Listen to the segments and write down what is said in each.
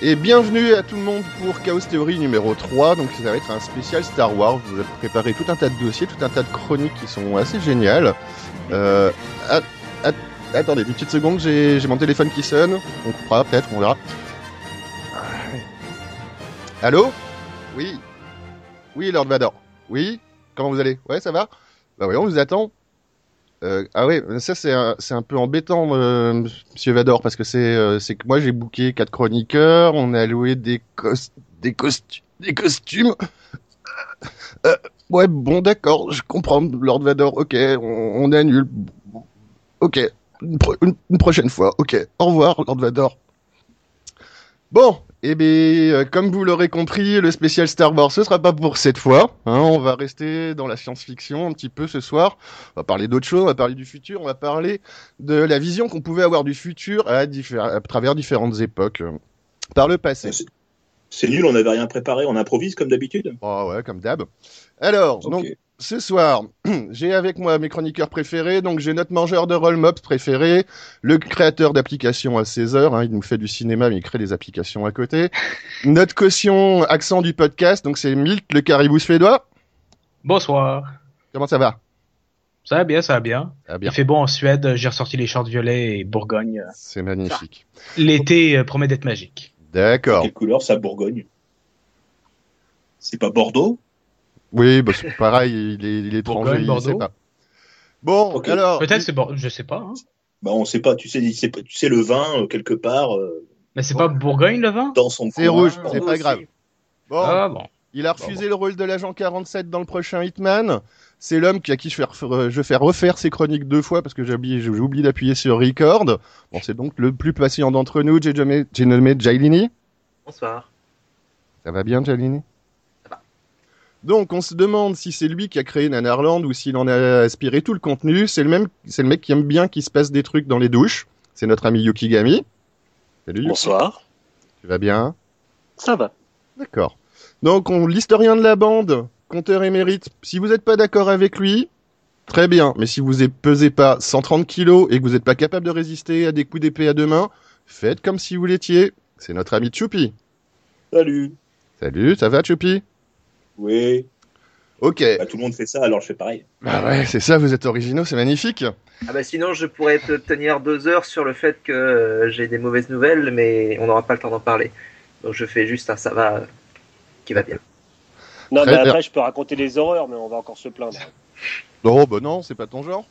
Et bienvenue à tout le monde pour Chaos Theory numéro 3. Donc ça va être un spécial Star Wars. Vous avez préparé tout un tas de dossiers, tout un tas de chroniques qui sont assez géniales. Euh, att- att- attendez, une petite seconde, j'ai mon téléphone qui sonne. On coupera peut-être, on verra. Allô? Oui Oui, Lord Vador. Oui Comment vous allez? Ouais, ça va? Bah oui, on vous attend. Euh, ah ouais, ça c'est un, un peu embêtant, euh, Monsieur Vador, parce que c'est euh, que moi j'ai booké quatre chroniqueurs, on a loué des des costumes, des costumes. Euh, ouais, bon d'accord, je comprends, Lord Vador. Ok, on, on annule. Ok, une prochaine fois. Ok, au revoir, Lord Vador. Bon, eh bien, euh, comme vous l'aurez compris, le spécial Star Wars, ce sera pas pour cette fois. hein, on va rester dans la science-fiction un petit peu ce soir. On va parler d'autres choses, on va parler du futur, on va parler de la vision qu'on pouvait avoir du futur à, à travers différentes époques euh, par le passé. C'est- nul, on n'avait rien préparé, on improvise comme d'habitude. Oh ouais, comme d'hab. Alors, Ok. donc, ce soir, j'ai avec moi mes chroniqueurs préférés. Donc, j'ai notre mangeur de roll mops préféré, le créateur d'applications à 16 heures. hein, il nous fait du cinéma, mais il crée des applications à côté. Notre caution accent du podcast, donc c'est Milt, le caribou suédois. Bonsoir. Comment ça va? Ça va bien, ça va bien. Ah bien, Il fait bon en Suède, j'ai ressorti les shorts violets et Bourgogne. c'est magnifique. L'été euh, promet d'être magique. D'accord. Quelle couleur ça, Bourgogne? C'est pas Bordeaux? Oui, bah, c'est pareil, il est, il est étranger, Bourgogne, il sait Bordeaux. pas. Bon, alors, Peut-être c'est Bourgogne, je sais pas. hein. Bah on sait pas, tu sais, c'est pas- tu sais le vin euh, quelque part euh, Mais c'est pas Bourgogne le vin? dans son c'est rouge, Bordeaux c'est pas aussi. grave. Bon, Ah bon. Il a refusé le rôle de l'agent 47 dans le prochain Hitman. C'est l'homme qui à qui je vais, ref- je vais faire refaire ses chroniques deux fois parce que j'ai oublié, d'appuyer sur record. Bon, c'est donc le plus patient d'entre nous. J'ai nommé, j'ai nommé Jailini. Bonsoir. Ça va bien, Jailini? Donc, on se demande si c'est lui qui a créé Nanarland ou s'il en a aspiré tout le contenu. C'est le même, c'est le mec qui aime bien qu'il se passe des trucs dans les douches. C'est notre ami Yukigami. Salut. Bonsoir. Tu vas bien? Ça va. D'accord. Donc, on, l'historien de la bande, compteur émérite, si vous n'êtes pas d'accord avec lui, très bien. Mais si vous ne pesez pas 130 kilos et que vous n'êtes pas capable de résister à des coups d'épée à deux mains, faites comme si vous l'étiez. C'est notre ami Choupi. Salut. Salut, ça va Choupi Oui. Ok. Bah, tout le monde fait ça, alors je fais pareil. Bah ouais, c'est ça, vous êtes originaux, c'est magnifique. Ah bah sinon je pourrais te tenir deux heures sur le fait que euh, j'ai des mauvaises nouvelles mais on n'aura pas le temps d'en parler. Donc je fais juste un ça va qui va bien. Non, Très mais bien. après, je peux raconter des horreurs, mais on va encore se plaindre. Oh bah non, c'est pas ton genre.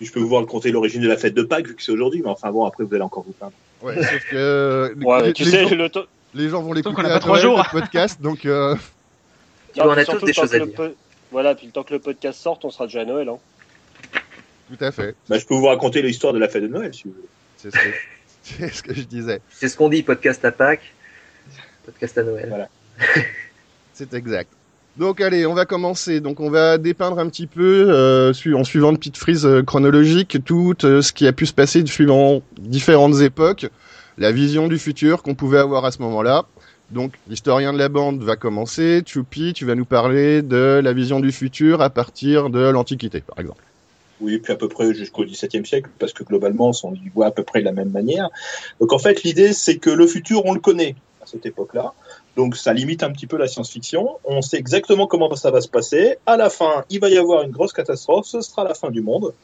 Je peux vous raconter l'origine de la fête de Pâques vu que c'est aujourd'hui, mais enfin bon, après vous allez encore vous plaindre. Ouais, sauf que euh, Ouais, les, tu les sais, gens, le to- les gens vont l'écouter à trois jours. podcast, donc euh, On a puis tous des tant choses que à le dire. po- Voilà, puis le temps que le podcast sorte, on sera déjà à Noël. Hein. tout à fait. Bah, je peux vous raconter l'histoire de la fête de Noël si vous voulez. C'est ce, que- c'est ce que je disais. C'est ce qu'on dit podcast à Pâques, podcast à Noël. Voilà. C'est exact. Donc allez, on va commencer. Donc on va dépeindre un petit peu, euh, su- en suivant une petite frise euh, chronologique, tout euh, ce qui a pu se passer suivant différentes époques, la vision du futur qu'on pouvait avoir à ce moment-là. Donc l'historien de la bande va commencer. Choupi, tu vas nous parler de la vision du futur à partir de l'Antiquité, par exemple. Oui, puis à peu près jusqu'au XVIIe siècle, parce que globalement, on y voit à peu près de la même manière. Donc en fait, l'idée, c'est que le futur, on le connaît à cette époque-là. Donc ça limite un petit peu la science-fiction. On sait exactement comment ça va se passer. À la fin, il va y avoir une grosse catastrophe. Ce sera la fin du monde.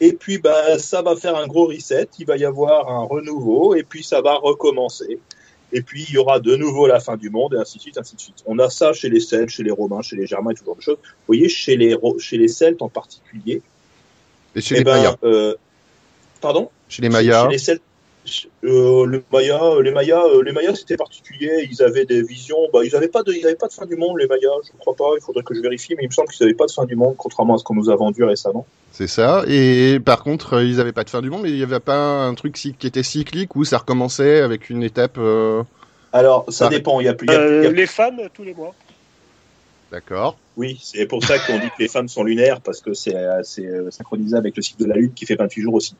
Et puis, bah, ça va faire un gros reset. Il va y avoir un renouveau. Et puis, ça va recommencer. Et puis, il y aura de nouveau la fin du monde, et ainsi de suite, ainsi de suite. On a ça chez les Celtes, chez les Romains, chez les Germains et tout genre de choses. Vous voyez, chez les, chez les Celtes en particulier, Et chez eh les ben, Mayas. euh, pardon? Chez les Mayas. Chez les Celtes, euh, le Maya, euh, les Mayas, euh, les Mayas c'était particulier. Ils avaient des visions. Bah, ils n'avaient pas de, ils avaient pas de fin du monde, les Mayas. Je ne crois pas. Il faudrait que je vérifie, mais il me semble qu'ils n'avaient pas de fin du monde, contrairement à ce qu'on nous a vendu récemment. C'est ça. Et par contre, ils avaient pas de fin du monde, mais il y avait pas un truc qui était cyclique où ça recommençait avec une étape. euh, Alors, ça Ah. dépend. Il y a, il y a- Euh, il y a- les femmes, tous les mois. D'accord. Oui, c'est pour ça qu'on dit que les femmes sont lunaires, parce que c'est euh, euh, synchronisé avec le cycle de la Lune qui fait 28 jours aussi.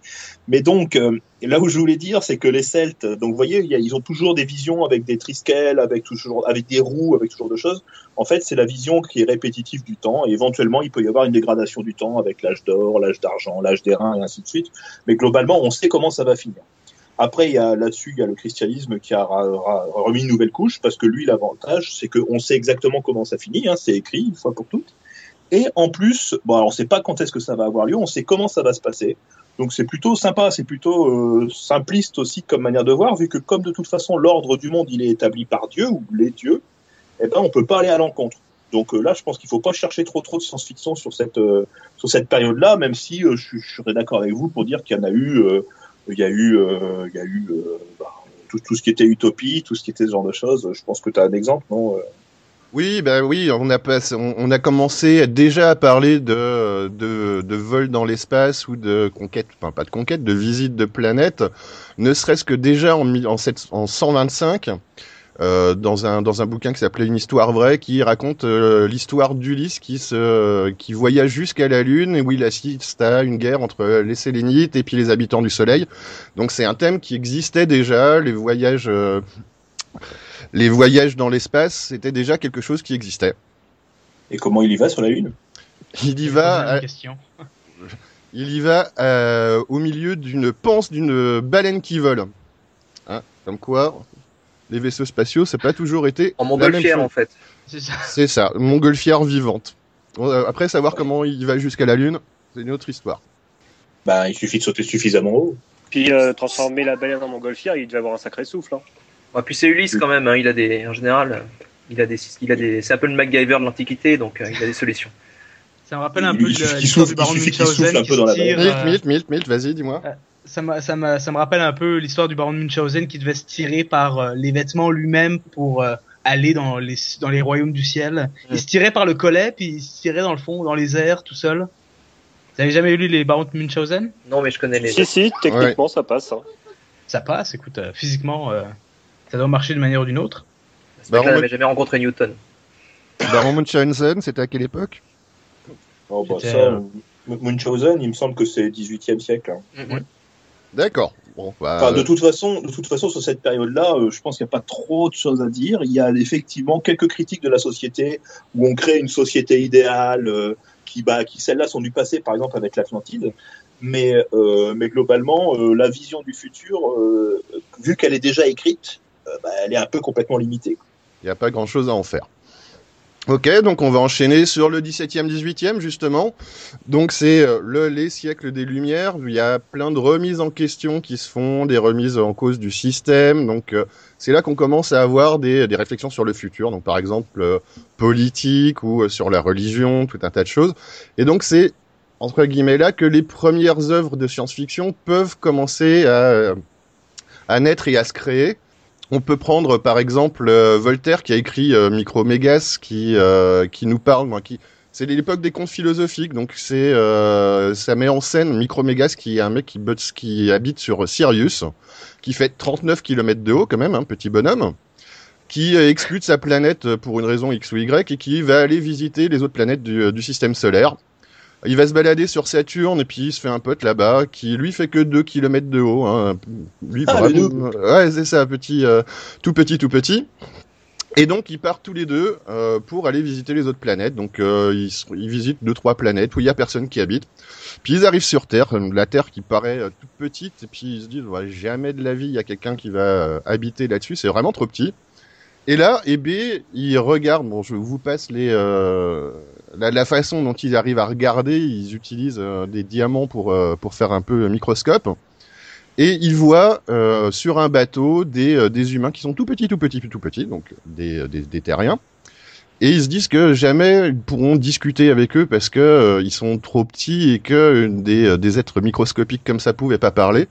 Mais donc, euh, là où je voulais dire, c'est que les Celtes, donc vous voyez, ils ont toujours des visions avec des trisquelles, avec, avec des roues, avec toujours de choses. En fait, c'est la vision qui est répétitive du temps, et éventuellement, il peut y avoir une dégradation du temps avec l'âge d'or, l'âge d'argent, l'âge d'airain, et ainsi de suite. Mais globalement, on sait comment ça va finir. Après, il y a là-dessus, il y a le christianisme qui a remis une nouvelle couche parce que lui, l'avantage, c'est qu'on sait exactement comment ça finit. Hein, c'est écrit une fois pour toutes. Et en plus, bon, alors on sait pas quand est-ce que ça va avoir lieu, on sait comment ça va se passer. Donc c'est plutôt sympa, c'est plutôt euh, simpliste aussi comme manière de voir, vu que comme de toute façon l'ordre du monde il est établi par Dieu ou les dieux, eh ben on peut pas aller à l'encontre. Donc euh, là, je pense qu'il faut pas chercher trop trop de science-fiction sur cette euh, sur cette période-là, même si euh, je, je serais d'accord avec vous pour dire qu'il y en a eu, euh, il y a eu, euh, il y a eu euh, bah, tout, tout ce qui était utopie, tout ce qui était ce genre de choses. Je pense que tu as un exemple, non euh? Oui, ben oui, on a on, a commencé déjà à parler de, de, de vol dans l'espace ou de conquête, enfin pas de conquête, de visite de planètes, ne serait-ce que déjà en, en 125, euh, dans un dans un bouquin qui s'appelait Une histoire vraie, qui raconte euh, l'histoire d'Ulysse qui se qui voyage jusqu'à la Lune et où il assiste à une guerre entre les Sélénites et puis les habitants du Soleil. Donc c'est un thème qui existait déjà, les voyages. euh, les voyages dans l'espace, c'était déjà quelque chose qui existait. Et comment il y va sur la Lune? Il y va, à- question. il y va euh, au milieu d'une panse d'une baleine qui vole. Hein, comme quoi, les vaisseaux spatiaux, ça n'a pas toujours été En montgolfière, en fait. C'est ça. C'est ça, montgolfière vivante. Euh, Après, savoir comment il va jusqu'à la Lune, c'est une autre histoire. Bah, il suffit de sauter suffisamment haut. Puis euh, transformer la baleine en montgolfière, il devait avoir un sacré souffle. Hein. Ouais, puis c'est Ulysse quand même. hein, il a des, en général, il a des, il a des, c'est un peu le MacGyver de l'Antiquité, donc euh, il a des solutions. Ça me rappelle un Il- peu il suffit le- qu'il l'histoire souffle- du baron il suffit qu'il souffle Munchausen un peu dans la euh, Milt, Milt, Milt, vas-y, dis-moi. Ça me, ça, me, ça me rappelle un peu l'histoire du baron de Munchausen qui devait se tirer par euh, les vêtements lui-même pour euh, aller dans les, dans les royaumes du ciel. Il se tirait par le collet, puis il se tirait dans le fond, dans les airs, tout seul. Vous avez jamais lu les barons de Munchausen? Non, mais je connais les. Si, si, techniquement, ça passe. hein. Ça passe, écoute, euh, physiquement, euh, ça doit marcher d'une manière ou d'une autre. Baron n'avait jamais rencontré Newton. Baron Munchausen, c'était à quelle époque? Oh, bah, ça, euh, Munchausen, il me semble que c'est 18e siècle. hein. Mhm. D'accord. Bon, bah, Enfin, de toute façon, de toute façon, sur cette période-là, euh, je pense qu'il n'y a pas trop de choses à dire. Il y a effectivement quelques critiques de la société où on crée une société idéale euh, qui, bah, qui celles-là sont du passé, par exemple avec l'Atlantide. Mais, euh, mais globalement, euh, la vision du futur, euh, vu qu'elle est déjà écrite, euh, bah, elle est un peu complètement limitée. Il n'y a pas grand-chose à en faire. Ok, donc on va enchaîner sur le 17e, 18e justement. Donc c'est euh, le, les siècles des Lumières. Il y a plein de remises en question qui se font, des remises en cause du système. Donc euh, c'est là qu'on commence à avoir des, des réflexions sur le futur. Donc par exemple euh, politique ou sur la religion, tout un tas de choses. Et donc c'est entre guillemets là que les premières œuvres de science-fiction peuvent commencer à, à naître et à se créer. On peut prendre par exemple euh, Voltaire qui a écrit euh, Micromégas qui euh, qui nous parle, moi, qui c'est l'époque des contes philosophiques, donc c'est ça met en scène Micromégas qui est un mec qui, habite sur Sirius, qui fait 39 km de haut quand même, un petit bonhomme, qui exclut sa planète pour une raison X ou Y et qui va aller visiter les autres planètes du système solaire. Il va se balader sur Saturne et puis il se fait un pote là-bas qui lui fait que 2 km de haut. Hein. Lui, Ah, le ouais, c'est ça, petit, euh, tout petit, tout petit. Et donc ils partent tous les deux euh, pour aller visiter les autres planètes. Donc euh, ils, visitent deux trois planètes où il y a personne qui habite. Puis ils arrivent sur Terre, la Terre qui paraît euh, toute petite, et puis ils se disent ouais, jamais de la vie il y a quelqu'un qui va euh, habiter là-dessus, c'est vraiment trop petit. Et là, eh bien, ils regardent. Bon, je vous passe les euh, la, façon dont ils arrivent à regarder. Ils utilisent euh, des diamants pour euh, pour faire un peu microscope. Et ils voient euh, sur un bateau des, euh, des humains qui sont tout petits, tout petits, tout petits, donc des, des, des terriens. Et ils se disent que jamais ils pourront discuter avec eux parce que ils sont trop petits et que des, des êtres microscopiques comme ça pouvaient pas parler.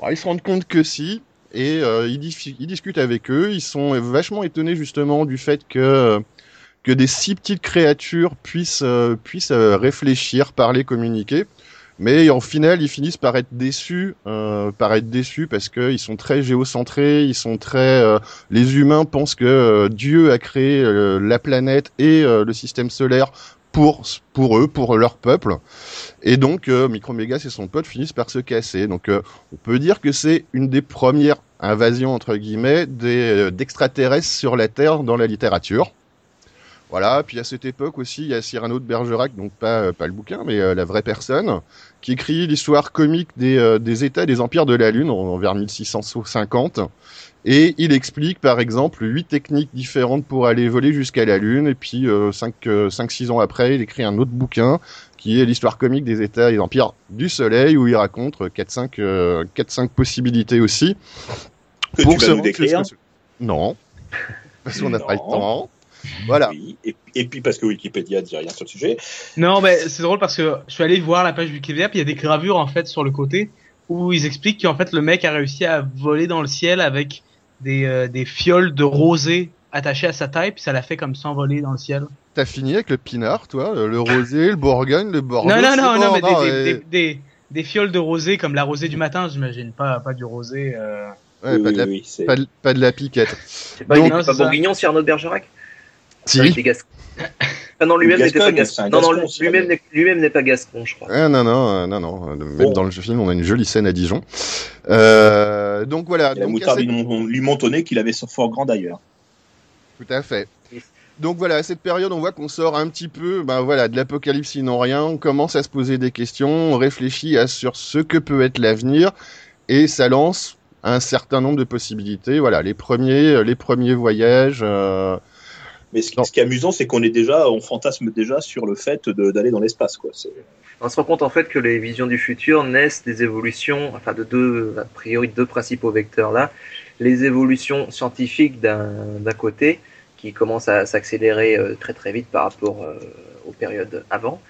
Alors, ils se rendent compte que si, et euh, discutent avec eux. Ils sont vachement étonnés justement du fait que que des si petites créatures puissent euh, puissent euh, réfléchir, parler, communiquer. Mais en final, ils finissent par être déçus, euh, par être déçus parce que ils sont très géocentrés, ils sont très. euh, les humains pensent que Dieu a créé la planète et le système solaire pour pour eux, pour leur peuple. Et donc, euh, Micromégas et son pote finissent par se casser. Donc, euh, on peut dire que c'est une des premières invasions entre guillemets euh, d'extraterrestres sur la Terre dans la littérature. Voilà, puis à cette époque aussi, il y a Cyrano de Bergerac, donc pas, euh, pas le bouquin, mais la vraie personne, qui écrit l'histoire comique des, des États et des empires de la Lune en vers 1650. Et il explique, par exemple, huit techniques différentes pour aller voler jusqu'à la Lune. Et puis, euh, cinq, euh, cinq, six ans après, il écrit un autre bouquin qui est l'histoire comique des États et des empires du Soleil, où il raconte euh, quatre, cinq, euh, quatre, cinq possibilités aussi. Que Pour tu se vas nous rendre décrire. ce- Non. Parce qu'on n'a pas le temps. Voilà. Oui. Et, et puis parce que Wikipédia dit rien sur le sujet. Non, mais c'est drôle parce que je suis allé voir la page Wikipédia, puis il y a des gravures en fait sur le côté où ils expliquent qu'en fait le mec a réussi à voler dans le ciel avec des, euh, des fioles de rosée attachées à sa taille, puis ça l'a fait comme s'envoler dans le ciel. T'as fini avec le pinard, toi, le rosé, le bourgogne, le bordeaux. non, non, c'est non, bon, non, mais des, non, des, et- des, des, des fioles de rosée comme la rosée du matin, j'imagine, pas, pas du rosé. Euh... ouais, pas, de la, Oui, oui, c'est- pas, de, pas de la piquette. C'est pas, Donc- Non, pas c'est bourguignon, Cyrano de Bergerac Si. Ah non, lui-même n'était pas gascon. Non, non, lui-même n'est- pas gascon, je crois. Ah, non, non, euh, non, non. euh, Même Bon. dans le film, on a une jolie scène à Dijon. Euh, donc voilà. Et la donc, moutarde cette- lui, mon- lui montonnait qu'il avait son fort grand d'ailleurs. Tout à fait. Donc voilà, à cette période, on voit qu'on sort un petit peu, ben voilà, de l'apocalypse sinon rien. On commence à se poser des questions, on réfléchit à sur ce que peut être l'avenir, et ça lance un certain nombre de possibilités. Voilà, les premiers, les premiers voyages. euh, Mais ce, qui- Non. ce qui est amusant, c'est qu'on est déjà, on fantasme déjà sur le fait d'aller dans l'espace, quoi. On se rend compte en fait que les visions du futur naissent des évolutions, enfin de deux, a priori deux principaux vecteurs là. Les évolutions scientifiques d'un d'un côté, qui commencent à s'accélérer euh, très très vite par rapport euh, aux périodes avant,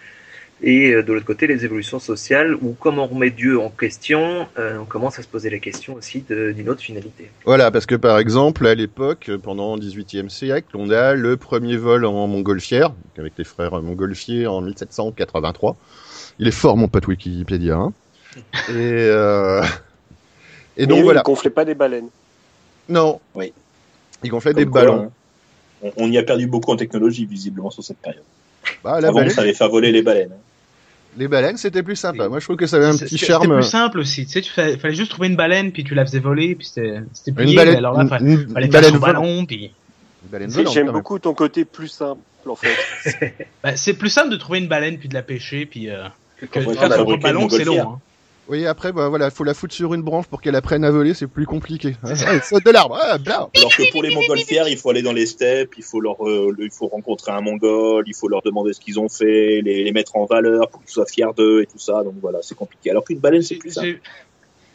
et euh, de l'autre côté les évolutions sociales, où comme on remet Dieu en question, euh, on commence à se poser la question aussi d'une autre finalité. Voilà, parce que par exemple, à l'époque, pendant le XVIIIe siècle, on a le premier vol en montgolfière, avec les frères montgolfiers en 1783. Il est fort, mon pote Wikipédia. Hein. Et, euh... et donc Oui, voilà. Il gonflait pas des baleines. Non. Oui. Il gonflait des quoi, ballons. hein, on, on y a perdu beaucoup en technologie, visiblement, sur cette période. Bah, la Avant, on baleine- savait faire voler les baleines. Hein. les baleines, c'était plus sympa. Oui. Moi, je trouve que ça avait un C'est- petit c'est- charme. C'était plus simple aussi. Tu sais, tu fallait, fallait juste trouver une baleine, puis tu la faisais voler, puis c'était c'était Une plié. baleine, mais alors là, une- fallait, une fallait faire baleine son ballon, puis. Une baleine Si, volante, J'aime beaucoup ton côté plus simple, en fait. Bah, c'est plus simple de trouver une baleine puis de la pêcher, puis euh, que de faire son ballon, une c'est long. Oui, après, bah, voilà, faut la foutre sur une branche pour qu'elle apprenne à voler, c'est plus compliqué. Saute de l'arbre, ah, bla. Alors que pour les montgolfières, il faut aller dans les steppes, il faut leur, euh, il faut rencontrer un mongol, il faut leur demander ce qu'ils ont fait, les, les mettre en valeur pour qu'ils soient fiers d'eux et tout ça. Donc voilà, c'est compliqué. Alors qu'une baleine, c'est plus simple. J'ai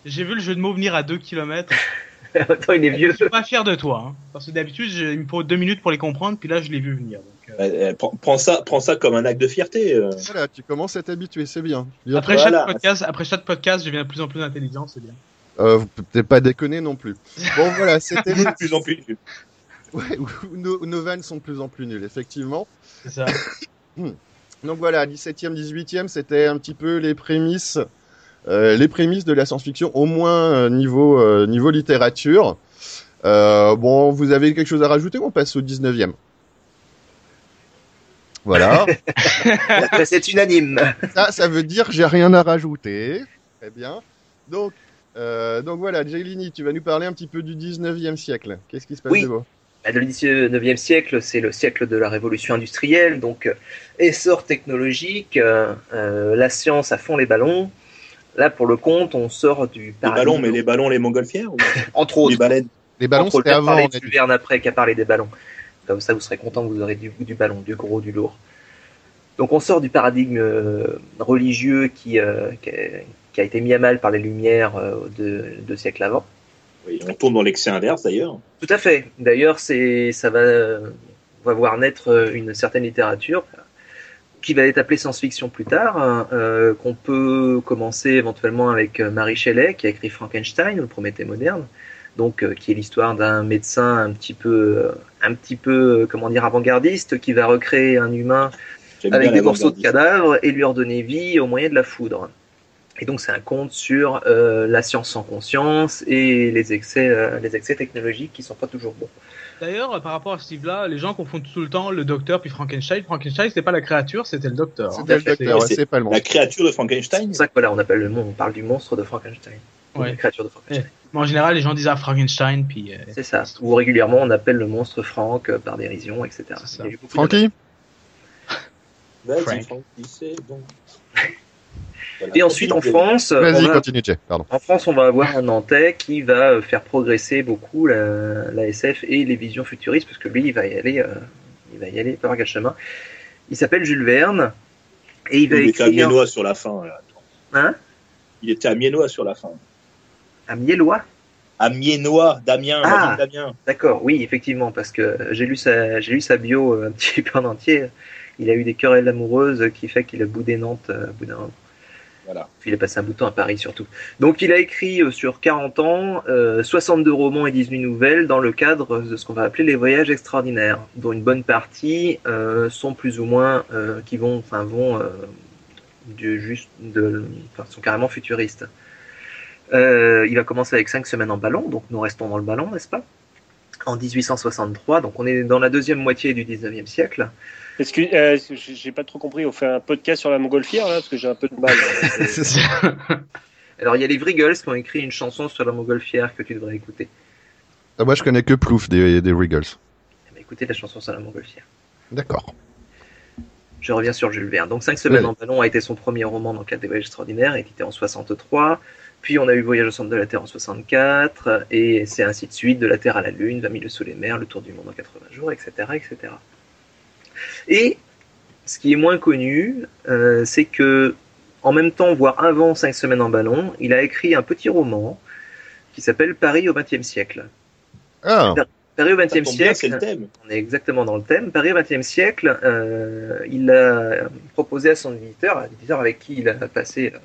j'ai vu le jeu de mots venir à 2 km. Attends, il est vieux. Je suis pas fier de toi, hein, parce que d'habitude, il me faut deux minutes pour les comprendre, puis là, je l'ai vu venir. Donc, euh, euh, prends, prends ça, prends ça comme un acte de fierté. euh. Voilà, tu commences à t'habituer, c'est bien. Bien Après, voilà. chaque podcast, après chaque podcast, je deviens de plus en plus intelligent, c'est bien. Euh, vous peut-être pas déconner non plus. Bon, voilà, c'était. de plus en plus. Ouais, ou nos, nos vannes sont de plus en plus nulles, effectivement. C'est ça. Donc voilà, 17e, 18e, c'était un petit peu les prémices, euh, les prémices de la science-fiction, au moins euh, niveau, euh, niveau littérature. Euh, bon, vous avez quelque chose à rajouter ou on passe au 19e Voilà. C'est unanime. ça, ça veut dire que j'ai rien à rajouter. Très bien. Donc, euh, donc voilà, Jaylini, tu vas nous parler un petit peu du 19e siècle. Qu'est-ce qui se passe Oui. de beau? Bah, Le 19e siècle, c'est le siècle de la révolution industrielle, donc euh, essor technologique, euh, euh, la science à fond les ballons. Là, pour le compte, on sort du Les paradigme- ballons, mais les ballons, les montgolfières ou entre les autres. baleines Les ballons, c'était avant. on de a dit. Verne après qu'à parler des ballons. Comme ça, vous serez content, vous aurez du, du ballon, du gros, du lourd. Donc, on sort du paradigme euh, religieux qui, euh, qui, a, qui a été mis à mal par les Lumières euh, de deux siècles avant. Oui, On tourne dans l'excès inverse d'ailleurs. Tout à fait. D'ailleurs, c'est, ça va, on va voir naître euh, une certaine littérature qui va être appelée science-fiction plus tard, hein, euh, qu'on peut commencer éventuellement avec euh, Marie Shelley, qui a écrit Frankenstein, le Prométhée moderne, donc euh, qui est l'histoire d'un médecin un petit peu, un petit peu, comment dire, avant-gardiste, qui va recréer un humain avec des morceaux de cadavres et lui redonner vie au moyen de la foudre. Et donc c'est un conte sur euh, la science sans conscience et les excès, les excès technologiques qui sont pas toujours bons. D'ailleurs, par rapport à ce livre-là, les gens confondent tout le temps le docteur puis Frankenstein. Frankenstein, c'était pas la créature, c'était le docteur. C'était le docteur, C'est- c'est pas le La monstre. créature de C'est Frankenstein. pour ça que voilà, on appelle le mon- on parle du monstre de Frankenstein. Ouais. La créature de Frankenstein. Mais en général, les gens disent ah, Frankenstein, puis. euh, C'est ça. Ou régulièrement, on appelle le monstre Franck euh, par dérision, etc. C'est Francky Vas-y, Frank. Francky, c'est bon. Et ensuite, en France, on va- continue, Jay. Pardon. En France, on va avoir un Nantais qui va euh, faire progresser beaucoup la, la SF et les visions futuristes, parce que lui, il va y aller, euh, il va y aller par quel chemin. Il s'appelle Jules Verne et il va Il était à Miennois sur la fin. là. Hein? Il était à Miennois sur la fin. à Mielois? À Miennois, Damien, Ah. Damien. D'accord, oui, effectivement, parce que j'ai lu sa, j'ai lu sa bio euh, un petit peu en entier. Il a eu des querelles amoureuses qui fait qu'il a boudé Nantes euh, au bout d'un moment. Il a passé un bout de temps à Paris surtout. Donc il a écrit euh, sur 40 ans euh, 62 romans et 18 nouvelles dans le cadre de ce qu'on va appeler les voyages extraordinaires, dont une bonne partie euh, sont plus ou moins euh, qui vont, enfin vont euh, du juste sont carrément futuristes. Euh, il va commencer avec 5 semaines en ballon, donc nous restons dans le ballon, n'est-ce pas? En 1863, donc on est dans la deuxième moitié du 19e siècle. Est-ce que euh, j'ai pas trop compris On fait un podcast sur la montgolfière là parce que j'ai un peu de mal. hein. C'est ça. Alors il y a les Vriggles qui ont écrit une chanson sur la montgolfière que tu devrais écouter. Ah, moi, je connais que Plouf des, des Riggles. Eh ben, écoutez la chanson sur la montgolfière. D'accord. Je reviens sur Jules Verne. Donc, 5 semaines Oui. en ballon a été son premier roman dans le cadre des voyages extraordinaires, édité en 63. Puis on a eu Voyage au centre de la Terre en 64, et c'est ainsi de suite, de la Terre à la Lune, 20 milieux sous les mers, le tour du monde en 80 jours, etc. etc. Et ce qui est moins connu, euh, c'est que en même temps, voire avant 5 semaines en ballon, il a écrit un petit roman qui s'appelle Paris au XXe siècle. Ah, Paris au XXe bien, siècle, le thème. on est exactement dans le thème. Paris au XXe siècle, euh, il a proposé à son éditeur, l'éditeur avec qui il a passé, euh,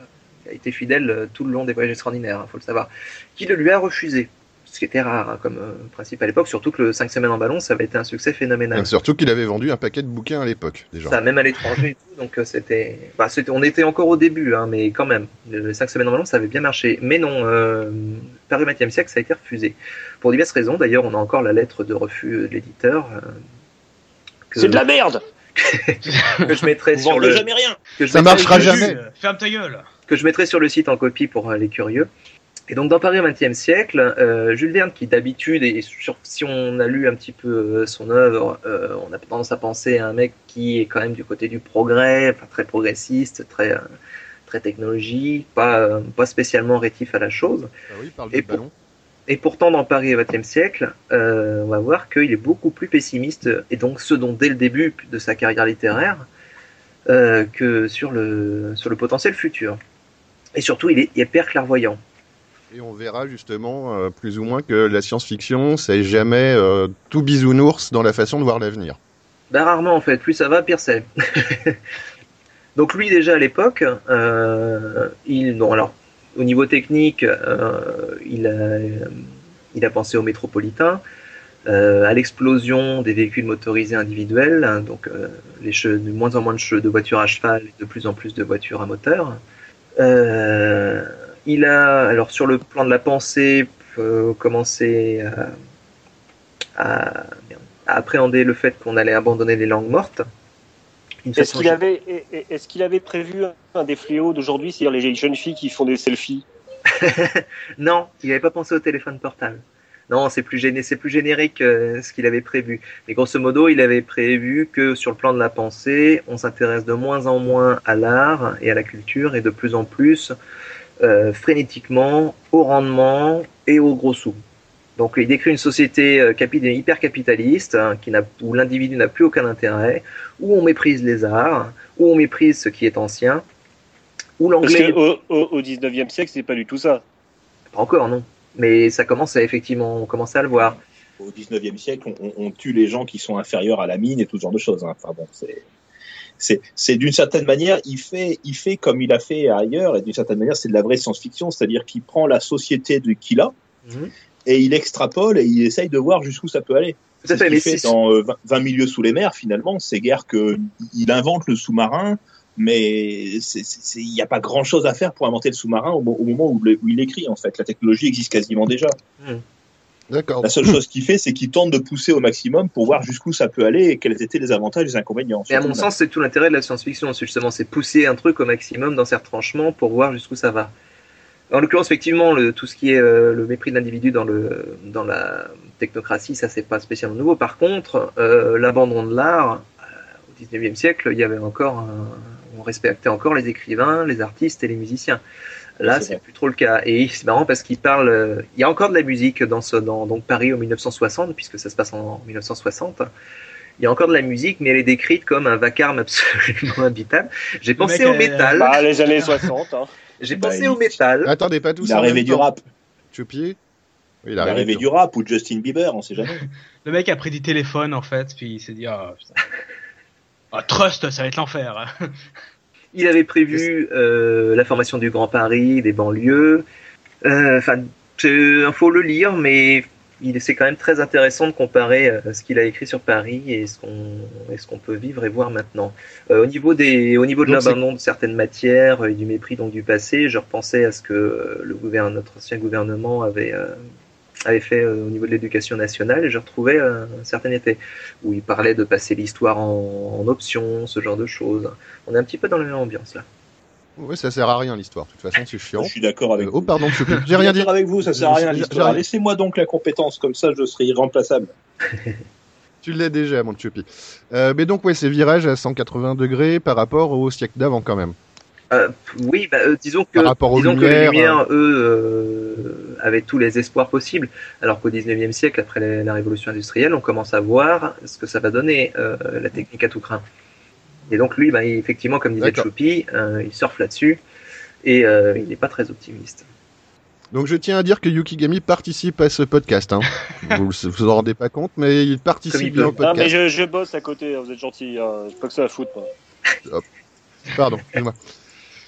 a été fidèle euh, tout le long des voyages extraordinaires, il faut le savoir, qui le lui a refusé. Ce qui était rare hein, comme euh, principe à l'époque, surtout que le 5 semaines en ballon, ça avait été un succès phénoménal. surtout qu'il avait vendu un paquet de bouquins à l'époque, déjà. Ça, même à l'étranger et tout, donc euh, c'était, bah, c'était, on était encore au début, hein, mais quand même, le 5 semaines en ballon, ça avait bien marché. Mais non, euh, Paris au XXe siècle, ça a été refusé. Pour diverses raisons, d'ailleurs, on a encore la lettre de refus de l'éditeur. euh, que- C'est de la merde. que je mettrai Vous sur le jamais rien. que je Ça marchera jamais. Ferme ta gueule. Que je mettrai sur le site en copie pour euh, les curieux. Et donc dans Paris au XXe siècle, euh, Jules Verne, qui d'habitude, et sur, si on a lu un petit peu euh, son œuvre, euh, on a tendance à penser à un mec qui est quand même du côté du progrès, enfin, très progressiste, très très technologique, pas euh, pas spécialement rétif à la chose. Ah oui, parle Et pour-. Et pourtant, dans Paris au XXe siècle, on va voir qu'il est beaucoup plus pessimiste, et donc ce dont dès le début de sa carrière littéraire, que sur le, sur le potentiel futur. Et surtout, il est hyper clairvoyant. Et on verra justement euh, plus ou moins que la science-fiction, c'est jamais euh, tout bisounours dans la façon de voir l'avenir. Ben, rarement en fait, plus ça va, pire c'est. Donc lui déjà à l'époque, euh, il bon alors au niveau technique, il a il a pensé au métropolitain, à l'explosion des véhicules motorisés individuels, hein, donc les de moins en moins de, che- de voitures à cheval et de plus en plus de voitures à moteur. Euh, il a alors sur le plan de la pensée euh, commencé à, à- à appréhender le fait qu'on allait abandonner les langues mortes. Est-ce qu'il avait, est-ce qu'il avait prévu un des fléaux d'aujourd'hui, c'est-à-dire les jeunes filles qui font des selfies? Non, il n'avait pas pensé au téléphone portable. Non, c'est plus, c'est plus générique euh, ce qu'il avait prévu. Mais grosso modo, il avait prévu que sur le plan de la pensée, on s'intéresse de moins en moins à l'art et à la culture et de plus en plus euh, frénétiquement au rendement et au gros sous. Donc il décrit une société euh, hyper capitaliste hein, qui où l'individu n'a plus aucun intérêt, où on méprise les arts, où on méprise ce qui est ancien, où Parce l'anglais... qu'au au, au 19e siècle, c'est pas du tout ça. Pas encore, non. Mais ça commence à effectivement, on commence à le voir. Au 19e siècle, on, on tue les gens qui sont inférieurs à la mine et tout ce genre de choses. hein. Enfin bon, c'est. C'est, d'une certaine manière, il fait, il fait comme il a fait ailleurs, et d'une certaine manière, c'est de la vraie science-fiction, c'est-à-dire qu'il prend la société de qu'il a Mhm. et il extrapole et il essaye de voir jusqu'où ça peut aller. Tout à C'est ce fait, mais fait dans euh, 20 20 milieux sous les mers, finalement. C'est guère que il invente le sous-marin, mais il n'y a pas grand-chose à faire pour inventer le sous-marin au, mo- au moment où, le- où il écrit. En fait, la technologie existe quasiment déjà. D'accord. La seule chose qu'il fait, c'est qu'il tente de pousser au maximum pour voir jusqu'où ça peut aller et quels étaient les avantages et les inconvénients. Mais à mon sens, c'est tout l'intérêt de la science-fiction. C'est justement, c'est pousser un truc au maximum dans ses retranchements pour voir jusqu'où ça va. En l'occurrence, effectivement, le, tout ce qui est euh, le mépris de l'individu dans, le, dans la technocratie, ça c'est pas spécialement nouveau. Par contre, euh, l'abandon de l'art, euh, au 19e siècle, il y avait encore, un- on respectait encore les écrivains, les artistes et les musiciens. Là, C'est plus trop le cas. Et c'est marrant parce qu'il parle, euh, il y a encore de la musique dans ce, dans donc Paris en 1960, puisque ça se passe en 1960. Il y a encore de la musique, mais elle est décrite comme un vacarme absolument habitable. J'ai pensé mec, au euh, métal. Bah, les années 60. Hein. J'ai Bah, pensé il- au métal. Attendez, pas tous Il a en rêvé même du rap. Choupi Oui, il Il a a rêvé rêvé du rap ou de Justin Bieber, on sait jamais. Le mec a pris du téléphone en fait, puis il s'est dit ah, putain. Ah, Trust, ça va être l'enfer. Il avait prévu euh, la formation du Grand Paris, des banlieues. Euh, Enfin, il faut le lire, mais il c'est quand même très intéressant de comparer euh, ce qu'il a écrit sur Paris et ce qu'on et ce qu'on peut vivre et voir maintenant. Euh, au niveau des au niveau de l'abandon de certaines matières et du mépris donc du passé, je repensais à ce que le gouvernement notre ancien gouvernement avait euh, avait fait euh, au niveau de l'éducation nationale et je retrouvais euh, un certain été où il parlait de passer l'histoire en, en option, ce genre de choses. On est un petit peu dans la même ambiance là. Oui, ça sert à rien l'histoire. De toute façon, c'est chiant. Je suis d'accord avec Euh, vous. oh, pardon. J'ai Je suis rien dit. d'accord avec vous, ça sert à rien J'ai- l'histoire. j'ai- Laissez-moi donc la compétence, comme ça je serai irremplaçable. Tu l'as déjà, mon Choupi. Euh, mais donc, ouais, c'est virage à 180 degrés par rapport au siècle d'avant, quand même. Euh, oui, bah, euh, disons que, Par disons que les Lumières, eux, euh, avaient tous les espoirs possibles, alors qu'au 19e siècle, après la, la révolution industrielle, on commence à voir ce que ça va donner, euh, la technique à tout craint. Et donc lui, bah, il- effectivement, comme disait. Choupi, euh, il surfe là-dessus, et euh, il n'est pas très optimiste. Donc, je tiens à dire que Yukigami participe à ce podcast. Hein. vous ne vous en rendez pas compte, mais il participe bien au Ah, mais podcast. je, je bosse à côté, hein, vous êtes gentil. Hein. J'ai pas que ça à foutre. Pardon, excuse-moi.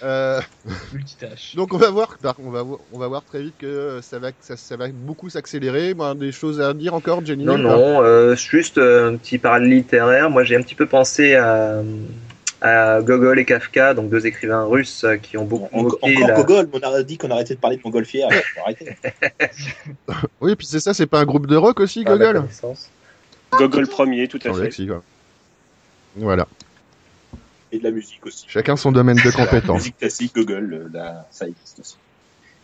Euh, Multitâche. donc on va voir, par- on va, vo- on va voir très vite que ça va, ça, ça va beaucoup s'accélérer. Bon, des choses à dire encore, Jenny Non, non, euh, juste euh, un petit parallèle littéraire. Moi, j'ai un petit peu pensé à, à Gogol et Kafka, donc deux écrivains russes qui ont beaucoup En- moqué encore la... Gogol, on a dit qu'on arrêtait de parler de montgolfière. Oui, puis c'est ça, c'est pas un groupe de rock aussi, Gogol? Gogol premier, tout à fait. Voilà, Et de la musique aussi. chacun son domaine de La compétence. musique classique, euh, là, ça existe aussi.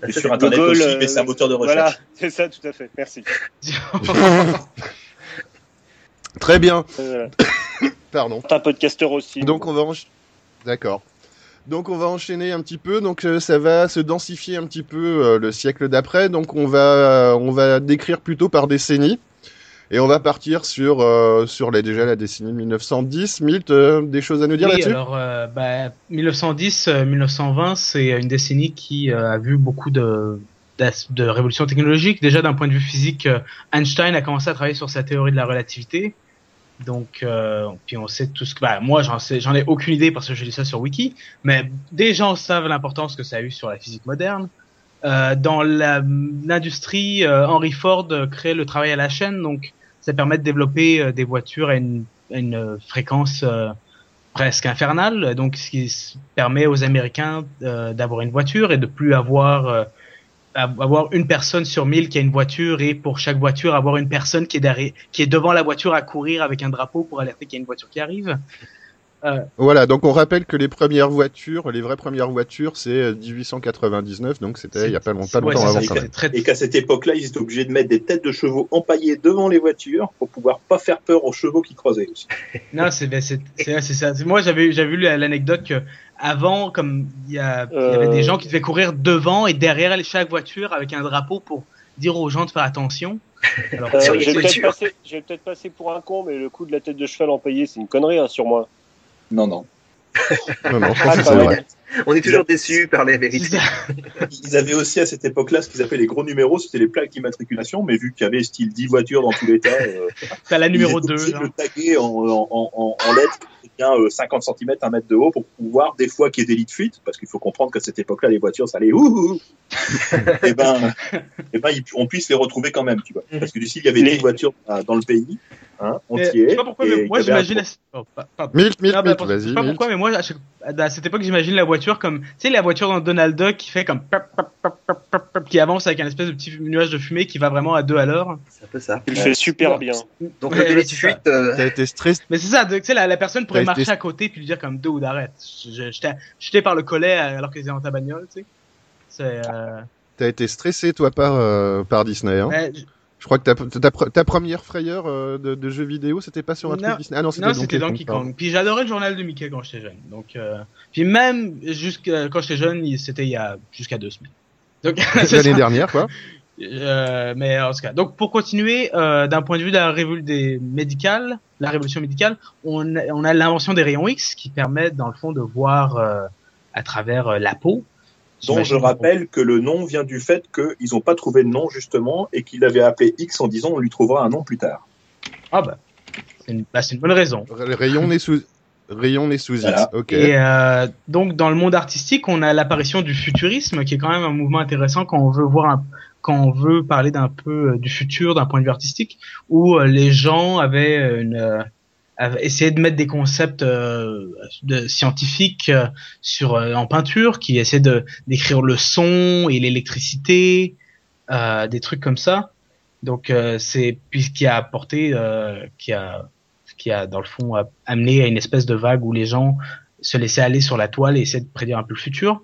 Et sur Internet Gogol, aussi, euh, mais c'est un moteur de recherche. Voilà, c'est ça, tout à fait. Merci. Très bien, Euh, pardon. T'es un podcasteur aussi. Donc on va encha- D'accord. Donc on va enchaîner un petit peu. Donc euh, ça va se densifier un petit peu euh, le siècle d'après. Donc on va on va décrire plutôt par décennie. Et on va partir sur euh, sur déjà la décennie 1910. Milt, euh, des choses à nous dire oui, là-dessus? alors euh, bah, 1910-1920, c'est une décennie qui a vu beaucoup de, d'as- de révolutions technologiques. Déjà d'un point de vue physique, Einstein a commencé à travailler sur sa théorie de la relativité. Donc, euh, puis on sait tout ce que. Bah, moi, j'en sais, j'en ai aucune idée parce que j'ai lu ça sur Wiki, mais des gens savent l'importance que ça a eu sur la physique moderne. Euh, dans l'industrie, euh, Henry Ford crée le travail à la chaîne, donc ça permet de développer euh, des voitures à une, à une fréquence presque infernale, donc ce qui permet aux Américains d'avoir une voiture et de plus avoir av- avoir une personne sur mille qui a une voiture et pour chaque voiture avoir une personne qui est derrière, qui est devant la voiture à courir avec un drapeau pour alerter qu'il y a une voiture qui arrive. Voilà. Donc on rappelle que les premières voitures, les vraies premières voitures, c'est euh, 1899. Donc c'était il y a pas, long- pas Ouais, longtemps avant ça, très- Et qu'à cette époque-là, ils étaient obligés de mettre des têtes de chevaux empaillées devant les voitures pour pouvoir pas faire peur aux chevaux qui croisaient aussi. Non, c'est ben, c'est c'est c'est ça. Moi, j'avais j'avais vu la- l'anecdote que avant, comme il y, a, il y avait Euh. des gens qui devaient courir devant et derrière chaque voiture avec un drapeau pour dire aux gens de faire attention. Alors, Euh, peut-être passé, j'ai peut-être passé pour un con, mais le coup de la tête de cheval empaillée, c'est une connerie hein, sur moi. Non, non. Non, non, je pense Ah, que quand c'est même. vrai. On est toujours déçus par les vérités. Ils avaient aussi à cette époque-là ce qu'ils appelaient les gros numéros, c'était les plaques d'immatriculation, mais vu qu'il y avait style 10 voitures dans tout l'État, euh, T'as la numéro ils étaient 2. obligés de le taguer en, en, en, en, en lettres bien euh, 50 cm, 1 mètre de haut pour pouvoir des fois qu'il y ait des lits de fuite, parce qu'il faut comprendre qu'à cette époque-là, les voitures, ça allait ouh, ouh, ouh. et ben, et ben, ils- on puisse les retrouver quand même, tu vois. Parce que d'ici, il y avait 10 voitures euh, dans le pays, hein, Mais, entier. je sais pas pourquoi, mais moi y j'imagine. Milt, Milt, Milt, je vas-y. sais pas Milt. pourquoi, mais moi, à, cette époque, j'imagine la voiture comme, tu sais, la voiture dans Donald Duck qui fait comme, qui avance avec un espèce de petit nuage de fumée qui va vraiment à deux à l'heure. C'est un peu ça. Il le fait super bien. Donc Ouais, le ouais, de fuite, euh, T'as été stressé. Mais c'est ça, tu sais, la, la personne pourrait Marcher à côté puis lui dire comme deux ou d'arrête. Je- je- J'étais par le collet alors qu'ils étaient dans ta bagnole, tu sais. C'est, euh, T'as été stressé, toi, par, euh, par Disney. Hein? Ouais, je- crois que ta, ta, ta- première frayeur euh, de, de jeu vidéo, c'était pas sur un Non. truc Disney. Ah non, c'était Donkey, Donkey pardon. Kong. Puis j'adorais le journal de Mickey quand j'étais jeune. Donc, euh, puis même jusqu'à quand j'étais jeune, c'était il y a jusqu'à deux semaines. L'année dernière, quoi. Euh, mais en tout cas, donc pour continuer, euh, d'un point de vue de la révolution médicale, la révolution médicale, on a, on a l'invention des rayons X qui permettent dans le fond de voir euh, à travers euh, la peau. dont je rappelle que le nom vient du fait qu'ils n'ont pas trouvé de nom justement et qu'il avait appelé X en disant on lui trouvera un nom plus tard. Ah bah, c'est une, bah, une bonne raison. Rayon nez sous, rayon nez sous X. Voilà. Ok. Et euh, donc dans le monde artistique, on a l'apparition du futurisme, qui est quand même un mouvement intéressant quand on veut voir, un- quand on veut parler d'un peu euh, du futur d'un point de vue artistique, où euh, les gens avaient une euh, de mettre des concepts euh, de scientifiques euh, sur euh, en peinture, qui essaient de d'écrire le son et l'électricité, des trucs comme ça. Donc c'est puis qui a apporté, qui a qui a dans le fond amené à une espèce de vague où les gens se laissaient aller sur la toile et essayer de prédire un peu le futur.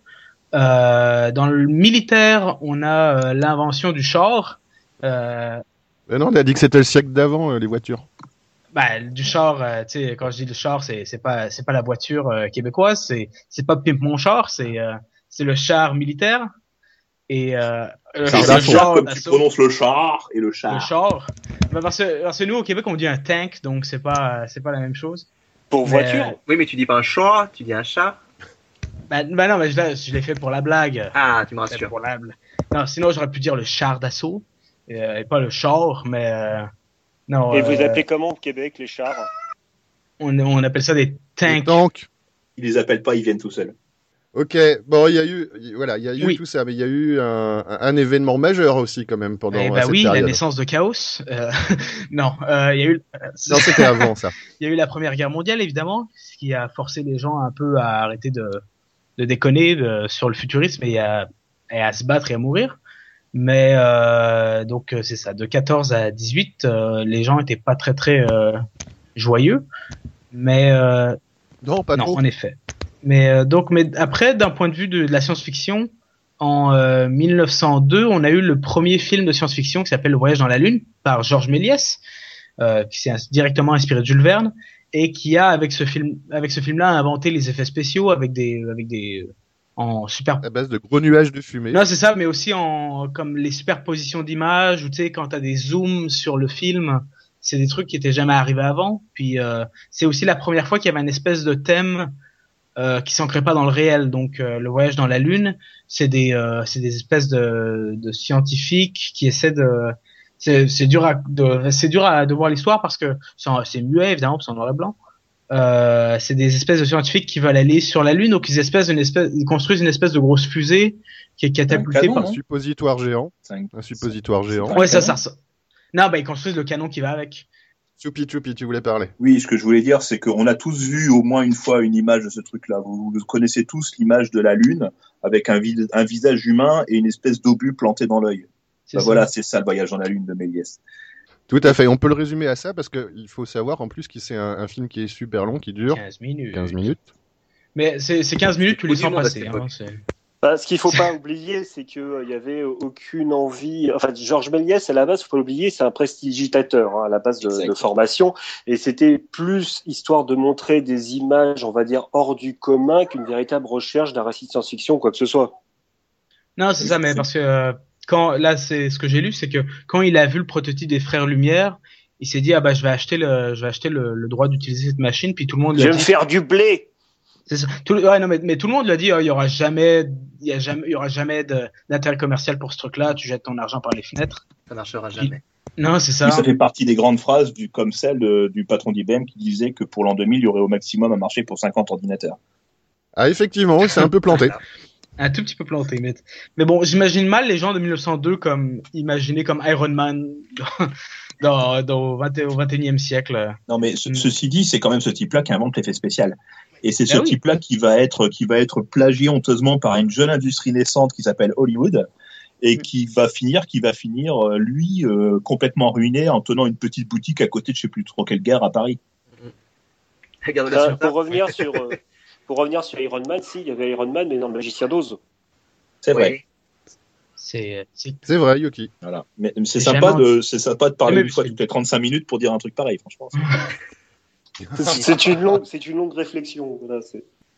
Euh, dans le militaire, on a euh, l'invention du char. Euh, Mais non, on a dit que c'était le siècle d'avant, euh, les voitures. bah, du char, euh, tu sais, quand je dis le char, c'est c'est pas c'est pas la voiture euh, québécoise, c'est c'est pas Pimp mon char, c'est euh, c'est le char militaire et euh, le, C'est le un char comme tu prononces le char et le char. le char. Bah, parce que parce que nous au Québec on dit un tank, donc c'est pas c'est pas la même chose. Pour Mais, voiture? Oui, mais tu dis pas un chat, tu dis un chat. Bah, bah non, mais je l'ai je l'ai fait pour la blague. Ah, tu me C'est rassures. pour la blague. Non, sinon j'aurais pu dire le char d'assaut euh, et pas le char, mais euh, non. Et vous euh, appelez comment au Québec les chars? on, on appelle ça des tanks. tanks. Ils les appellent pas, ils viennent tout seuls. Ok, bon, il y a eu, y- voilà, il y a eu Oui. tout ça, mais il y a eu un, événement majeur aussi quand même pendant Eh bah cette oui, la naissance de Chaos. Euh, non, euh, il y a eu, Non, c'était avant ça. il y a eu la Première Guerre mondiale évidemment, ce qui a forcé les gens un peu à arrêter de, de déconner de- sur le futurisme et à, et à se battre et à mourir. Mais euh, donc euh, c'est ça, de 14 à 18, euh, les gens étaient pas très très euh, joyeux. Mais euh, Non, pas non, trop. en effet. Mais euh, donc, mais après, d'un point de vue de, de la science-fiction, en euh, 1902, on a eu le premier film de science-fiction qui s'appelle Le Voyage dans la Lune par Georges Méliès, euh, qui s'est directement inspiré de Jules Verne et qui a avec ce film, avec ce film-là, inventé les effets spéciaux avec des, avec des, en super. À base de gros nuages de fumée. Non, c'est ça, mais aussi en comme les superpositions d'images ou tu sais quand t'as des zooms sur le film, c'est des trucs qui étaient jamais arrivés avant. Puis euh, c'est aussi la première fois qu'il y avait une espèce de thème euh, qui s'ancrait pas dans le réel. Donc euh, le voyage dans la lune, c'est des euh, c'est des espèces de, de scientifiques qui essaient de c'est dur à c'est dur à de voir l'histoire parce que c'est muet évidemment parce que c'est en noir et blanc. Euh, c'est des espèces de scientifiques qui veulent aller sur la lune, donc ils, espèces d'une espèce, ils construisent une espèce de grosse fusée qui est catapultée canon, par. Un non suppositoire géant. C'est un- Un suppositoire géant. Ouais, ça, ça, ça. Non, bah ils construisent le canon qui va avec. Choupi Choupi, tu voulais parler. Oui, ce que je voulais dire, c'est qu'on a tous vu au moins une fois une image de ce truc-là. Vous, vous connaissez tous l'image de la Lune avec un, vid- un visage humain et une espèce d'obus planté dans l'œil. Bah voilà, c'est ça le voyage dans la Lune de Méliès. Tout à fait. On peut le résumer à ça parce que il faut savoir en plus que c'est un, un film qui est super long, qui dure 15 minutes. 15 minutes. Mais c'est c'est 15 minutes, tu les sens passer. Hein, c'est- Bah, ce qu'il faut pas oublier, c'est qu'il n'y avait aucune envie. Enfin, Georges Méliès, à la base, faut pas l'oublier, c'est un prestidigitateur hein, à la base de, formation, et c'était plus histoire de montrer des images, on va dire hors du commun, qu'une véritable recherche d'un récit de science-fiction, ou quoi que ce soit. Non, c'est ça, mais parce que euh, quand là, c'est ce que j'ai lu, c'est que quand il a vu le prototype des frères Lumière, il s'est dit ah bah je vais acheter le, je vais acheter le, le droit d'utiliser cette machine, puis tout le monde Je vais me faire du blé. C'est ça. Tout, le- ouais, non, mais, mais tout le monde lui a dit, oh, il y aura jamais, il y a jamais, il y aura jamais de- d'intérêt commercial pour ce truc-là. Tu jettes ton argent par les fenêtres. Ça marchera jamais. Non, c'est ça. Oui, ça fait partie des grandes phrases du, comme celle de- du patron d'IBM qui disait que pour l'an 2000, il y aurait au maximum un marché pour 50 ordinateurs. Ah, effectivement, c'est un peu planté. Un tout petit peu planté, mais, mais bon, j'imagine mal les gens de 1902 comme imaginés comme Iron Man dans, dans, au 20 au 21e siècle. Non, mais ce- Mm. ceci dit, c'est quand même ce type-là qui invente l'effet spécial. Et c'est ce Ah oui. type-là qui va être qui va être plagié honteusement par une jeune industrie naissante qui s'appelle Hollywood et Mm. qui va finir qui va finir euh, lui euh, complètement ruiné en tenant une petite boutique à côté de je sais plus trop quelle gare à Paris. Regarde Euh, la pour revenir sur, euh, pour revenir sur Iron Man, si, il y avait Iron Man, mais dans le Magicien d'Oz. C'est vrai. C'est c'est- vrai, Yuki. Voilà. Mais mais c'est sympa jamais de, c'est sympa de parler une fois toutes les 35 minutes pour dire un truc pareil, franchement. C'est une longue, c'est une longue réflexion. Voilà,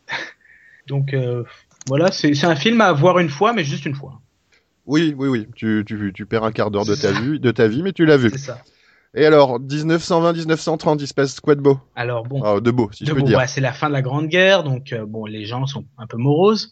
donc euh, voilà, c'est c'est un film à voir une fois, mais juste une fois. Oui, oui, oui. Tu, tu, tu perds un quart d'heure de ta vie, de ta vie, mais tu l'as vu. C'est ça. Et alors, 1920-1930, il se passe quoi de beau? Alors bon, Ah, De beau, si je peux bon, dire. ouais, c'est la fin de la Grande Guerre, donc euh, bon, les gens sont un peu moroses,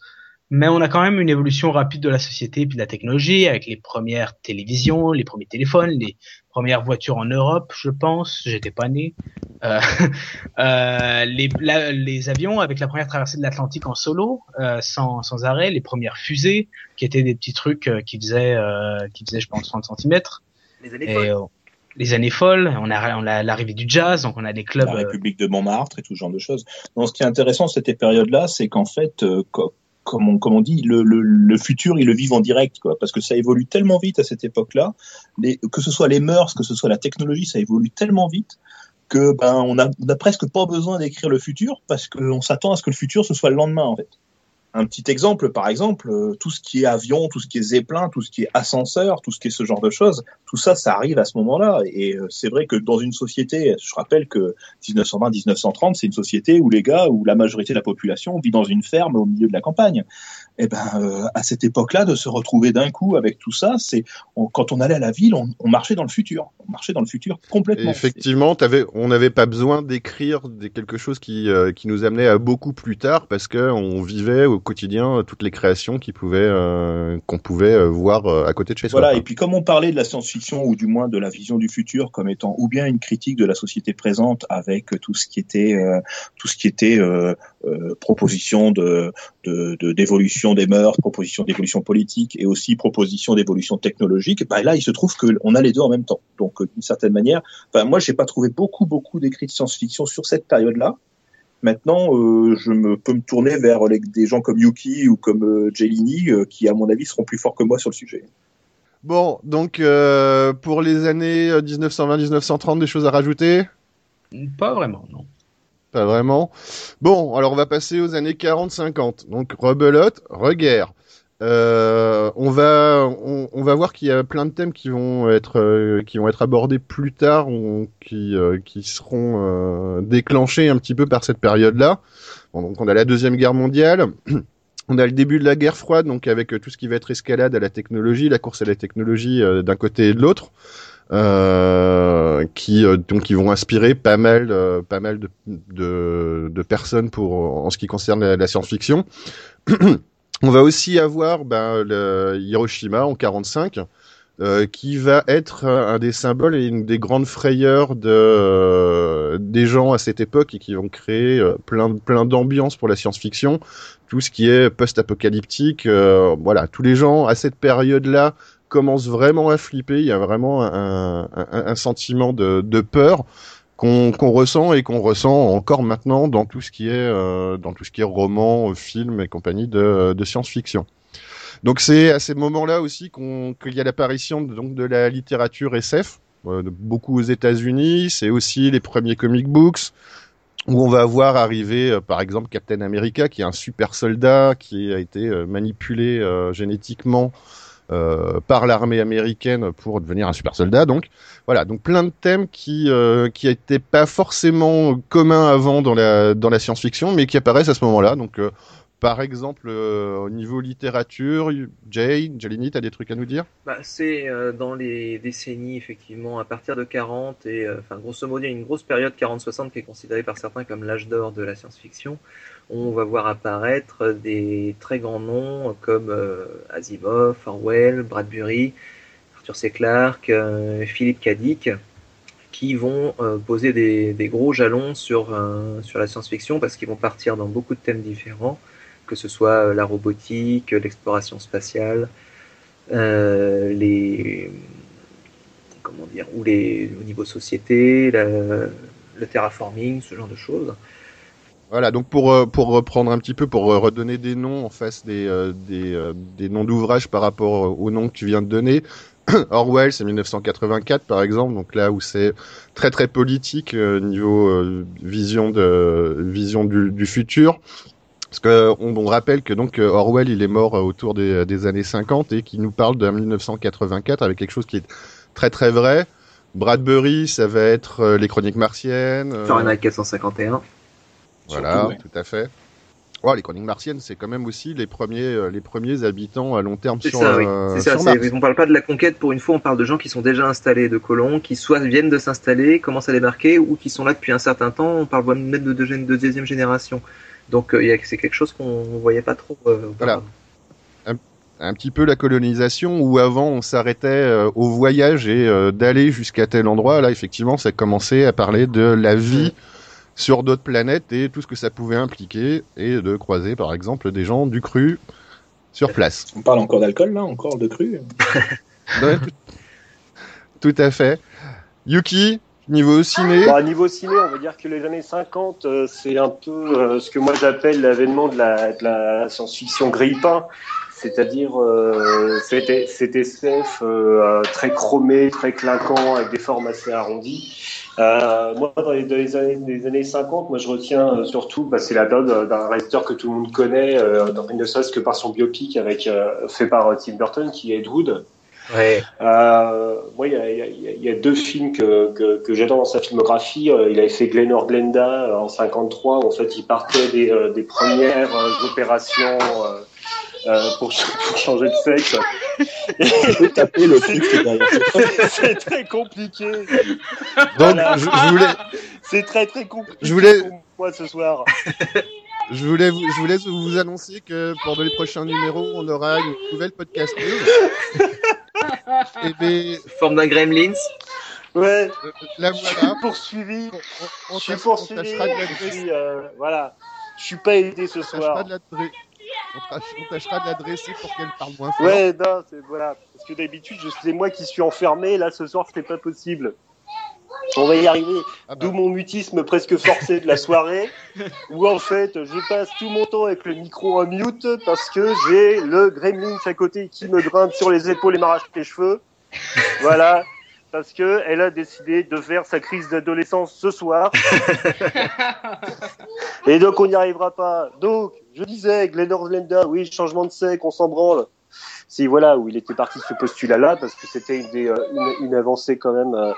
mais on a quand même une évolution rapide de la société et puis de la technologie avec les premières télévisions, les premiers téléphones, les premières voitures en Europe, je pense. J'étais pas né. Euh, euh, les, la- les avions avec la première traversée de l'Atlantique en solo, euh, sans, sans arrêt, les premières fusées qui étaient des petits trucs euh, qui faisaient, euh, qui faisaient, je pense, 30 cm. Les les années folles, on a, on a l'arrivée du jazz, donc on a des clubs. la euh, République de Montmartre et tout ce genre de choses. Donc, ce qui est intéressant cette période-là, c'est qu'en fait, euh, co- comme, on, comme on dit, le, le, le futur, ils le vivent en direct, quoi, parce que ça évolue tellement vite à cette époque-là, que ce soit les mœurs, que ce soit la technologie, ça évolue tellement vite que ben on a, on a presque pas besoin d'écrire le futur parce qu'on s'attend à ce que le futur ce soit le lendemain en fait. Un petit exemple, par exemple, euh, tout ce qui est avion, tout ce qui est zeppelin, tout ce qui est ascenseur, tout ce qui est ce genre de choses, tout ça, ça arrive à ce moment-là. Et euh, c'est vrai que dans une société, je rappelle que 1920-1930, c'est une société où les gars, où la majorité de la population vit dans une ferme au milieu de la campagne. Et ben, euh, à cette époque-là, de se retrouver d'un coup avec tout ça, c'est quand on allait à la ville, on, on marchait dans le futur, on marchait dans le futur Et complètement. effectivement, t'avais, on n'avait pas besoin d'écrire quelque chose qui, euh, qui nous amenait à beaucoup plus tard parce que on vivait au quotidien euh, toutes les créations qui pouvaient, euh, qu'on pouvait euh, voir euh, à côté de chez soi. Voilà, et puis comme on parlait de la science-fiction ou du moins de la vision du futur comme étant ou bien une critique de la société présente avec tout ce qui était euh, tout ce qui était euh, proposition de de- de- d'évolution des mœurs, proposition d'évolution politique et aussi proposition d'évolution technologique, bah là il se trouve que on a les deux en même temps. Donc euh, d'une certaine manière, enfin moi j'ai pas trouvé beaucoup beaucoup d'écrits de science-fiction sur cette période-là. Maintenant, euh, je me peux me tourner vers les- des gens comme Yuki ou comme euh, Jelini, euh, qui à mon avis seront plus forts que moi sur le sujet. Bon, donc euh, pour les années euh, 1920-1930, des choses à rajouter? Pas vraiment, non. Pas vraiment. Bon, alors on va passer aux années 40-50. Donc rebelote, reguerre. Euh, on va on, on va voir qu'il y a plein de thèmes qui vont être euh, qui vont être abordés plus tard, ou qui euh, qui seront déclenchés un petit peu par cette période-là. Bon, donc on a la deuxième guerre mondiale. On a le début de la guerre froide, donc avec tout ce qui va être escalade à la technologie, la course à la technologie d'un côté et de l'autre euh, qui euh, donc ils vont inspirer pas mal euh, pas mal de, personnes pour en ce qui concerne la, science-fiction. On va aussi avoir ben, Hiroshima en 45 euh, qui va être un des symboles et une des grandes frayeurs de des gens à cette époque et qui vont créer plein plein d'ambiance pour la science-fiction, tout ce qui est post-apocalyptique, voilà, tous les gens à cette période-là commence vraiment à flipper. Il y a vraiment un, un, un sentiment de, de peur qu'on qu'on ressent et qu'on ressent encore maintenant dans tout ce qui est euh, dans tout ce qui est roman, film et compagnie de, de science-fiction. Donc c'est à ces moments-là aussi qu'il y a l'apparition donc de la littérature SF, euh, beaucoup aux États-Unis. C'est aussi les premiers comic books où on va voir arriver, euh, par exemple, Captain America, qui est un super soldat qui a été euh, manipulé génétiquement par l'armée américaine pour devenir un super soldat. Donc voilà, donc plein de thèmes qui euh, qui n'étaient pas forcément communs avant dans la dans la science-fiction, mais qui apparaissent à ce moment-là. Donc euh, par exemple, euh, au niveau littérature, Jay, Jalini, t'as des trucs à nous dire? Bah, c'est euh, dans les décennies, effectivement, à partir de 40, et euh, enfin, grosso modo, il y a une grosse période 40-60 qui est considérée par certains comme l'âge d'or de la science-fiction. On va voir apparaître des très grands noms comme Asimov, Orwell, Bradbury, Arthur C. Clarke, Philippe. Dick, qui vont poser des, des gros jalons sur, sur la science-fiction parce qu'ils vont partir dans beaucoup de thèmes différents, que ce soit euh, la robotique, l'exploration spatiale, euh, les comment dire ou les au niveau société le terraforming ce genre de choses Voilà, donc pour euh, pour reprendre un petit peu, pour euh, redonner des noms en face des euh, des, euh, des noms d'ouvrages par rapport euh, aux noms que tu viens de donner. Orwell, c'est 1984 par exemple, donc là où c'est très très politique euh, niveau euh, vision de vision du futur. Parce que on, on rappelle que donc euh, Orwell, il est mort euh, autour des, des années 50 et qu'il nous parle de 1984 avec quelque chose qui est très très vrai. Bradbury, ça va être euh, les Chroniques martiennes. euh, Fahrenheit 451. Voilà, Surtout, ouais. tout à fait. Oh, les Chroniques martiennes, c'est quand même aussi les premiers, euh, les premiers habitants à long terme C'est sur, ça, oui. euh, C'est ça. Mars. On parle pas de la conquête pour une fois, on parle de gens qui sont déjà installés, de colons, qui soit viennent de s'installer, commencent à débarquer, ou qui sont là depuis un certain temps. On parle même de, deuxième- de deuxième génération. Donc euh, c'est quelque chose qu'on voyait pas trop. euh, auparavant. un petit peu la colonisation où avant on s'arrêtait euh, au voyage et euh, d'aller jusqu'à tel endroit. Là, effectivement, ça commençait à parler de la vie sur d'autres planètes et tout ce que ça pouvait impliquer et de croiser, par exemple, des gens du cru sur place. On parle encore d'alcool là, encore de cru. Ouais, tout, tout à fait. Yuki, niveau ciné. À niveau ciné, on va dire que les années 50, euh, c'est un peu euh, ce que moi j'appelle l'avènement de la, science-fiction grille-pain. C'est-à-dire euh, c'était SF euh, très chromé, très clinquant, avec des formes assez arrondies. Moi, dans les, années, années 50, moi je retiens surtout, bah, c'est la période d'un réalisateur que tout le monde connaît, ne serait-ce que par son biopic avec fait par Tim Burton, qui est Ed Wood. Ouais. Euh, moi, il y a, il y a- y deux films que, que, que j'adore dans sa filmographie. Euh, il avait fait Glenor Glenda euh, en 53. En fait, il partait des, euh, des premières euh, opérations euh, euh, pour, pour changer de sexe. Taper le. C'est très compliqué. Donc, Voilà. je, je voulais, C'est très très compliqué Je voulais- pour moi ce soir. je voulais, vous, je voulais vous annoncer que pour les prochains numéros, on aura une nouvelle podcast news. Et bien, Forme d'un gremlins. Ouais, euh, je suis poursuivi. On, on, Je suis poursuivi. tâchera de Je l'adresser. suis, euh, voilà. Je suis pas aidé ce On tâchera soir. de l'adresser. On, tâche- on tâchera de l'adresser pour qu'elle parle moins fort. Ouais, non, c'est voilà. Parce que d'habitude, c'est moi qui suis enfermé. Là, ce soir, c'était pas possible. On va y arriver. Ah bah, D'où mon mutisme presque forcé de la soirée, où en fait, je passe tout mon temps avec le micro en mute parce que j'ai le gremlin à côté qui me grimpe sur les épaules et m'arrache les cheveux. Voilà. Parce que elle a décidé de faire sa crise d'adolescence ce soir. Et donc, on n'y arrivera pas. Donc, je disais, Glenor Glenda, oui, changement de sexe, on s'en branle. Si, voilà, où il était parti de ce postulat-là, parce que c'était une, euh, une, une avancée quand même euh,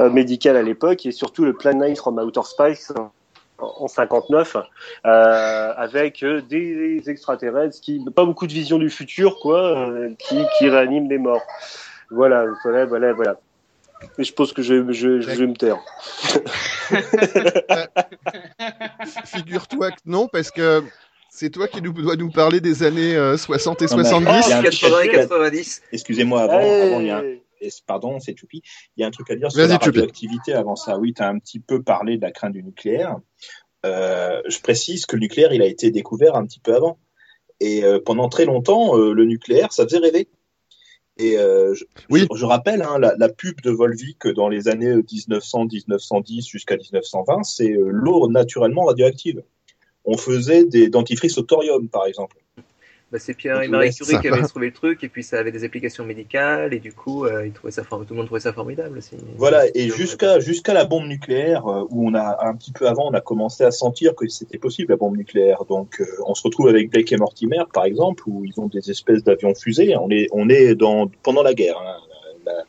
euh, médicale à l'époque, et surtout le Plan 9 from Outer Space en, en 59, euh, avec des extraterrestres qui, pas beaucoup de vision du futur, quoi, euh, qui, qui réaniment les morts. Voilà, voilà, voilà, voilà. Et je pense que je, je, je vais me taire. Figure-toi que non, parce que c'est toi qui nous, dois nous parler des années euh, 60 et Non, mais- 70. Il y a un truc 80 et à dire. 90. Excusez-moi, avant, il y a un- et- Pardon, c'est Choupi. Il y a un truc à dire sur la radioactivité avant ça. Oui, tu as un petit peu parlé de la crainte du nucléaire. Euh, je précise que le nucléaire, il a été découvert un petit peu avant. Et euh, pendant très longtemps, euh, le nucléaire, ça faisait rêver. Et euh, je, Oui. je, je rappelle, hein, la, la pub de Volvic dans les années 1900-1910 jusqu'à 1920, c'est euh, l'eau naturellement radioactive. On faisait des dentifrices au thorium, par exemple. Bah, c'est Pierre et Marie Curie qui va. avaient trouvé le truc, et puis ça avait des applications médicales, et du coup, euh, ils trouvaient ça tout le monde trouvait ça formidable aussi. Voilà, et jusqu'à jusqu'à la bombe nucléaire, euh, où on a un petit peu avant, on a commencé à sentir que c'était possible la bombe nucléaire. Donc, euh, on se retrouve avec Blake et Mortimer, par exemple, où ils ont des espèces d'avions fusées. On est on est dans pendant la guerre, hein, la-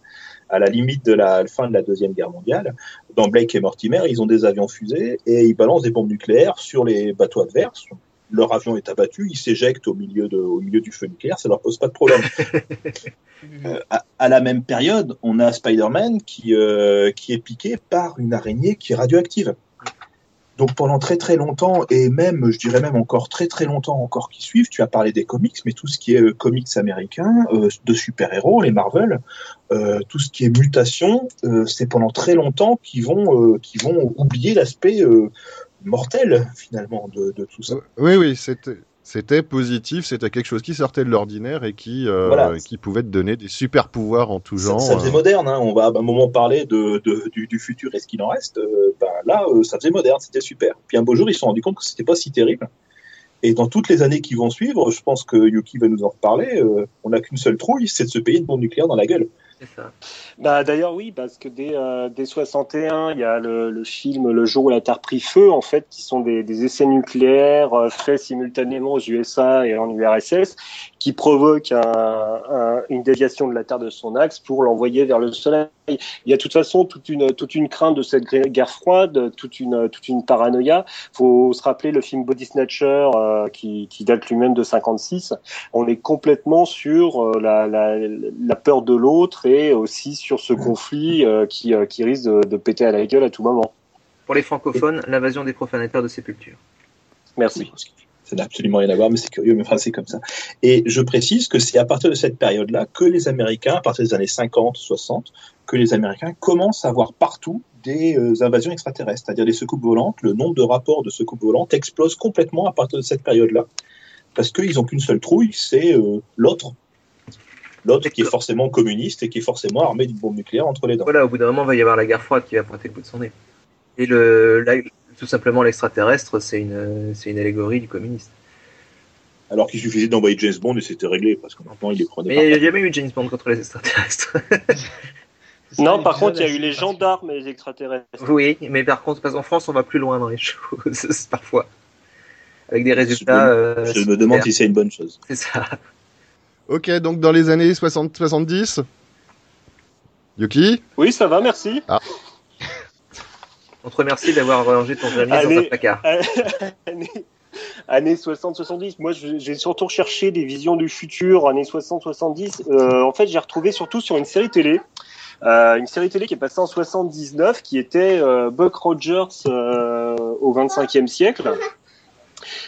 à la limite de la fin de la deuxième guerre mondiale. Dans Blake et Mortimer, ils ont des avions fusées et ils balancent des bombes nucléaires sur les bateaux adverses. Leur avion est abattu, ils s'éjectent au milieu de au milieu du feu nucléaire, ça leur pose pas de problème. Euh, à, à la même période, on a Spider-Man qui, euh, qui est piqué par une araignée qui est radioactive. Donc pendant très très longtemps, et même, je dirais même encore très très longtemps encore qui suivent, tu as parlé des comics, mais tout ce qui est euh, comics américains, euh, de super-héros, les Marvel, euh, tout ce qui est mutation, c'est pendant très longtemps qu'ils vont, vont oublier l'aspect mortel finalement de tout ça. Oui, oui, c'était. C'était positif, c'était quelque chose qui sortait de l'ordinaire et qui, euh, Voilà. qui pouvait te donner des super pouvoirs en tout genre. ça faisait euh. moderne, hein. on va à un moment parler de, de- du, du futur et ce qu'il en reste. Euh, ben, là, euh, ça faisait moderne, c'était super. Puis un beau jour, ils se sont rendus compte que c'était pas si terrible. Et dans toutes les années qui vont suivre, je pense que Yuki va nous en reparler, euh, on n'a qu'une seule trouille, c'est de se payer une bombe nucléaire dans la gueule. Bah d'ailleurs oui, parce que dès, euh, dès 61, il y a le, film Le jour où la Terre prit feu, en fait, qui sont des, des essais nucléaires euh, faits simultanément aux USA et en URSS, qui provoquent un, un, une déviation de la Terre de son axe pour l'envoyer vers le Soleil. Il y a de toute façon toute une, toute une crainte de cette guerre froide, toute une, toute une paranoïa. faut se rappeler le film Body Snatcher, euh, qui, qui date lui-même de 56. On est complètement sur euh, la, la, la peur de l'autre et aussi sur ce conflit euh, qui, euh, qui risque de, de, péter à la gueule à tout moment. Pour les francophones, l'invasion des profanateurs de sépulture. Merci. Ça n'a absolument rien à voir, mais c'est curieux, mais enfin, c'est comme ça. Et je précise que c'est à partir de cette période-là que les Américains, à partir des années 50, 60, que les Américains commencent à voir partout des euh, invasions extraterrestres, c'est-à-dire des secoupes volantes. Le nombre de rapports de secoupes volantes explose complètement à partir de cette période-là, parce qu'ils n'ont qu'une seule trouille, c'est euh, l'autre l'autre qui est forcément communiste et qui est forcément armé d'une bombe nucléaire entre les dents. Voilà, au bout d'un moment, il va y avoir la guerre froide qui va pointer le bout de son nez. Et le, tout simplement, l'extraterrestre, c'est une, c'est une allégorie du communiste. Alors qu'il suffisait d'envoyer James Bond et c'était réglé, parce que maintenant il les prenait. Mais il n'y a jamais eu James Bond contre les extraterrestres. non, par contre, il y a eu les gendarmes et les extraterrestres. Oui, mais par contre, parce qu'en France, on va plus loin dans les choses, parfois. Avec des résultats. Je me, euh, je me demande si c'est une bonne chose. C'est ça. Ok, donc dans les années 60-70 Yuki? Oui, ça va, merci. Ah. On te remercie d'avoir rangé ton ami dans un placard. Année, années 60-70. Moi, j'ai surtout recherché des visions du futur, années 60-70. Euh, en fait, j'ai retrouvé surtout sur une série télé. Euh, une série télé qui est passée en 79, qui était euh, Buck Rogers euh, au 25e siècle.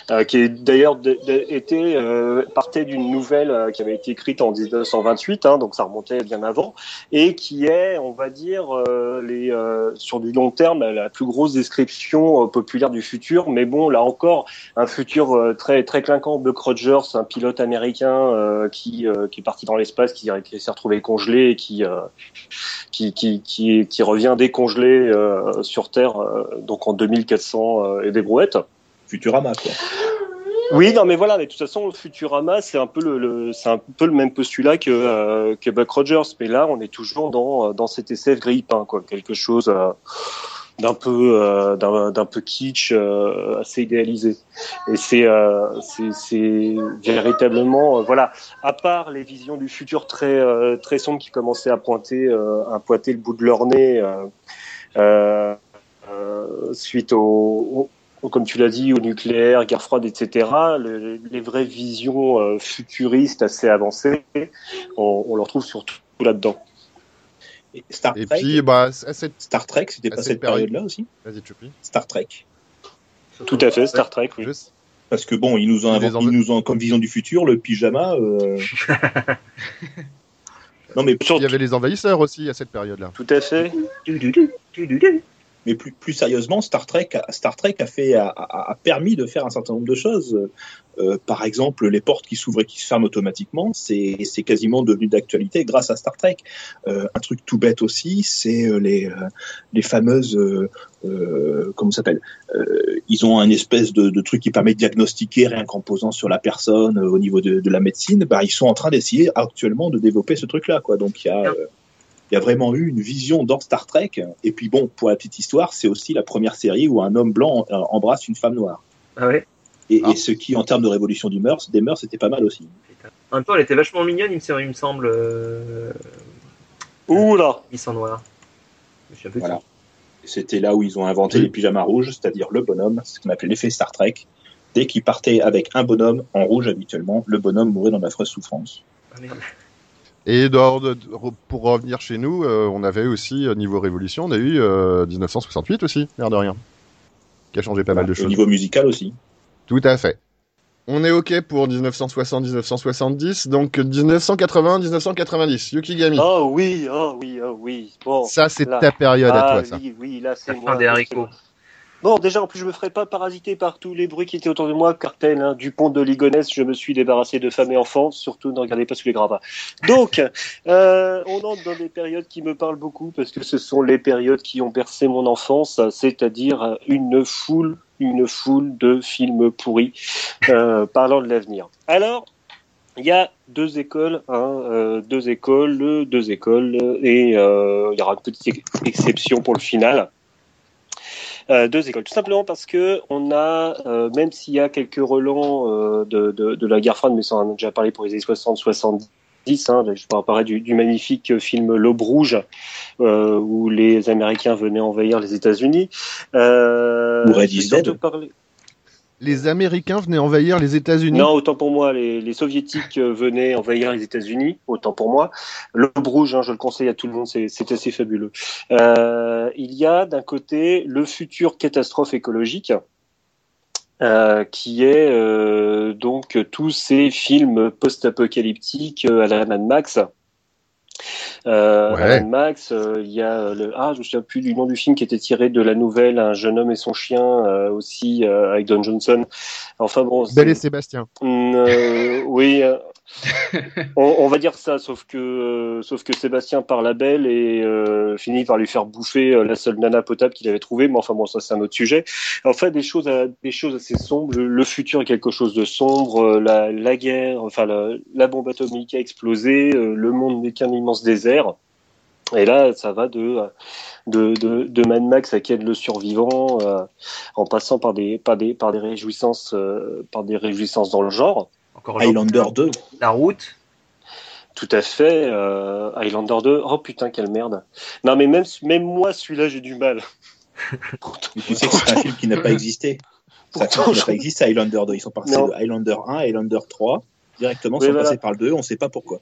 Euh, qui est d'ailleurs était euh, partait d'une nouvelle euh, qui avait été écrite en 1928, hein, donc ça remontait bien avant, et qui est, on va dire, euh, les euh, sur du long terme la plus grosse description populaire du futur. Mais bon, là encore, un futur très très clinquant. Buck Rogers, un pilote américain qui qui est parti dans l'espace, qui, s'est retrouvé congelé, et qui, qui qui qui qui revient décongelé sur Terre, donc en 2400 et des brouettes. Futurama, quoi. Oui, non, mais voilà, mais de toute façon, Futurama, c'est un peu le, c'est un peu le même postulat que euh, que Buck Rogers, mais là, on est toujours dans dans cet SF grille pain, quoi, quelque chose euh, d'un peu euh, d'un peu kitsch, euh, assez idéalisé. Et c'est euh, c'est véritablement, voilà, à part les visions du futur très très sombres qui commençaient à pointer à pointer le bout de leur nez. suite au comme tu l'as dit, au nucléaire, guerre froide, etc., le, les vraies visions euh, futuristes assez avancées, on, on le retrouve surtout là-dedans. Et Star Et Trek, puis, bah, à cette, Star Trek, c'était pas cette cette période-là aussi vas-y, Choupi. Star Trek. Tout à fait, Star Trek, oui. Juste. Parce que bon, ils nous ont, inventé- ont- ils nous ont comme vision du futur le pyjama. euh, non mais Il y avait les envahisseurs aussi à cette période-là. Tout à fait. Mais plus, plus sérieusement, Star Trek, a, Star Trek a fait, a, a- a permis de faire un certain nombre de choses. Euh, par exemple, les portes qui s'ouvrent et qui se ferment automatiquement, c'est, quasiment devenu d'actualité grâce à Star Trek. Euh, un truc tout bête aussi, c'est euh, les, euh, les fameuses, euh, euh, comment s'appelle euh, Ils ont un espèce de, de truc qui permet de diagnostiquer rien qu'en posant sur la personne euh, au niveau de, de la médecine. Bah, ils sont en train d'essayer actuellement de développer ce truc-là, quoi. Donc il y a euh, il y a vraiment eu une vision dans Star Trek. Et puis bon, pour la petite histoire, c'est aussi la première série où un homme blanc euh, embrasse une femme noire. Ah ouais? Et, Ah. et ce qui, en termes de révolution du mœurs, des mœurs, c'était pas mal aussi. En même temps, elle était vachement mignonne, il me semble, il me semble euh, Ouh là Miss en noir. Je peu Voilà. C'était là où ils ont inventé Oui. les pyjamas rouges, c'est-à-dire le bonhomme, ce qu'on appelait l'effet Star Trek. Dès qu'ils partaient avec un bonhomme en rouge habituellement, le bonhomme mourait dans d'affreuses souffrances. Ah, merde. Et de- pour revenir chez nous, euh, on avait aussi, euh, niveau révolution, on a eu euh, 1968 aussi, l'air de rien. Qui a changé pas mal de Au choses. niveau musical aussi. Tout à fait. On est OK pour 1960-1970, donc 1980-1990. Yukigami. Oh oui, oh oui, oh oui. Bon. ça, c'est ta période à ah, toi, ça. oui, oui, là c'est La moi. fin des haricots. Bon, déjà, en plus, je me ferai pas parasiter par tous les bruits qui étaient autour de moi. Cartel, hein, du pont de Ligonnès, je me suis débarrassé de femmes et enfants. Surtout, ne regardez pas sous les gravats. Donc, euh, on entre dans des périodes qui me parlent beaucoup parce que ce sont les périodes qui ont bercé mon enfance, c'est-à-dire une foule, une foule de films pourris euh, parlant de l'avenir. Alors, Il y a deux écoles, hein, euh, deux écoles, deux écoles, et euh, il y aura une petite exception pour le final. Euh, deux écoles, tout simplement parce que on a, euh, même s'il y a quelques relents euh, de, de, de, la guerre froide, mais ça on en a déjà parlé pour les années 60-70, Hein, je pourrais parler du, du, magnifique film L'Aube Rouge, euh, où les Américains venaient envahir les États-Unis. Euh, de parler les Américains venaient envahir les États-Unis Non, autant pour moi, les, Soviétiques venaient envahir les États-Unis, autant pour moi. L'Aube Rouge, hein, je le conseille à tout le monde, c'est assez fabuleux. Euh, il y a d'un côté le futur catastrophe écologique, euh, qui est euh, donc tous ces films post-apocalyptiques à la Mad Max. Euh, ouais. Mad Max, il y a le ah je me souviens plus du nom du film qui était tiré de la nouvelle Un jeune homme et son chien aussi avec Don Johnson. Enfin bon. Belle et Sébastien. oui, on, va dire ça, sauf que euh, sauf que Sébastien part la belle et euh, finit par lui faire bouffer euh, la seule nana potable qu'il avait trouvée. Mais enfin bon, ça c'est un autre sujet. En fait, des choses des choses assez sombres. Le, futur est quelque chose de sombre. La, guerre, enfin la, bombe atomique a explosé. Le monde n'est qu'un immense désert. Et là, ça va de de, de, Mad Max à Ken le survivant, en passant par des par des par des réjouissances par des réjouissances dans le genre. Encore Highlander 2. La route. Tout à fait. Euh, Highlander 2. Oh putain, quelle merde. Non, mais même, même moi, celui-là, j'ai du mal. tu sais que c'est un film qui n'a pas existé. Film qui n'a pas existé, Highlander 2. Ils sont passés de Highlander 1 à Highlander 3. Directement, ils sont voilà. passés par le 2. On ne sait pas pourquoi.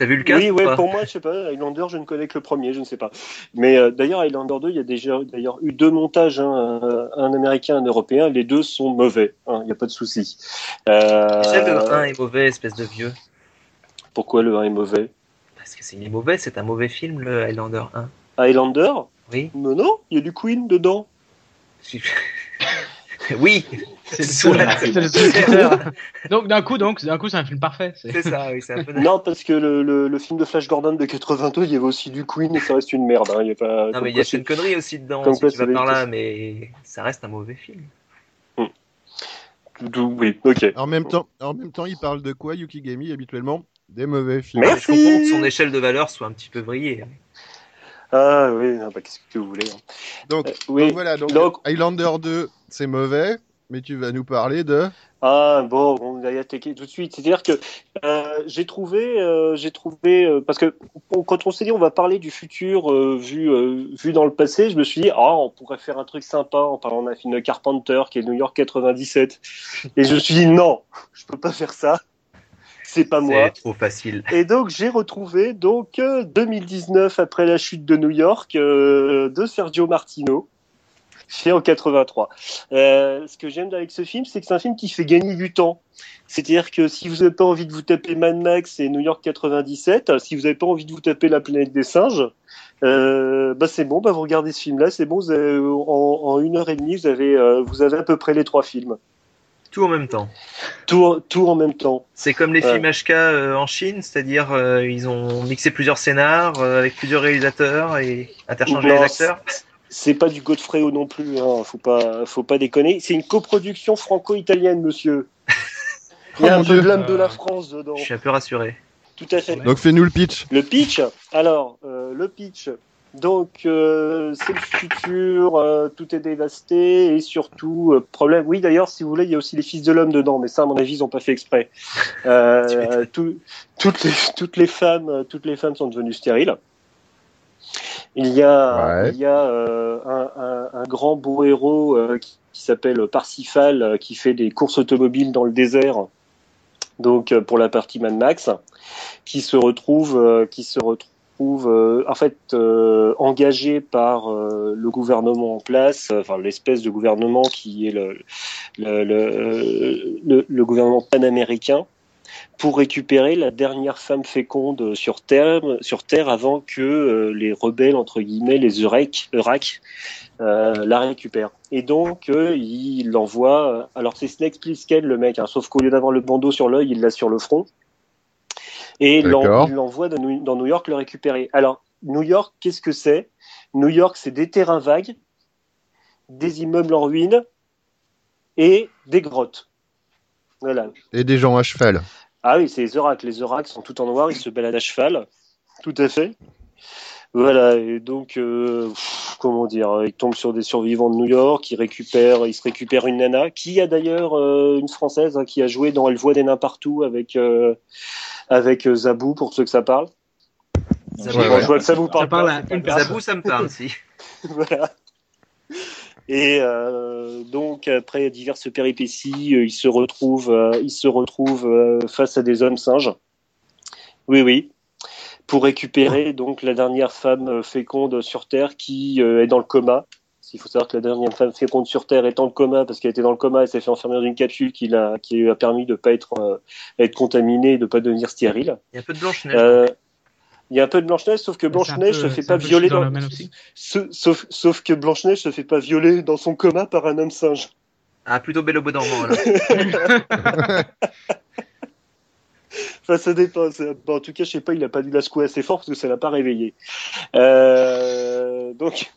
T'as vu le cas Oui, ouais, pour moi, je sais pas. Highlander, je ne connais que le premier, je ne sais pas. Mais euh, d'ailleurs, Highlander 2, il y a déjà d'ailleurs eu deux montages, hein, un américain, un européen. Les deux sont mauvais. Il hein, n'y a pas de souci. Euh... le 1 est mauvais, espèce de vieux. Pourquoi le 1 est mauvais? Parce que c'est mauvais. C'est un mauvais film, le Highlander 1. Highlander? Oui. Mais non, il y a du Queen dedans. oui, c'est donc d'un coup, donc d'un coup, c'est un film parfait. C'est ça, oui, c'est un peu. Non, parce que le, le, le, film de Flash Gordon de 82, il y avait aussi du Queen et ça reste une merde. Hein. Il y a pas. Non, mais il y a une connerie aussi dedans. Si tu vas par là, mais ça reste un mauvais film. Hmm. Oui, ok. En même temps, en même temps, il parle de quoi, Yuki Gami, habituellement? Des mauvais films. Merci. Je comprends que son échelle de valeur soit un petit peu vrillée. Ah oui, bah, qu'est-ce que vous voulez. Hein. Donc, euh, oui. donc voilà, donc, donc, Highlander 2, c'est mauvais, mais tu vas nous parler de. Ah bon, on va y attaquer tout de suite. C'est-à-dire que euh, j'ai trouvé, euh, j'ai trouvé euh, parce que on, quand on s'est dit on va parler du futur euh, vu vu dans le passé, je me suis dit ah on pourrait faire un truc sympa en parlant d'un film de Carpenter qui est New York 97. Et je me suis dit non, je peux pas faire ça. C'est pas moi. C'est trop facile. Et donc j'ai retrouvé donc 2019 après la chute de New York de Sergio Martino fait en 83. Euh, ce que j'aime avec ce film, c'est que c'est un film qui fait gagner du temps. C'est-à-dire que si vous n'avez pas envie de vous taper Mad Max et New York 97, si vous n'avez pas envie de vous taper La planète des singes, euh, bah c'est bon, bah vous regardez ce film-là, c'est bon, avez, en, en, une heure et demie, vous avez, euh, vous avez à peu près les trois films. Tout en même temps. Tout, tout en même temps. C'est comme les films HK euh, en Chine, c'est-à-dire euh, ils ont mixé plusieurs scénars euh, avec plusieurs réalisateurs et interchangé les acteurs c'est pas du Godfrey non plus, hein. faut pas, faut pas déconner. C'est une coproduction franco-italienne, monsieur. Il y a oh un peu de l'âme de la France dedans. Je suis un peu rassuré. Tout à fait. Donc fais-nous le pitch. Le pitch. Alors, euh, le pitch. Donc euh, c'est le futur, euh, tout est dévasté et surtout euh, problème. Oui d'ailleurs si vous voulez il y a aussi les fils de l'homme dedans, mais ça à mon avis ils ont pas fait exprès. Euh, tout, toutes les toutes les femmes toutes les femmes sont devenues stériles. Il y a, ouais. il y a euh, un, un, un, grand beau héros euh, qui, qui s'appelle Parsifal, euh, qui fait des courses automobiles dans le désert. Donc pour la partie Mad Max, qui se retrouve, qui se retrouve en fait engagé par le gouvernement en place, enfin l'espèce de gouvernement qui est le, le, le, le gouvernement panaméricain pour récupérer la dernière femme féconde sur Terre, sur terre avant que euh, les rebelles, entre guillemets, les Eurek, Eurak, euh, la récupèrent. Et donc, euh, il l'envoie... Alors, c'est Snake Plissken, le mec, hein, sauf qu'au lieu d'avoir le bandeau sur l'œil, il l'a sur le front. Et il l'envoie dans New York le récupérer. Alors, New York, qu'est-ce que c'est? New York, c'est des terrains vagues, des immeubles en ruine et des grottes. Voilà. Et des gens à cheval. Ah oui, c'est les Zorak. Les Zorak sont tout en noir, ils se baladent à cheval. Tout à fait. Voilà, et donc, euh, pff, comment dire, il tombe sur des survivants de New York, il récupère, il se récupère une nana, qui a d'ailleurs euh, une française hein, qui a joué dans Elle voit des nains partout avec euh, avec Zabou pour ceux que ça parle. Zabou, Ouais, Bon, ouais. je vois que ça vous parle, Ça parle pas, à c'est pas une grave. personne. Zabou, ça me parle aussi. voilà. Et euh, donc après diverses péripéties, euh, il se retrouve, euh, il se retrouve euh, face à des hommes singes. Oui, oui, pour récupérer donc la dernière femme féconde sur Terre qui est dans le coma. Il faut savoir que la dernière femme féconde sur Terre est dans le coma parce qu'elle était dans le coma, elle s'est fait enfermer dans une capsule qui, lui a permis de pas être, être contaminée, et de pas devenir stérile. Il y a un peu de Blanche-Neige. Euh, il y a un peu de Blanche-Neige, sauf que Blanche-Neige se fait pas violer dans dans, le domaine aussi. Ce- Sauf, sauf que Blanche-Neige se fait pas violer dans son coma par un homme singe. Ah, plutôt belle au bout dormant, alors. Enfin, ça dépend. bon, en tout cas, je sais pas, il a pas dû la secouer assez fort parce que ça l'a pas réveillé. Euh, donc,